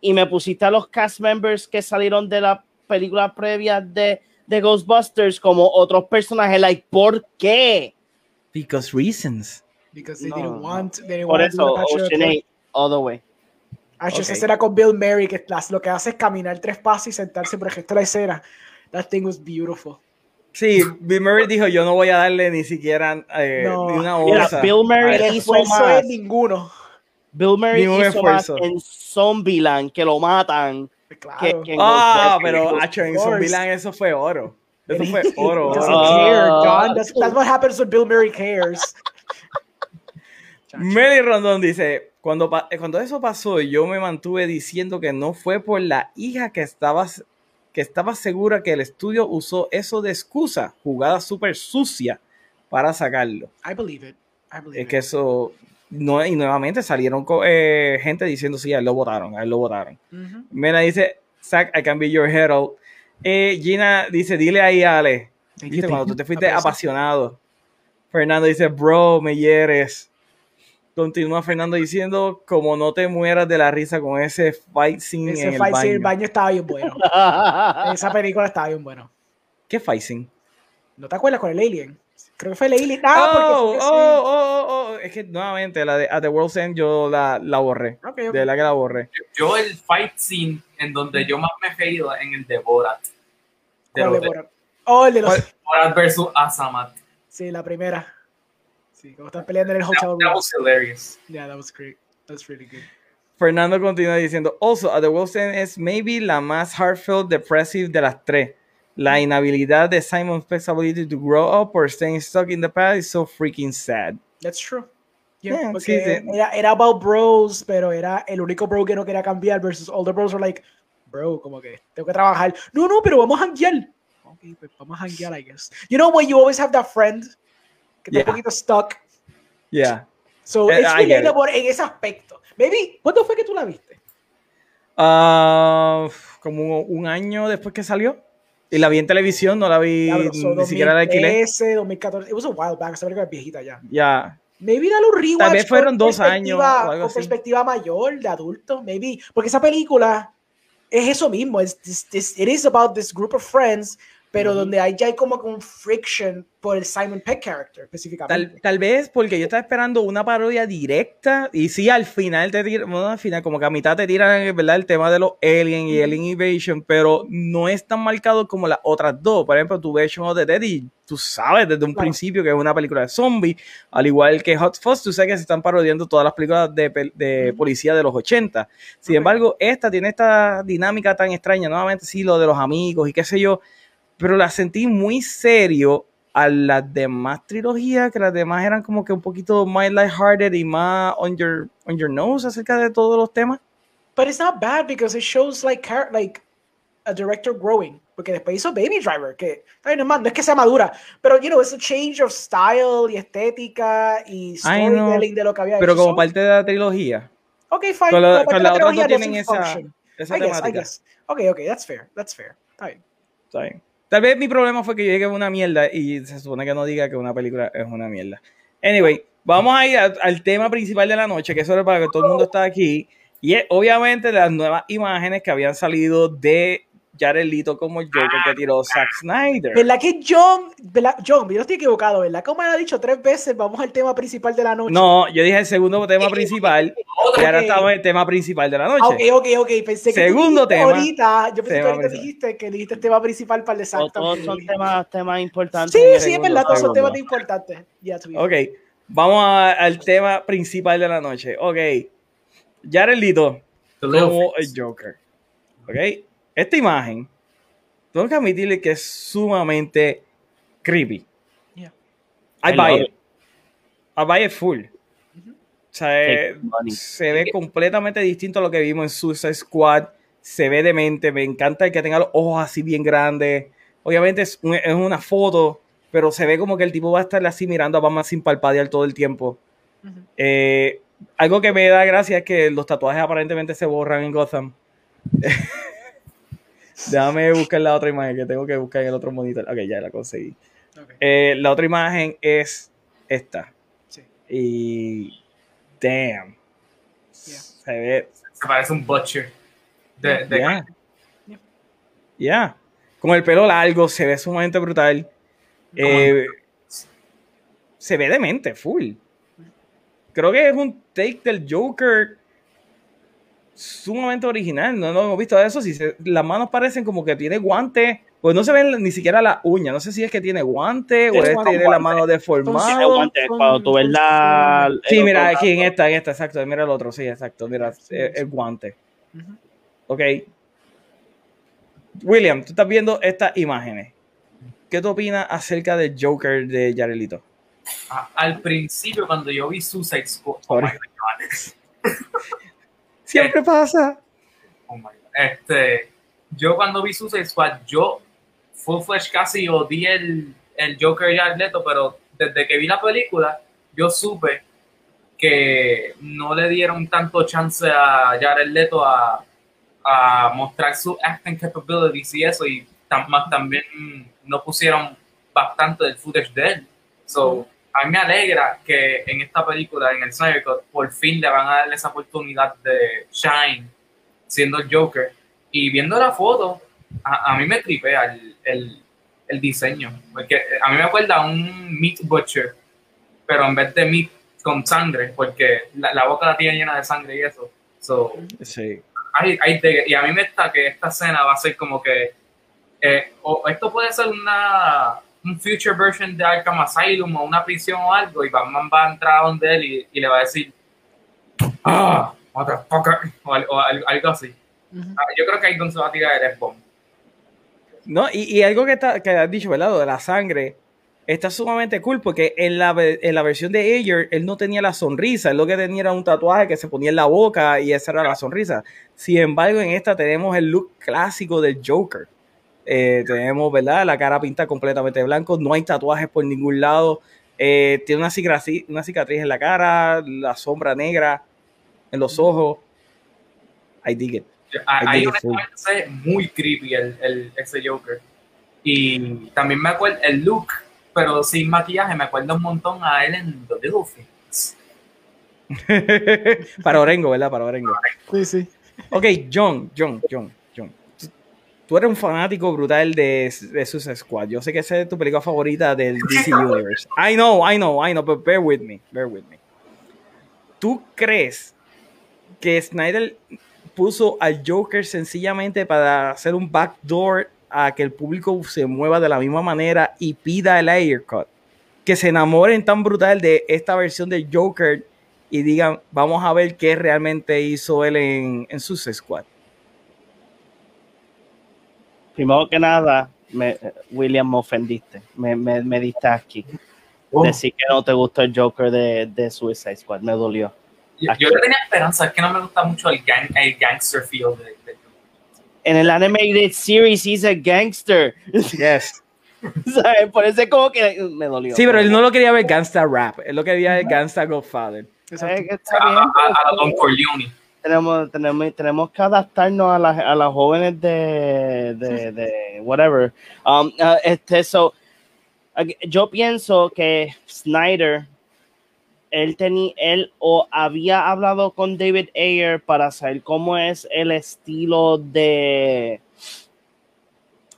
Y me pusiste a los cast members que salieron de la película previa de, de Ghostbusters como otros personajes. Like, ¿por qué? Because reasons. Because they No, didn't no. want, they didn't Por want eso, Ocean Clock. 8, all the way. Ah, esa Ok. escena con Bill Murray, que las- lo que hace es caminar tres pasos y sentarse por el resto de la escena. That thing was beautiful. Sí, Bill Murray dijo, yo no voy a darle ni siquiera eh, No. ni una Mira, onza. Bill Murray eso. hizo esfuerzo más. es ninguno. Bill Murray hizo más esfuerzo. en Zombieland que lo matan. Claro. Ah, pero hacho, en. Zombieland eso fue oro. Eso fue oro. Doesn't. Ah. care, John. That's, that's what happens when Bill Murray cares. <laughs> Meli Rondón dice, cuando, eh, cuando eso pasó, yo me mantuve diciendo que no fue por la hija que estaba, que estaba segura que el estudio usó eso de excusa, jugada súper sucia, para sacarlo. I believe it. I believe Es que it. eso, no, y nuevamente salieron eh, gente diciendo, sí, a él lo votaron, a él lo votaron. Mena dice, Zach, I can be your hero. Eh, Gina dice, dile ahí, Ale. Viste, cuando tú te fuiste apasionado. Fernando dice, bro, me hieres. Continúa Fernando diciendo, como no te mueras de la risa con ese fight scene Ese en el fight scene en el baño. baño estaba bien bueno. <laughs> Esa película estaba bien bueno. ¿Qué fight scene? ¿No te acuerdas con el Alien? Creo que fue Alien. Ah, porque oh, fue que oh, oh, oh, oh. Es que nuevamente, la de At the World's End yo la, la borré. Ok, ok. De la que la borré. Yo el fight scene en donde yo más me he reído en el de Borat. De ¿Cuál los de Borat? Oh, el de los... Borat versus Asamat. Sí, la primera. Sí, como están peleando en el That, hotel that room. was hilarious. Yeah, that was great. That's really good. Fernando continúa diciendo, also, At the World's End es maybe la más heartfelt depressive de las tres. La inhabilidad de Simon Pegg's ability to grow up or staying stuck in the past is so freaking sad. That's true. Yeah, Yeah, sí, sí. Era, era about bros, pero era el único bro que no quería cambiar versus all the bros were like, bro, como que tengo que trabajar. No, no, pero vamos a janguear. Ok, pues vamos a janguear, I guess. You know when you always have that friend que está Yeah. un poquito stuck. Yeah. So it. relatable en ese aspecto. Maybe, ¿cuándo fue que tú la viste? Ah, como un año después que salió. Y la vi en televisión, no la vi so ni siquiera la alquilé. 2013, 2014. It was a while back. Esa película es viejita ya. Ya. Maybe dale un rewatch. Tal vez fueron dos años Con así. perspectiva mayor, de adulto, maybe. Porque esa película es eso mismo. Es- es- it is about this group of friends, pero donde hay ya hay como un friction por el Simon Peck character específicamente. Tal, tal vez porque yo estaba esperando una parodia directa y sí, al final te tiran, bueno, al final como que a mitad te tiran, ¿verdad? El tema de los aliens y Alien Invasion, pero no es tan marcado como las otras dos. Por ejemplo, tu ves Shaun of the Dead y tú sabes desde un Claro. principio que es una película de zombies, al igual que Hot Fuzz, tú sabes que se están parodiando todas las películas de, de policía de los 80. Sin embargo, esta tiene esta dinámica tan extraña, nuevamente sí, lo de los amigos y qué sé yo, pero la sentí muy serio a las demás trilogías, que las demás eran como que un poquito más lighthearted y más on your, on your nose acerca de todos los temas. But it's not bad because it shows like like a director growing. Porque después hizo Baby Driver, que no, es no es que sea madura, pero you know, it's a change of style y estética y I storytelling de lo que había Pero hecho. como So, parte de la trilogía. ok, fine. Con, la- como con las otras no tienen esa, esa I guess, I temática. guess. Ok, ok, that's fair, that's fair. Está bien. Está bien. Tal vez mi problema fue que yo llegué a una mierda y se supone que no diga que una película es una mierda. Anyway, vamos a ir al tema principal de la noche, que eso es para que todo el mundo está aquí. Y es obviamente las nuevas imágenes que habían salido de Jared Leto como el Joker que tiró Zack Snyder. ¿Verdad que John, verdad, John, yo no estoy equivocado, ¿verdad? Como me ha dicho tres veces, vamos al tema principal de la noche. No, yo dije el segundo tema principal y ahora estamos en el tema principal de la noche. ok, ok, ok. Pensé que Segundo tema. ahorita, yo pensé que ahorita principal. dijiste que dijiste el tema principal para el O todos exacto. son temas, temas importantes. Sí, sí, es verdad, todos son temas importantes. Be Ok, vamos a- al tema principal de la noche. Ok, Jared Leto como el. Joker. Ok, esta imagen, tengo que admitirle que es sumamente creepy. Yeah. I I buy it. I buy it full. O sea, eh, se ve completamente distinto a lo que vimos en Suicide Squad. Se ve demente. Me encanta el que tenga los ojos así bien grandes. Obviamente es, un- es una foto, pero se ve como que el tipo va a estar así mirando a Batman sin parpadear todo el tiempo. Eh, algo que me da gracia es que los tatuajes aparentemente se borran en Gotham. <laughs> Déjame buscar la otra imagen que tengo que buscar en el otro monitor. Ok, ya la conseguí. Eh, la otra imagen es esta. sí. Y. Damn. Yeah. Se ve. Se parece un butcher. De, de Ya. Ya. Con el pelo largo, se ve sumamente brutal. Eh, se ve demente, full. Creo que es un take del Joker sumamente original. No lo hemos visto eso. Si se- las manos parecen como que tiene guante. Pues no se ven ni siquiera las uñas. No sé si es que tiene guante o Tiene es guante. tiene la mano Tiene deformada. guantes, Cuando tú ves la. Sí, mira, aquí en esta, en esta, exacto. Mira el otro, sí, exacto. Mira, Sí, el, el guante. Ok. William, tú estás viendo estas imágenes. ¿Qué tú opinas acerca del Joker de a- al principio, cuando yo vi Suicide Squad, oh. Siempre pasa. Oh my God. Este, yo cuando vi Suicide Squad, yo full flesh casi odié el, el Joker de Jared Leto, pero desde que vi la película, yo supe que no le dieron tanto chance a Jared Leto a, a mostrar su acting capabilities y eso, y tam- más también no pusieron bastante del footage de él. So, a mí me alegra que en esta película, en el Snyder Cut, por fin le van a darle esa oportunidad de shine siendo el Joker. Y viendo la foto, a, a mí me tripea el, el, el diseño. Porque a mí me acuerda a un Meat Butcher, pero en vez de meat con sangre, porque la, la boca la tiene llena de sangre y eso. So, Sí. hay de- y a mí me está que esta escena va a ser como que eh, o esto puede ser una un future version de Arkham Asylum o una prisión o algo y Batman va a entrar a donde él y, y le va a decir ah motherfucker o, o al- algo así. Ah, yo creo que ahí donde se va a tirar el F-bomb No, y, y algo que, está, que has dicho, ¿verdad? De la sangre, está sumamente cool porque en la, en la versión de Ayer él no tenía la sonrisa, él lo que tenía era un tatuaje que se ponía en la boca y esa era la sonrisa. Sin embargo, en esta tenemos el look clásico del Joker. Eh, tenemos, ¿verdad? La cara pinta completamente de blanco, no hay tatuajes por ningún lado. Eh, tiene una cicatriz, una cicatriz en la cara, la sombra negra en los ojos. I dig it. Ah, I ahí dig it muy creepy el, el, ese Joker y también me acuerdo el look pero sin maquillaje me acuerda un montón a él en The Little Things <laughs> Para Orengo, ¿verdad? Para Orengo. Sí, sí. Ok, John, John, John. Tú eres un fanático brutal de, de Suicide Squad. Yo sé que esa es tu película favorita del <laughs> DC Universe. I know, I know, I know, but bear with me, bear with me. ¿Tú crees que Snyder puso al Joker sencillamente para hacer un backdoor a que el público se mueva de la misma manera y pida el air cut? Que se enamoren tan brutal de esta versión de Joker y digan, vamos a ver qué realmente hizo él en, en Suicide Squad. Primero que nada, me, William, me ofendiste. Me, me, me diste aquí. Oh, Decir que no te gustó el Joker de, de Suicide Squad, me dolió. yo, yo le tenía esperanza, es que no me gusta mucho el, gang, el gangster feel de, de- En el animated series, he's a gangster. Yes. <laughs> ¿Sabes? Por eso es como que me dolió. Sí, pero él no lo quería ver gangsta rap, él lo quería ver gangsta Godfather. ¿Sabes que está a, bien? a- a- a Don Corleone. Tenemos, tenemos, tenemos que adaptarnos a las, a las jóvenes de, de, de whatever. Um, uh, este, so, yo pienso que Snyder, él, tenía, él o había hablado con David Ayer para saber cómo es el estilo de,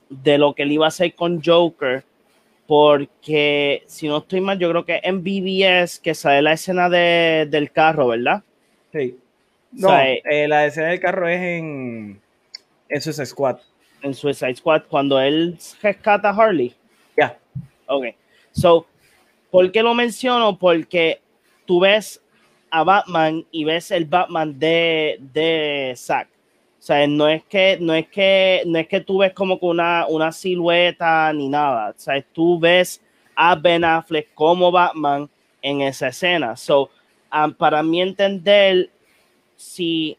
de lo que él iba a hacer con Joker. Porque si no estoy mal, yo creo que en BBS que sale la escena de, del carro, ¿verdad? Sí. O No, sea, eh, eh, la escena del carro es en, en Suicide Squad. en Suicide Squad cuando él rescata a Harley. Ya. Ok. So, ¿por qué lo menciono? Porque tú ves a Batman y ves el Batman de, de Zack. O sea, no es que, no es que, no es que tú ves como que una, una silueta ni nada. O sea, tú ves a Ben Affleck como Batman en esa escena. So, um, para mí entender si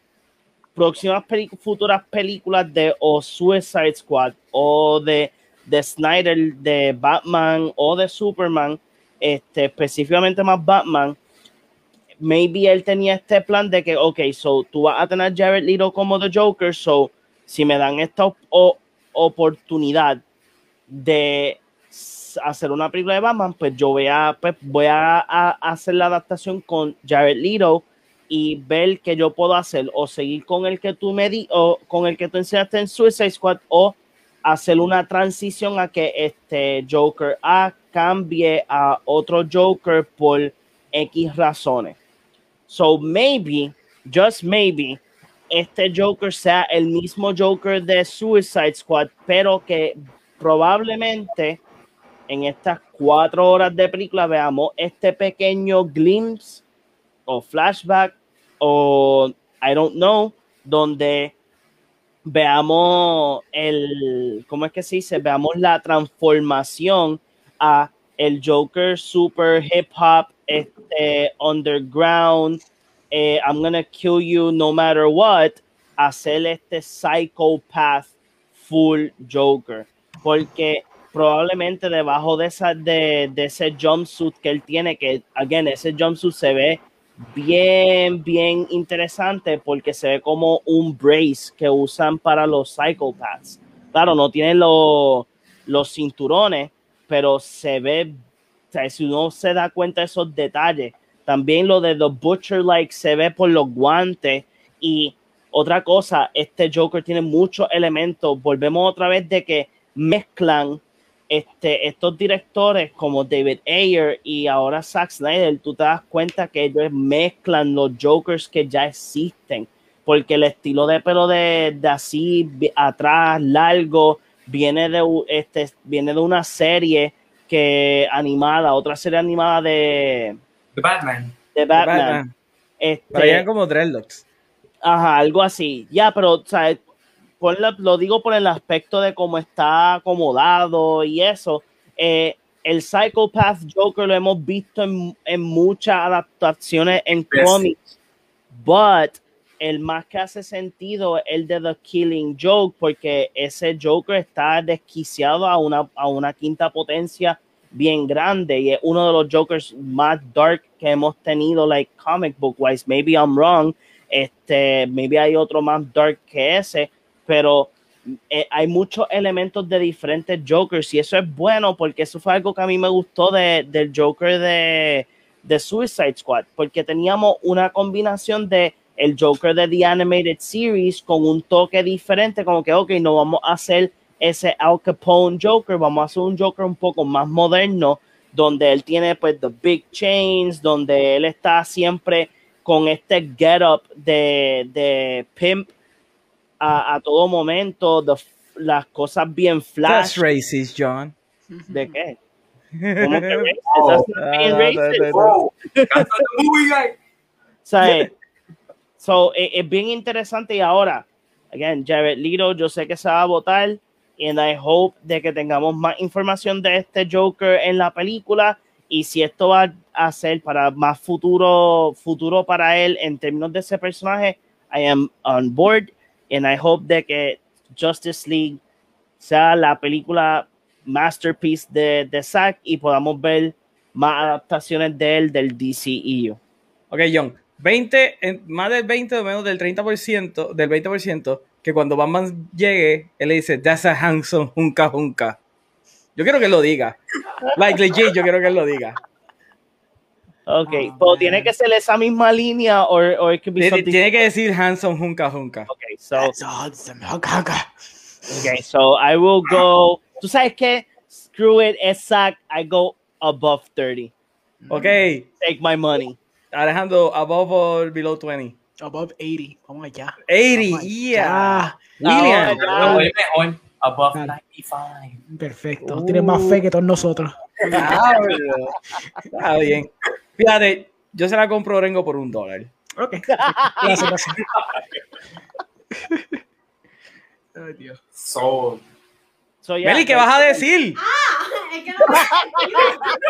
próximas futuras películas de o Suicide Squad o de, de Snyder de Batman o de Superman, este, específicamente más Batman, maybe él tenía este plan de que, ok, so tú vas a tener Jared Leto como The Joker, so si me dan esta op- oportunidad de hacer una película de Batman, pues yo voy a, pues, voy a, a hacer la adaptación con Jared Leto y ver qué yo puedo hacer o seguir con el que tú me di o con el que tú enseñaste en Suicide Squad o hacer una transición a que este Joker A cambie a otro Joker por X razones. So maybe, just maybe, este Joker sea el mismo Joker de Suicide Squad, pero que probablemente en estas cuatro horas de película veamos este pequeño glimpse o flashback o I don't know, donde veamos el, ¿cómo es que se dice? Veamos la transformación a el Joker super hip hop, este underground, eh, I'm gonna kill you no matter what, hacer este psychopath full Joker, porque probablemente debajo de esa de, de ese jumpsuit que él tiene, que again ese jumpsuit se ve bien, bien interesante porque se ve como un brace que usan para los psychopaths. Claro, no tienen los, los cinturones, pero se ve, o sea, si uno se da cuenta de esos detalles, también lo de The Butcher Like se ve por los guantes y otra cosa, este Joker tiene muchos elementos. Volvemos otra vez de que mezclan este, estos directores como David Ayer y ahora Zack Snyder, tú te das cuenta que ellos mezclan los Jokers que ya existen, porque el estilo de pelo de, de así atrás, largo, viene de, este, viene de una serie que animada, otra serie animada de, The Batman. de Batman. Batman. Este, Pero como dreadlocks. Ajá, algo así. Ya, pero, o sea, por la- lo digo por el aspecto de cómo está acomodado y eso. Eh, el Psychopath Joker lo hemos visto en, en muchas adaptaciones en Sí. cómics, but el más que hace sentido es el de The Killing Joke, porque ese Joker está desquiciado a una, a una quinta potencia bien grande y es uno de los Jokers más dark que hemos tenido, like comic book wise. Maybe I'm wrong, este, maybe hay otro más dark que ese, pero eh, hay muchos elementos de diferentes Jokers y eso es bueno porque eso fue algo que a mí me gustó de, del Joker de, de Suicide Squad, porque teníamos una combinación de el Joker de The Animated Series con un toque diferente, como que, ok, no vamos a hacer ese Al Capone Joker, vamos a hacer un Joker un poco más moderno, donde él tiene pues the big chains, donde él está siempre con este get up de, de pimp a, a todo momento, the- las cosas bien That's flash. racist, John. ¿De qué? ¿Cómo que racist? Oh. That's not being Ah, racist. Oh, cancel the movie, guy. O sea, eh, so, eh, es bien interesante y ahora, again, Jared Leto, yo sé que se va a votar and I hope de que tengamos más información de este Joker en la película y si esto va a ser para más futuro, futuro para él en términos de ese personaje, I am on board and I hope de que Justice League sea la película masterpiece de, de Zack y podamos ver más adaptaciones de él del DCEU. Ok, John. 20, en- más del 20 o menos del 30%, del 20%, que cuando Batman llegue, él le dice, That's a handsome junca junca. Yo quiero que lo diga. Like legit, yo quiero que lo diga. Ok, Oh, pero man. tiene que ser esa misma línea o o it could be Tiene, something. tiene que decir handsome junca junca. Okay, so That's awesome. Hugga, hugga. okay, so I will go. ¿Tú sabes qué? Screw it, exact. I go above 30. Ok, Take my money. Alejandro, above or below 20? Above 80. Vamos allá. 80, Vamos yeah. allá. William. Ahora Pero voy mejor. Above Claro. 95. Perfecto. Uh. Tienes más fe que todos nosotros. Está bien. Fíjate, yo se la compro a Orengo por un dólar. Ok. Gracias, gracias. Ay, Dios. So, Meli, ¿qué vas a decir? Es que no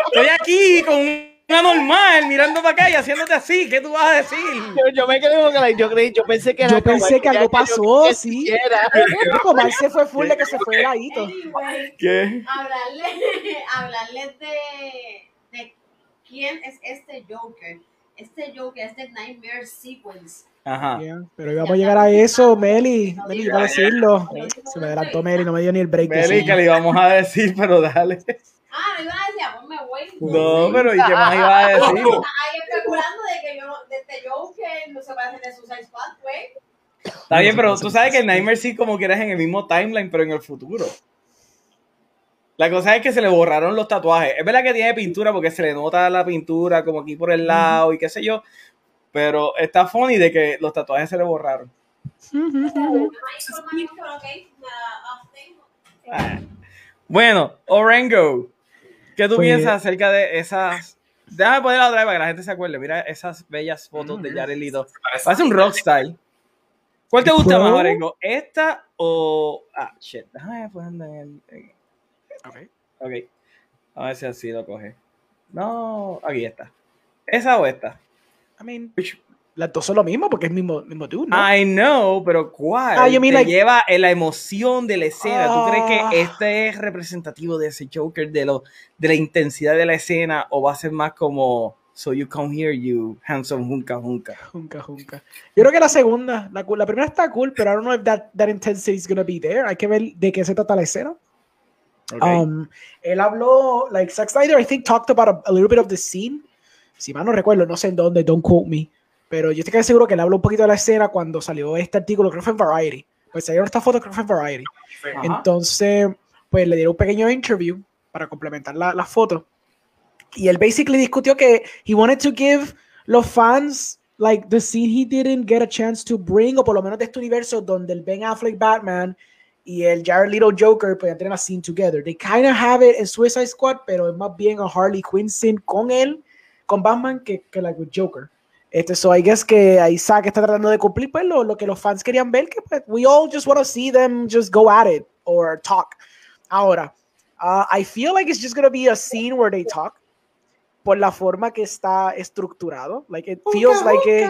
Estoy aquí con una normal mirando para acá y haciéndote así. ¿Qué tú vas a decir? Yo, yo me quedé que like, yo creí, yo pensé que era Yo pensé que algo pasó, sí. <laughs> Como él se fue full de que se fue heladito. Anyway, ¿Qué? hablarle, <laughs> hablarles de, de quién es este Joker. Este Joker, este Nightmare Sequence. Ajá. Bien, Pero íbamos a llegar a eso, Meli. Meli, iba a decirlo. Se me adelantó Meli, no me dio ni el break. de Meli, que le íbamos a decir, pero dale. <laughs> Ah, no iban a decir, ah, ponme güey. No, pero ¿y qué más iba a <laughs> decir? Ahí especulando de que yo no, de este Joker no se parece de Suicide Squad, güey. Está bien, pero tú sabes que el Nightmare sí como quieras en el mismo timeline, pero en el futuro. La cosa es que se le borraron los tatuajes. Es verdad que tiene pintura porque se le nota la pintura como aquí por el lado y qué sé yo. Pero está funny de que los tatuajes se le borraron. Me. Ah. Bueno, Orengo, ¿qué tú Pues- piensas acerca de esas? Déjame ponerla otra vez para que la gente se acuerde. Mira esas bellas fotos de Jared Leto. parece un rockstar. ¿Cuál te gusta más, Orengo? ¿Esta o...? Ah, shit. Déjame ponerla en el... Ok. Ok. A ver si así lo coge. No, aquí está. ¿Esa o esta? I mean, Which- las dos son lo mismo porque es el mismo, mismo dude, ¿no? I know, pero ¿cuál? Ah, mean te like- lleva en la emoción de la escena. ¿Tú crees Ah. que este es representativo de ese Joker, de, lo, de la intensidad de la escena, o va a ser más como So you come here, you handsome junca junca? Junca, junca. Yo creo que la segunda, la, la primera está cool, pero I don't know if that, that intensity is gonna be there. Hay que ver de qué se trata la escena. Um, él habló, like Zack Snyder, I think talked about a, a little bit of the scene. Si mal no recuerdo, no sé en dónde, don't quote me. Pero yo estoy casi seguro que él habló un poquito de la escena cuando salió este artículo, creo que fue en Variety. Pues salieron estas fotos, creo que fue en Variety. Ajá. Entonces, pues le dieron un pequeño interview para complementar la, la foto. Y él basically discutió que he wanted to give los fans like the scene he didn't get a chance to bring, o por lo menos de este universo donde el Ben Affleck Batman y el Jared Leto Joker podían tener a scene together. They kind of have it en Suicide Squad, pero es más bien a Harley Quinn scene con él, con Batman, que, que like with Joker. Este, so I guess que Isaac está tratando de cumplir pues, lo, lo que los fans querían ver, que pues, we all just want to see them just go at it or talk. Ahora, uh, I feel like it's just going to be a scene where they talk por la forma que está estructurado. Like it feels like que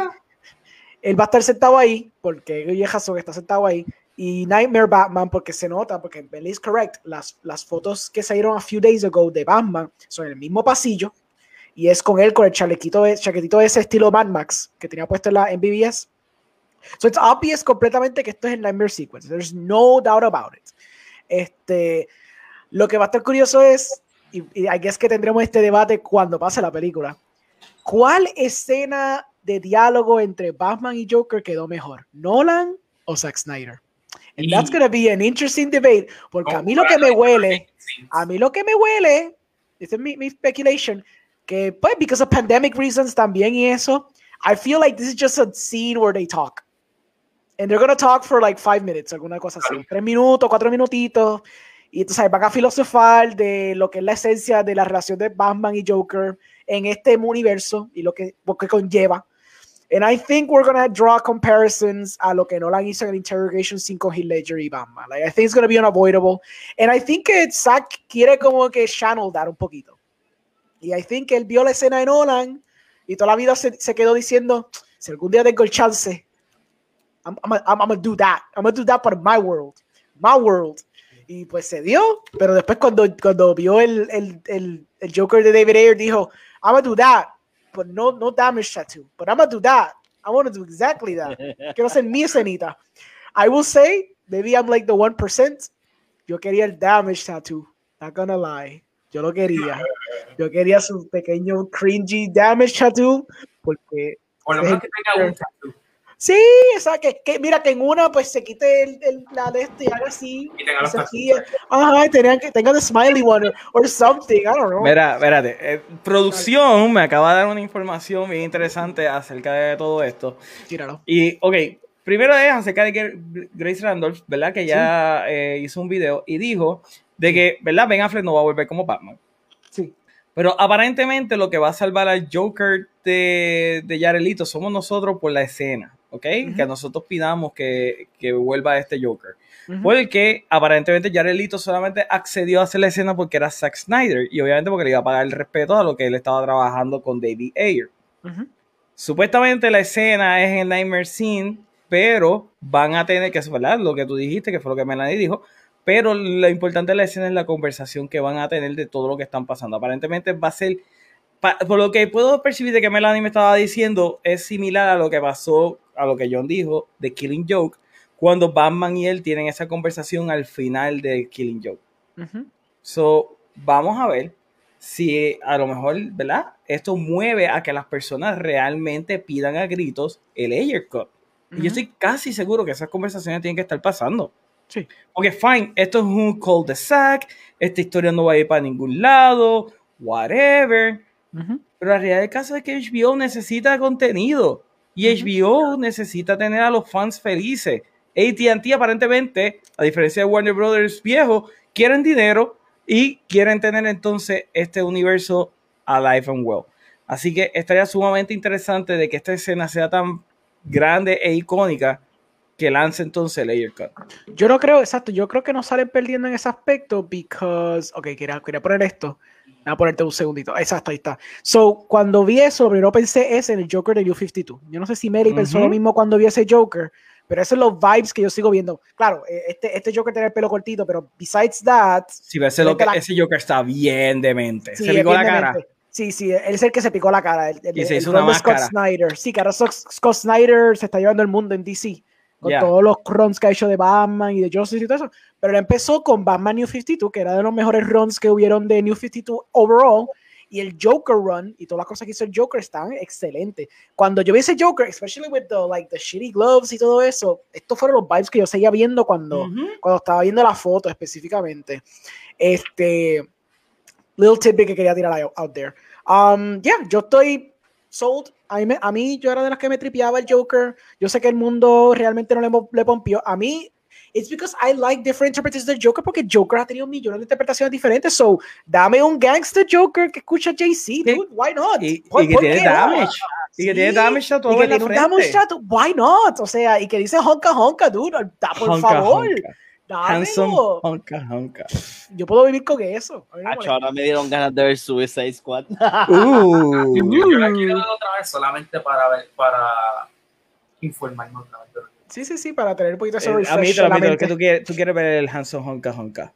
él va a estar sentado ahí, porque que está sentado ahí, y Nightmare Batman, porque se nota, porque Belly is correct, las, las fotos que salieron a few days ago de Batman son el mismo pasillo, y es con él con el chalequito, chaquetito ese estilo Mad Max que tenía puesto en la en BBS. So it's obvious completamente que esto es el Nightmare Sequence. There's no doubt about it. Este, lo que va a estar curioso es, y, y I que tendremos este debate cuando pase la película. ¿Cuál escena de diálogo entre Batman y Joker quedó mejor? ¿Nolan o Zack Snyder? And that's Y- gonna be an interesting debate, porque a mí lo que me huele, a mí lo que me huele, esta es mi, mi speculation, que pues because of pandemic reasons también y eso, I feel like this is just a scene where they talk. And they're gonna talk for like five minutes, alguna cosa así, Claro. tres minutos, cuatro minutitos, y entonces van a filosofar de lo que es la esencia de la relación de Batman y Joker en este universo y lo que, lo que conlleva. And I think we're gonna draw comparisons a lo que Nolan hizo en Interrogation 5 Heath Ledger y Batman. Like, I think it's gonna be unavoidable. And I think que Zack quiere como que channel dar un poquito. Y I think que él vio la escena de Nolan y toda la vida se, se quedó diciendo, si algún día tengo el chance, I'm, I'm, I'm, I'm gonna do that. I'm gonna do that for my world. My world. Y pues se dio, pero después cuando, cuando vio el, el, el, el Joker de David Ayer dijo, I'm gonna do that, but no, no damage tattoo. But I'm gonna do that. I want to do exactly that. <laughs> Quiero hacer mi escenita. I will say, maybe I'm like the 1%. Yo quería el damage tattoo. Not gonna lie. Yo lo quería. Yo quería su pequeño cringy damage tattoo. Porque Por lo menos que tenga un tattoo Sí, o sea, que, que mira que en una pues se quite el, el- la de este y haga así. y tenga los ríe. Ajá, y tenían que tenga the smiley one or, something, I don't know. Mira, espérate. eh, producción me acaba de dar una información bien interesante acerca de todo esto. Tíralo. Y, ok, primero es acerca de que Grace Randolph, ¿verdad? Que ya eh, hizo un video y dijo de que, ¿verdad? Ben Affleck no va a volver como Batman. Sí. Pero aparentemente lo que va a salvar al Joker de, de Jared Leto somos nosotros por la escena, ¿ok? Que nosotros pidamos que, que vuelva este Joker. Ujú. Porque aparentemente Jared Leto solamente accedió a hacer la escena porque era Zack Snyder y obviamente porque le iba a pagar el respeto a lo que él estaba trabajando con David Ayer. Ujú. Supuestamente la escena es en Nightmare Scene, pero van a tener que, verdad, lo que tú dijiste, que fue lo que Melanie dijo, pero lo importante de la escena es la conversación que van a tener de todo lo que están pasando. Aparentemente va a ser, por lo que puedo percibir de que Melanie me estaba diciendo, es similar a lo que pasó, a lo que John dijo de Killing Joke, cuando Batman y él tienen esa conversación al final de Killing Joke. Ujú. So, vamos a ver si a lo mejor, ¿verdad? Esto mueve a que las personas realmente pidan a gritos el Ayer Cut. Y yo estoy casi seguro que esas conversaciones tienen que estar pasando. Sí. Porque, fine, esto es un cul de sac, esta historia no va a ir para ningún lado, whatever. Pero la realidad del caso es que HBO necesita contenido y. HBO necesita tener a los fans felices. AT&T aparentemente, a diferencia de Warner Brothers viejo, quieren dinero y quieren tener entonces este universo alive and well. Así que estaría sumamente interesante de que esta escena sea tan grande e icónica que lance entonces el Ayer Cut. Yo no creo, exacto, yo creo que no salen perdiendo en ese aspecto because, ok, quería, quería poner esto. Voy a ponerte un segundito. Exacto, ahí está. So, cuando vi eso, lo primero pensé es en el Joker de New 52. Yo no sé si Mary pensó Ujú. lo mismo cuando vio ese Joker, pero esos son los vibes que yo sigo viendo. Claro, eh, este, este Joker tiene el pelo cortito, pero besides that, Si ves lo que la- ese Joker está bien demente. sí, Se picó la cara. Sí, sí, él es el que se picó la cara. El, el- Y se el hizo ron una Scott. Snyder. Sí, que ahora Scott Snyder se está llevando el mundo en DC. Con Ya. todos los runs que ha hecho de Batman y de Justice y todo eso. Pero él empezó con Batman New 52, que era de los mejores runs que hubieron de New 52 overall. Y el Joker run y todas las cosas que hizo el Joker están excelentes. Cuando yo vi ese Joker, especially with the, like, the shitty gloves y todo eso, estos fueron los vibes que yo seguía viendo cuando, Ujú. cuando estaba viendo la foto específicamente. Este, little tidbit que quería tirar out, out there. Um, yeah, yo estoy sold. A mí, me- a mí yo era de las que me tripeaba el Joker. Yo sé que el mundo realmente no le, le pompió. A mí, it's because I like different interpretations del Joker porque Joker ha tenido millones de interpretaciones diferentes. So, dame un gangster Joker que escucha Jay-Z, dude. Why not? Y, ¿Por- y que tiene damage. Y que tiene damage a todo y que tiene un damage tattoo. Why not? O sea, y que dice honka honka, dude. Por Honka, favor. honka. Handsome honka honka. Yo puedo vivir con eso. No Acho, ahora me dieron ganas de ver Suicide Squad. <laughs> Uh. Yo, yo la quiero ver otra vez solamente para ver, para informarme otra vez. Sí, sí, sí, para tener un poquito de Eh, a mí te lo que tú quieres, tú quieres ver el Hanson Honka Honka.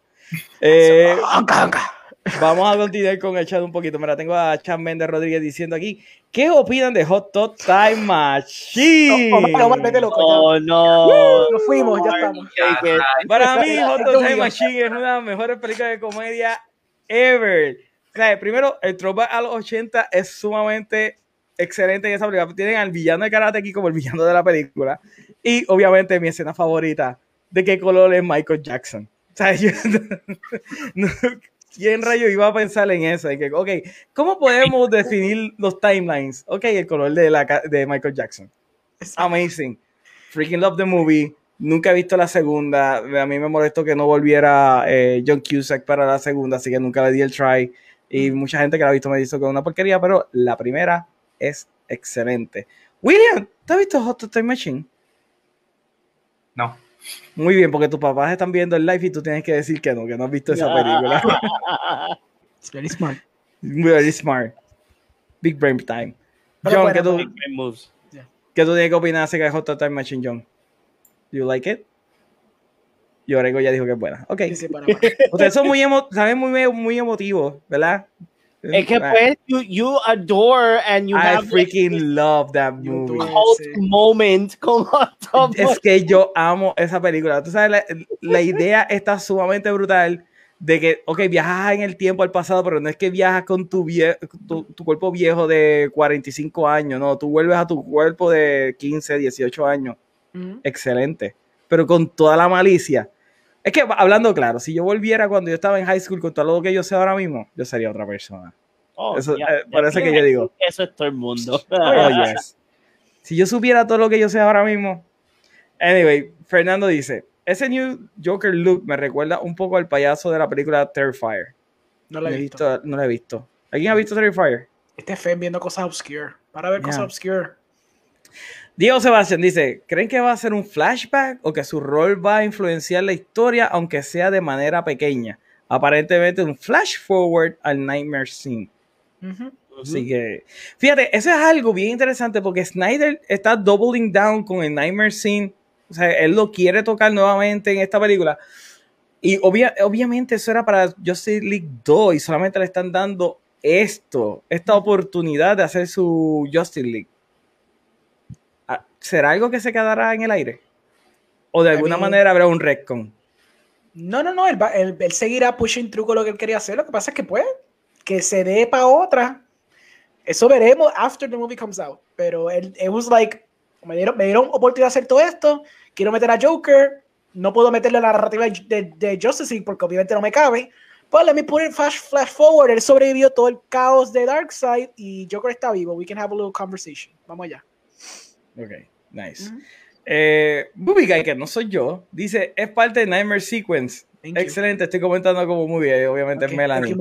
Eh, Honka, honka. Vamos a continuar con el chat un poquito. Mira, tengo a Chan Méndez Rodríguez diciendo aquí, ¿qué opinan de Hot Top Time Machine? No, Omar, Omar, vete loco, ya. Oh, no. Nos fuimos, ya estamos. Ya, Para mí, Hot Top Time. Machine es una de las mejores películas de comedia ever. O sea, primero, el throwback a los 80 es sumamente excelente en esa película. Tienen al villano de Karate aquí como el villano de la película. Y obviamente mi escena favorita, de qué color es Michael Jackson. O sea, yo, no- ¿quién rayo iba a pensar en eso? Y que, ok, ¿cómo podemos <laughs> definir los timelines? Ok, el color de, la, ca- de Michael Jackson. Amazing. Freaking love the movie. Nunca he visto la segunda. A mí me molestó que no volviera eh, John Cusack para la segunda, así que nunca le di el try. Y mucha gente que la ha visto me dice que es una porquería, pero la primera es excelente. William, ¿te has visto Hot Time Machine? No. Muy bien, porque tus papás están viendo el live y tú tienes que decir que no, que no has visto esa película. It's very smart. Very smart. Big brain time. Pero John, bueno, ¿qué, tú, moves. ¿qué tú tienes que opinar acerca de Hot Time Machine, John? Do you like it? Y Orego ya dijo que es buena. Ok. Sí, sí, para, para. Ustedes son muy, emo saben, muy, muy emotivos, ¿verdad? Es que pues, you, you adore and you I have like, freaking love that movie. cult Sí. moment con <laughs> Hot Tub Es que yo amo esa película. Tú sabes, la, la idea está sumamente brutal de que, ok, viajas en el tiempo al pasado, pero no es que viajas con tu, vie tu, tu cuerpo viejo de 45 años, no, tú vuelves a tu cuerpo de 15, 18 años. Ujú. Excelente. Pero con toda la malicia. Es que, hablando claro, si yo volviera cuando yo estaba en high school con todo lo que yo sé ahora mismo, yo sería otra persona. Oh, Eso, ya, eh, ya por eso que que yo digo. Eso es todo el mundo. <laughs> Oh, yes. <laughs> Si yo supiera todo lo que yo sé ahora mismo. Anyway, Fernando dice: Ese new Joker look me recuerda un poco al payaso de la película Terrifier. No No lo lo he visto. no lo he visto. ¿Alguien ha visto Terrifier? Este Fen viendo cosas obscure. Para ver cosas obscure. Diego Sebastián dice: ¿Creen que va a ser un flashback o que su rol va a influenciar la historia, aunque sea de manera pequeña? Aparentemente, un flash forward al Nightmare Scene. Ujú. Así que, fíjate, eso es algo bien interesante porque Snyder está doubling down con el Nightmare Scene. O sea, él lo quiere tocar nuevamente en esta película. Y obvia- obviamente eso era para Justice League 2 y solamente le están dando esto, esta oportunidad de hacer su Justice League. ¿Será algo que se quedará en el aire? ¿O de I alguna mean- manera habrá un retcon? No, no, no. Él, va- él- él seguirá pushing through con lo que él quería hacer. Lo que pasa es que, pues, que se dé para otra. Eso veremos after the movie comes out. Pero él, it was like, me dieron, me dieron oportunidad de hacer todo esto. Quiero meter a Joker. No puedo meterle la narrativa de, de Justice League porque obviamente no me cabe. Pues let me put it flash, flash forward. Él sobrevivió todo el caos de Darkseid y Joker está vivo. We can have a little conversation. Vamos allá. Ok, nice. Ujú. Eh, Booby Guy, que no soy yo, dice, es parte de Nightmare Sequence. Thank you. Excelente, estoy comentando como muy bien, obviamente Ok, es Melanie.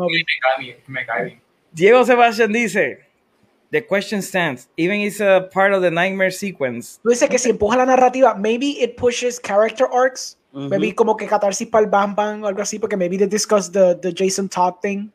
Me cae. Diego Sebastian dice, The question stands, even is a part of the Nightmare Sequence. Tú dices que si empuja la narrativa, maybe it pushes character arcs. Maybe como que catarsis para el Bam Bam o algo así, porque maybe they discuss the, the Jason Todd thing.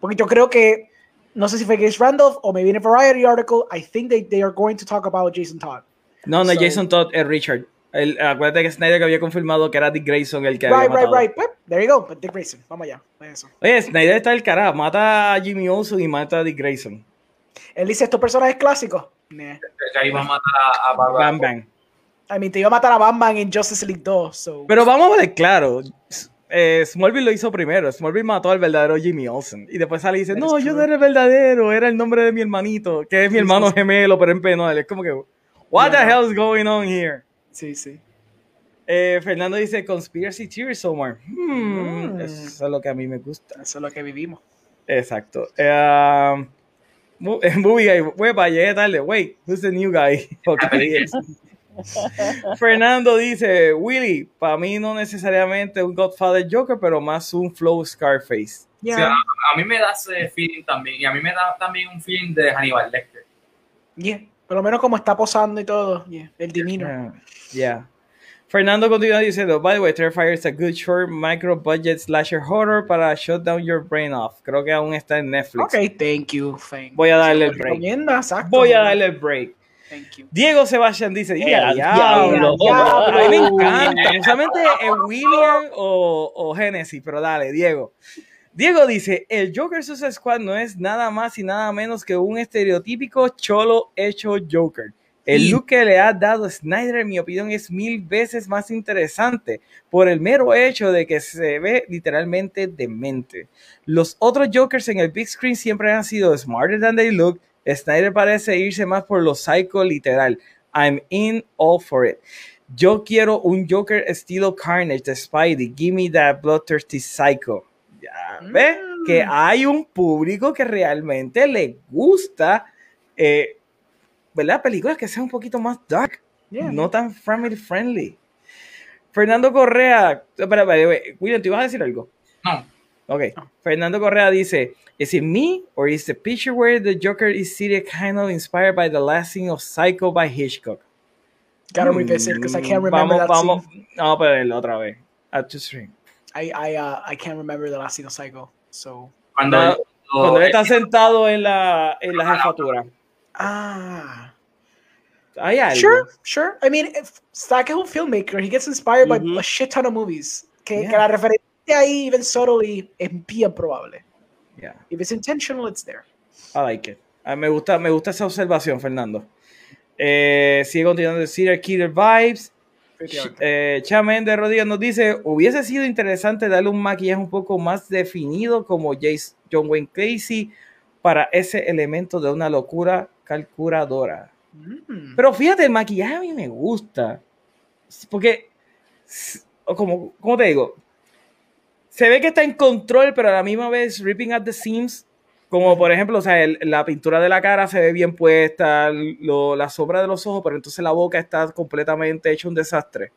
Porque yo creo que, no sé si fue Gates Randolph o maybe in a Variety article, I think they, they are going to talk about Jason Todd. No, no, So- Jason Todd es Richard. El, acuérdate que Snyder que había confirmado que era Dick Grayson el que Right, había right, matado. right. Pues, there you go. But Dick Grayson. Vamos allá. Eso. Oye, Snyder está el cara, mata a Jimmy Olsen y mata a Dick Grayson. Él dice, ¿estos personajes clásicos? Nah. Ya iba a matar a, a. Bam, bam. I mean, te iba a matar a Bam Bam en Justice League 2, so... Pero vamos a ver claro. eh, Smallville lo hizo primero. Smallville mató al verdadero Jimmy Olsen. Y después sale y dice, That no, yo no era el verdadero, era el nombre de mi hermanito, que es mi hermano gemelo, pero en penal. Es como que, what Yeah, the hell is going on here? Sí, sí. Eh, Fernando dice, conspiracy theories, Omar. Hmm, Mm. Eso es lo que a mí me gusta. Eso es lo que vivimos. Exacto. Um, Mo- <laughs> movie guy, huepa, llegué tarde. Wait, who's the new guy? <laughs> Ok. <laughs> Fernando dice, Willy, para mí no necesariamente un Godfather Joker, pero más un flow Scarface. Yeah. Sí, a, a mí me da ese feeling también. Y a mí me da también un feeling de Hannibal Lecter. yeah. Por lo menos como está posando y todo. Yeah. El demeanor. Yeah. yeah. Fernando continúa diciendo, by the way, Terrifier is a good short micro budget slasher horror para shut down your brain off. Creo que aún está en Netflix. Ok, thank you. Voy a darle el break. exacto. Voy a darle el break. Thank you. Diego Sebastián dice, "Ya, diablo". diablo. A mí me encanta, usualmente es William o, o Genesis, pero dale, Diego. Diego dice, el Joker Suicide Squad no es nada más y nada menos que un estereotípico cholo hecho Joker. El look que le ha dado Snyder, en mi opinión, es mil veces más interesante por el mero hecho de que se ve literalmente demente. Los otros Jokers en el big screen siempre han sido smarter than they look, Snyder parece irse más por lo psycho literal. I'm in all for it. Yo quiero un Joker estilo Carnage de Spidey. Give me that bloodthirsty psycho. Ya ves Mm. que hay un público que realmente le gusta, eh, ¿verdad? Películas que sean un poquito más dark, Yeah. no tan family friendly. Fernando Correa, espera, espera, espera, William, ¿te ibas a decir algo? No. Ok. Fernando Correa dice, Is it me or is the picture where the Joker is seated kind of inspired by the last scene of Psycho by Hitchcock? Gotta revisit because I can't remember vamos, that vamos, scene. Vamos a ponerlo otra vez. At to stream. I I uh, I can't remember the last Psycho. So Cuando, No, Cuando él está sentado en la, en la jefatura. ah. Hay algo. Sure, sure. I mean, if Stack is a filmmaker, he gets inspired by Mhm. a shit ton of movies. Que, que Yeah. la referencia ahí, even subtly, es bien probable. Yeah, If it's intentional, it's there. I like it. Ah, me, gusta, me gusta esa observación, Fernando. Eh, sigue continuando de Serial Killer Vibes. Eh, Chamen de Rodríguez nos dice: Hubiese sido interesante darle un maquillaje un poco más definido como Jace, John Wayne Casey para ese elemento de una locura calculadora. Mm. Pero fíjate, el maquillaje a mí me gusta. Porque, como, ¿cómo te digo? Se ve que está en control, pero a la misma vez ripping at the seams. Como por ejemplo, o sea, el- la pintura de la cara se ve bien puesta, lo- la sombra de los ojos, pero entonces la boca está completamente hecha un desastre.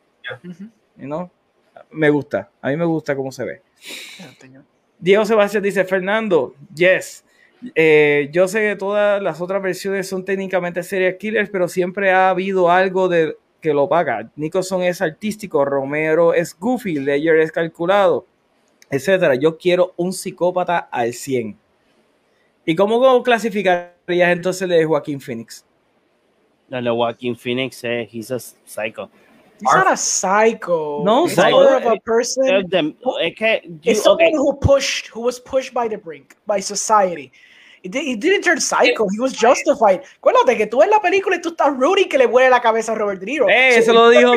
You know? Me gusta, a mí me gusta cómo se ve. Yeah. Diego Sebastián dice, Fernando, yes. Eh, yo sé que todas las otras versiones son técnicamente serial killers, pero siempre ha habido algo de que lo paga. Nicholson es artístico, Romero es goofy, Ledger es calculado, etcétera. Yo quiero un psicópata al 100. ¿Y cómo, clasificarías entonces el de Joaquín Phoenix? El de Joaquin Phoenix, eh, he's a psycho. He's not a psycho. No, It's psycho. more of a person. Es es you- It's someone okay, who pushed, who was pushed by the brink, by society. He, di- he didn't turn psycho. He was justified. Acuérdate que tú ves la película y tú estás rooting que le vuele la cabeza a Robert De Niro. Eh, So, eso lo dijo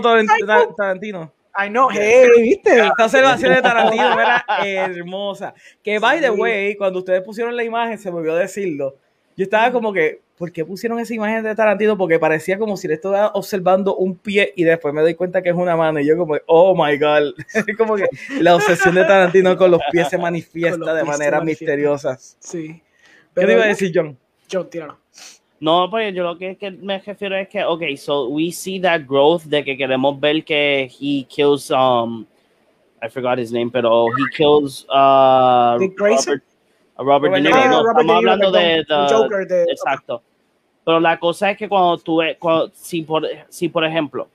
Tarantino. I know, hey, ¿viste? Esta observación de <laughs> Tarantino era hermosa. Que, by the way, cuando ustedes pusieron la imagen, se me olvidó decirlo. Yo estaba como que, ¿por qué pusieron esa imagen de Tarantino? Porque parecía como si le estuviera observando un pie y después me doy cuenta que es una mano. Y yo, como, oh my god. <laughs> como que la obsesión de Tarantino con los pies se manifiesta de manifiesta. misteriosas. Sí. ¿Qué te iba a decir, John? John, tíralo. No, pues yo lo que, que me refiero es que, ok, so we see that growth de que queremos ver que he kills, um, I forgot his name, pero he kills, uh? Robert, a Robert, De De Niro. Niro. no, Ah, Robert estamos De Niro, hablando de, the- Joker de- exacto. Pero la cosa es que cuando tú, cuando, si por, si por ejemplo,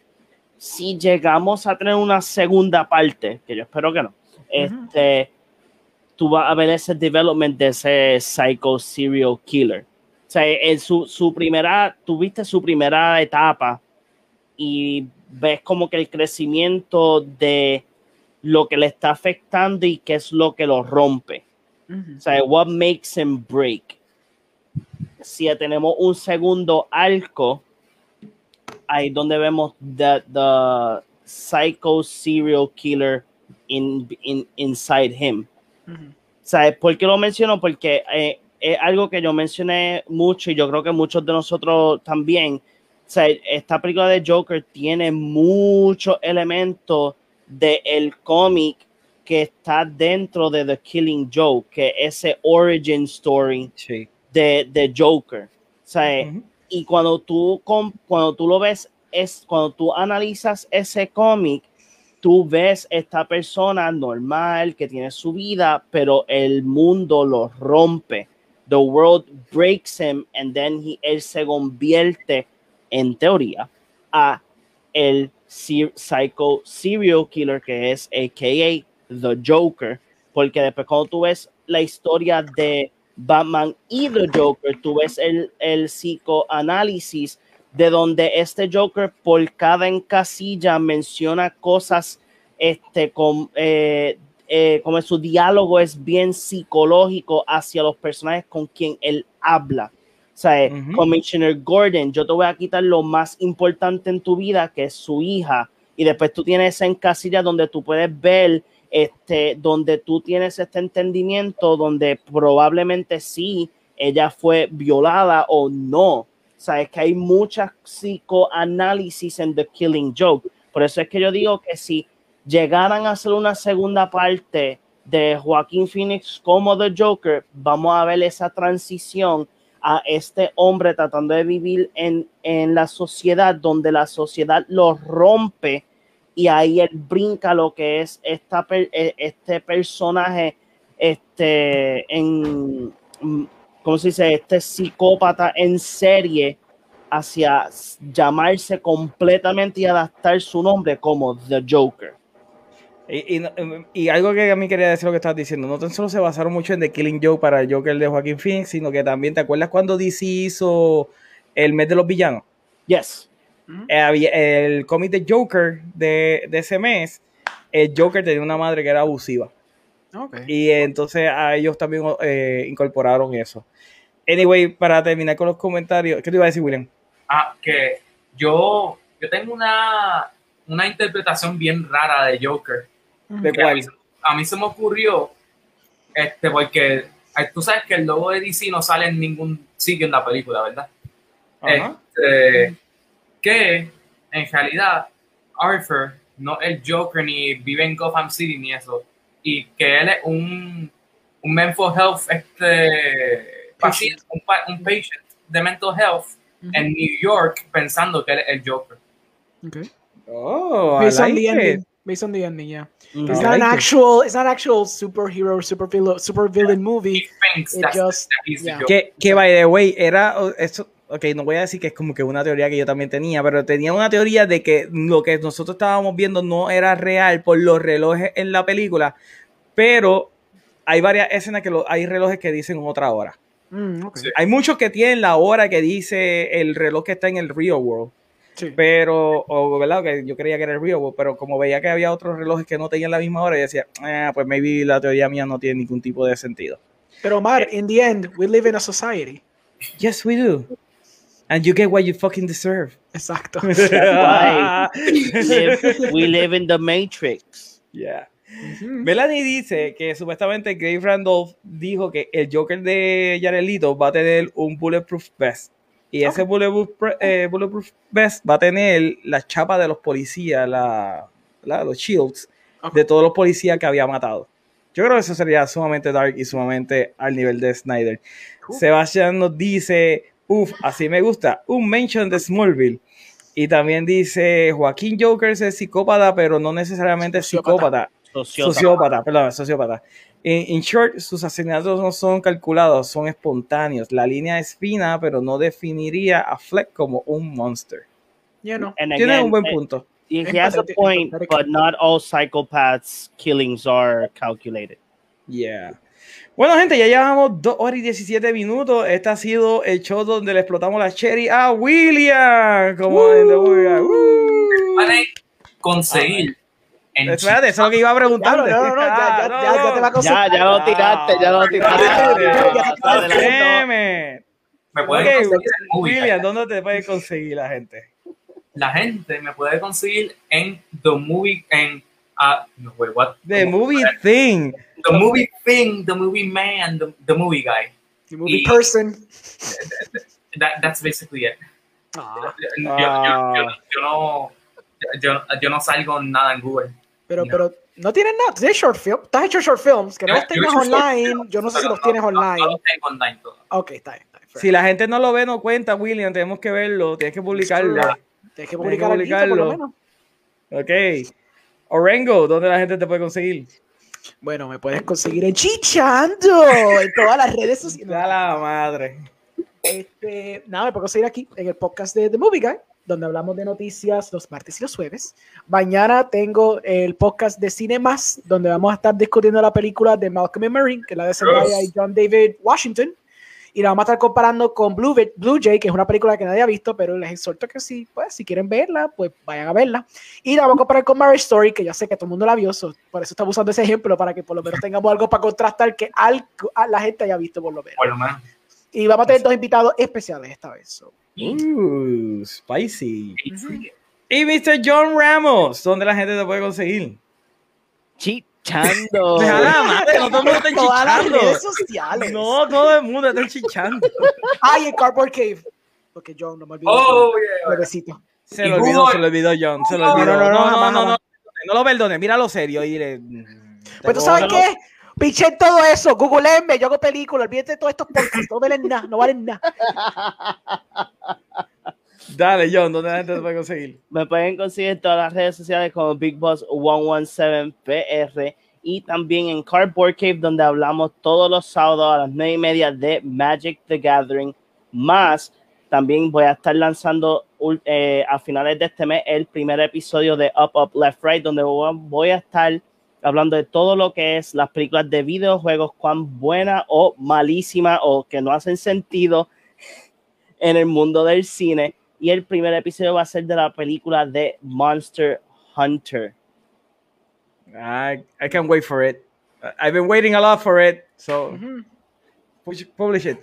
si llegamos a tener una segunda parte, que yo espero que no, este, tú vas a ver ese development de ese psycho serial killer. Sea, en su, su primera, tuviste su primera etapa y ves como que el crecimiento de lo que le está afectando y qué es lo que lo rompe. O sea, what makes him break. Si tenemos un segundo arco, ahí donde vemos the, the psycho serial killer in, in, inside him. Ujú. ¿Sabes por qué lo menciono? Porque eh, es algo que yo mencioné mucho y yo creo que muchos de nosotros también. O sea, esta película de Joker tiene muchos elementos del cómic que está dentro de The Killing Joke, que es ese origin story Sí. de, de Joker. O sea, Ujú. y cuando tú, cuando tú lo ves, es cuando tú analizas ese cómic, tú ves esta persona normal que tiene su vida, pero el mundo lo rompe. The world breaks him and then he, él se convierte, en teoría, a el psycho serial killer que es AKA The Joker, porque después cuando tú ves la historia de Batman y The Joker, tú ves el, el psicoanálisis de donde este Joker por cada encasilla menciona cosas este, con, eh, eh, como su diálogo es bien psicológico hacia los personajes con quien él habla. O sea, Ujú. Commissioner Gordon, yo te voy a quitar lo más importante en tu vida, que es su hija, y después tú tienes esa encasilla donde tú puedes ver, este, donde tú tienes este entendimiento, donde probablemente sí, ella fue violada o no. Sabes que hay muchas psicoanálisis en The Killing Joke. Por eso es que yo digo que si llegaran a hacer una segunda parte de Joaquín Phoenix como The Joker, vamos a ver esa transición a este hombre tratando de vivir en, en la sociedad donde la sociedad lo rompe y ahí él brinca lo que es esta, eh, este personaje este, en, ¿cómo se dice? Este psicópata en serie hacia llamarse completamente y adaptar su nombre como The Joker. Y, em, y algo que a mí quería decir lo que estabas diciendo, no tan solo se basaron mucho en The Killing Joke para el Joker de Joaquín Phoenix, sino que también, ¿te acuerdas cuando DC hizo el mes de los villanos? Yes. Eh, había el cómic de Joker de, de ese mes, el Joker tenía una madre que era abusiva. Ok. Y entonces a ellos también eh, incorporaron eso. Anyway, para terminar con los comentarios, ¿qué te iba a decir, William? Ah, que yo, yo tengo una, una interpretación bien rara de Joker. ¿De que a mí, cuál? a mí se me ocurrió, este, porque eh, tú sabes que el logo de DC no sale en ningún sitio en la película, ¿verdad? Ajá. Este, que en realidad Arthur no es el Joker ni vive en Gotham City ni eso, y que él es un, un mental health este, paciente, un, pa- un patient de mental health en New York pensando que él es el Joker. Okay. Oh, I like it. Based on the ending, yeah. No. It's not an like it. actual. It's not actual superhero, super villain, super villain movie. It that's, just- yeah. Que, que by the way, era eso. Ok, no voy a decir que es como que una teoría que yo también tenía, pero tenía una teoría de que lo que nosotros estábamos viendo no era real por los relojes en la película, pero hay varias escenas que lo- hay relojes que dicen otra hora. Mm, okay. Sí. Hay muchos que tienen la hora que dice el reloj que está en el real world, Sí. pero, o verdad, que yo creía que era el real world, pero como veía que había otros relojes que no tenían la misma hora, yo decía, "Ah, pues maybe la teoría mía no tiene ningún tipo de sentido. Pero Mar, in the end, we live in a society. Yes, we do. And you get what you fucking deserve. Exacto. <laughs> We live in the Matrix. Yeah. Melanie dice que supuestamente Grave Randolph dijo que el Joker de Jared Leto va a tener un bulletproof vest. Y ese bulletproof, eh, bulletproof vest va a tener la chapa de los policías, la, la- los shields de todos los policías que había matado. Yo creo que eso sería sumamente dark y sumamente al nivel de Snyder. Cool. Sebastián nos dice, uff, así me gusta, un mention de Smallville. Y también dice, Joaquín Joker es psicópata, pero no necesariamente Sociópata. psicópata. Sociópata. Sociópata, perdón, sociópata. In, in short, sus asesinatos no son calculados, son espontáneos. La línea es fina, pero no definiría a Fleck como un monster. You know. And Tiene again, un buen eh, punto. he has a point, but not all psychopaths' killings are calculated. Yeah. Bueno, gente, ya llevamos 2 horas y 17 minutos. Este ha sido el show donde le explotamos la cherry a William. Como en The. Vale, conseguir en Espérate, eso es lo que iba a preguntar. No, no, no, ya, ya, ya, ya te va a Ya, conseguir. ya lo tiraste, ya lo tiraste. It. me pueden conseguir en Movie Guy. William, ¿dónde te puede conseguir la gente? La gente me puede conseguir en The Movie, en ah, no, wait, what? The. Movie Thing. The Movie Thing, The Movie Man, The, the Movie Guy. The movie Y- person. That, that's basically it. Ah, Yo, yo- yo- yo- yo no, yo, yo no salgo nada en Google. Pero, No. pero no tienes nada. Tienes short film. Estás hecho short films. Que no los tengas online. Yo no sé si los tienes no- online. No los tengo online todo. Ok, está bien. Está bien. Si la gente no lo ve, no cuenta, William. Tenemos que verlo. Tienes que publicarlo. Tienes que Tienes que publicar el por lo publicarlo. menos. Ok. Orengo, ¿dónde la gente te puede conseguir? Bueno, me puedes conseguir en Chichando en todas las redes Da sociales. la madre. Este, nada, me puedo conseguir aquí en el podcast de The Movie Guy, donde hablamos de noticias los martes y los jueves. Mañana tengo el podcast de Cine Más, donde vamos a estar discutiendo la película de Malcolm Marie, que es la de Zendaya y John David Washington. Y la vamos a estar comparando con Blue, Blue Jay, que es una película que nadie ha visto, pero les exhorto que si, pues, si quieren verla, pues vayan a verla. Y la vamos a comparar con Marriage Story, que ya sé que todo el mundo la vio, so, por eso estamos usando ese ejemplo, para que por lo menos tengamos algo para contrastar que algo, a la gente haya visto por lo menos. Menos. Y vamos a tener dos invitados especiales esta vez. so. Uh, spicy. Y Mr. John Ramos, ¿dónde la gente te puede conseguir? Chichando. <laughs> Deja la madre, no todo el mundo está chichando. redes sociales. No, todo el mundo está chichando. Ay, el Cardboard Cave. Porque yo no me olvido. Oh, yeah. Bebecito. Se lo olvidó, se lo olvidó John, se lo No, olvidó. no, No, no, no, no, no, jamás, no, no, jamás. no lo perdone, míralo serio y dile. Pues tú sabes qué? Pichen todo eso, googleenme, yo hago películas, olvídate de todos estos podcasts, no valen nada, no valen nada. <laughs> Dale, John, ¿dónde la gente te puede conseguir? Me pueden conseguir en todas las redes sociales como Big Boss 117PR y también en Cardboard Cave, donde hablamos todos los sábados a las 9 y media de Magic the Gathering. Más, también voy a estar lanzando eh, a finales de este mes el primer episodio de Up, Up, Left, Right, donde voy a estar hablando de todo lo que es las películas de videojuegos, cuán buena o malísima o que no hacen sentido en el mundo del cine. Y el primer episodio va a ser de la película de Monster Hunter. I, I can't wait for it. I've been waiting a lot for it, so push- publish it.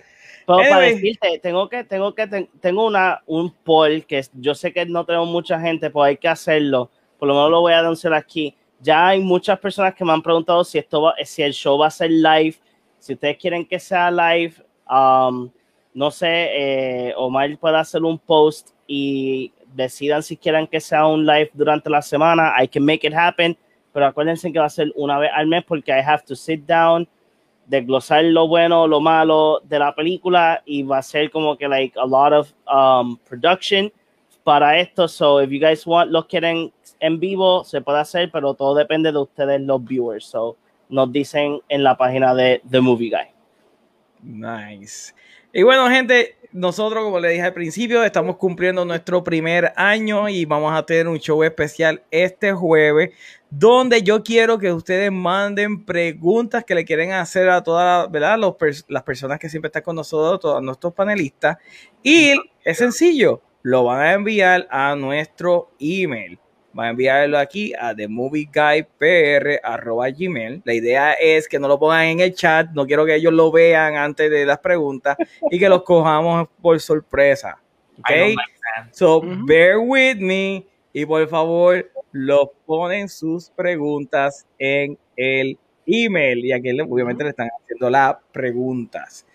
Pero para Anyway. decirte, tengo que, tengo que, ten- tengo una, un poll que yo sé que no tenemos mucha gente, pero hay que hacerlo. Por lo menos lo voy a anunciar aquí. Ya hay muchas personas que me han preguntado si esto va, si el show va a ser live. Si ustedes quieren que sea live, um, no sé, eh, Omar puede hacer un post y decidan si quieren que sea un live durante la semana. I can make it happen. Pero acuérdense que va a ser una vez al mes porque I have to sit down desglosar lo bueno, lo malo de la película y va a ser como que like a lot of um, production para esto. So if you guys want, lo quieren en vivo, se puede hacer, pero todo depende de ustedes, los viewers. So nos dicen en la página de The Movie Guy. Nice. Y bueno, gente, nosotros, como le dije al principio, estamos cumpliendo nuestro primer año y vamos a tener un show especial este jueves, donde yo quiero que ustedes manden preguntas que le quieren hacer a todas ¿verdad? Los las personas que siempre están con nosotros, todos nuestros panelistas. Y es sencillo, lo van a enviar a nuestro email. Van a enviarlo aquí a themovieguypr.gmail. La idea es que no lo pongan en el chat. No quiero que ellos lo vean antes de las preguntas y que los cojamos por sorpresa. <laughs> I ¿Ok? don't like that. So, bear with me y por favor, lo ponen sus preguntas en el email y aquí obviamente le están haciendo las preguntas.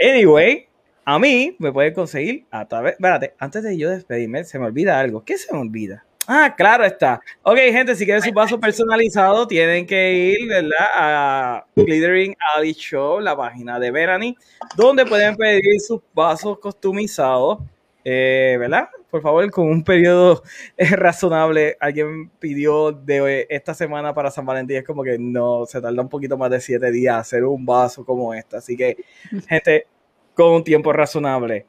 Anyway, a mí me pueden conseguir a través. Espérate, antes de yo despedirme, se me olvida algo. ¿Qué se me olvida? Ah, claro está. Ok, gente, si quieren su vaso personalizado, tienen que ir, ¿verdad? A Glittering Alley Show, la página de Verani, donde pueden pedir sus vasos customizados, eh, ¿verdad? Por favor, con un periodo eh, razonable. Alguien pidió de esta semana para San Valentín, es como que no, se tarda un poquito más de siete días hacer un vaso como este. Así que, gente, con un tiempo razonable.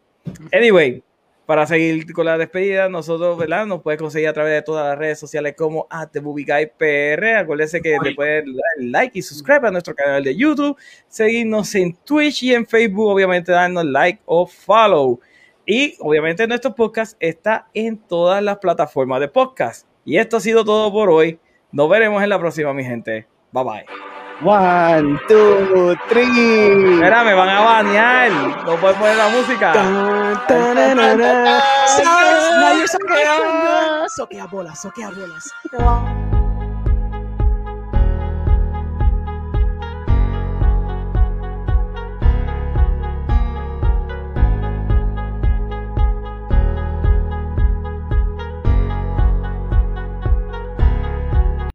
Anyway, para seguir con la despedida, nosotros, ¿verdad? Nos puede conseguir a través de todas las redes sociales como PR. Acuérdense que le pueden dar like y subscribe a nuestro canal de YouTube, seguirnos en Twitch y en Facebook, obviamente darnos like o follow. Y obviamente nuestro podcast está en todas las plataformas de podcast. Y esto ha sido todo por hoy. Nos veremos en la próxima, mi gente. Bye bye. One, two, three. Espera, me van a banear. No puedes poner la música. Nadie soquea. Soquea bolas, soquea bolas.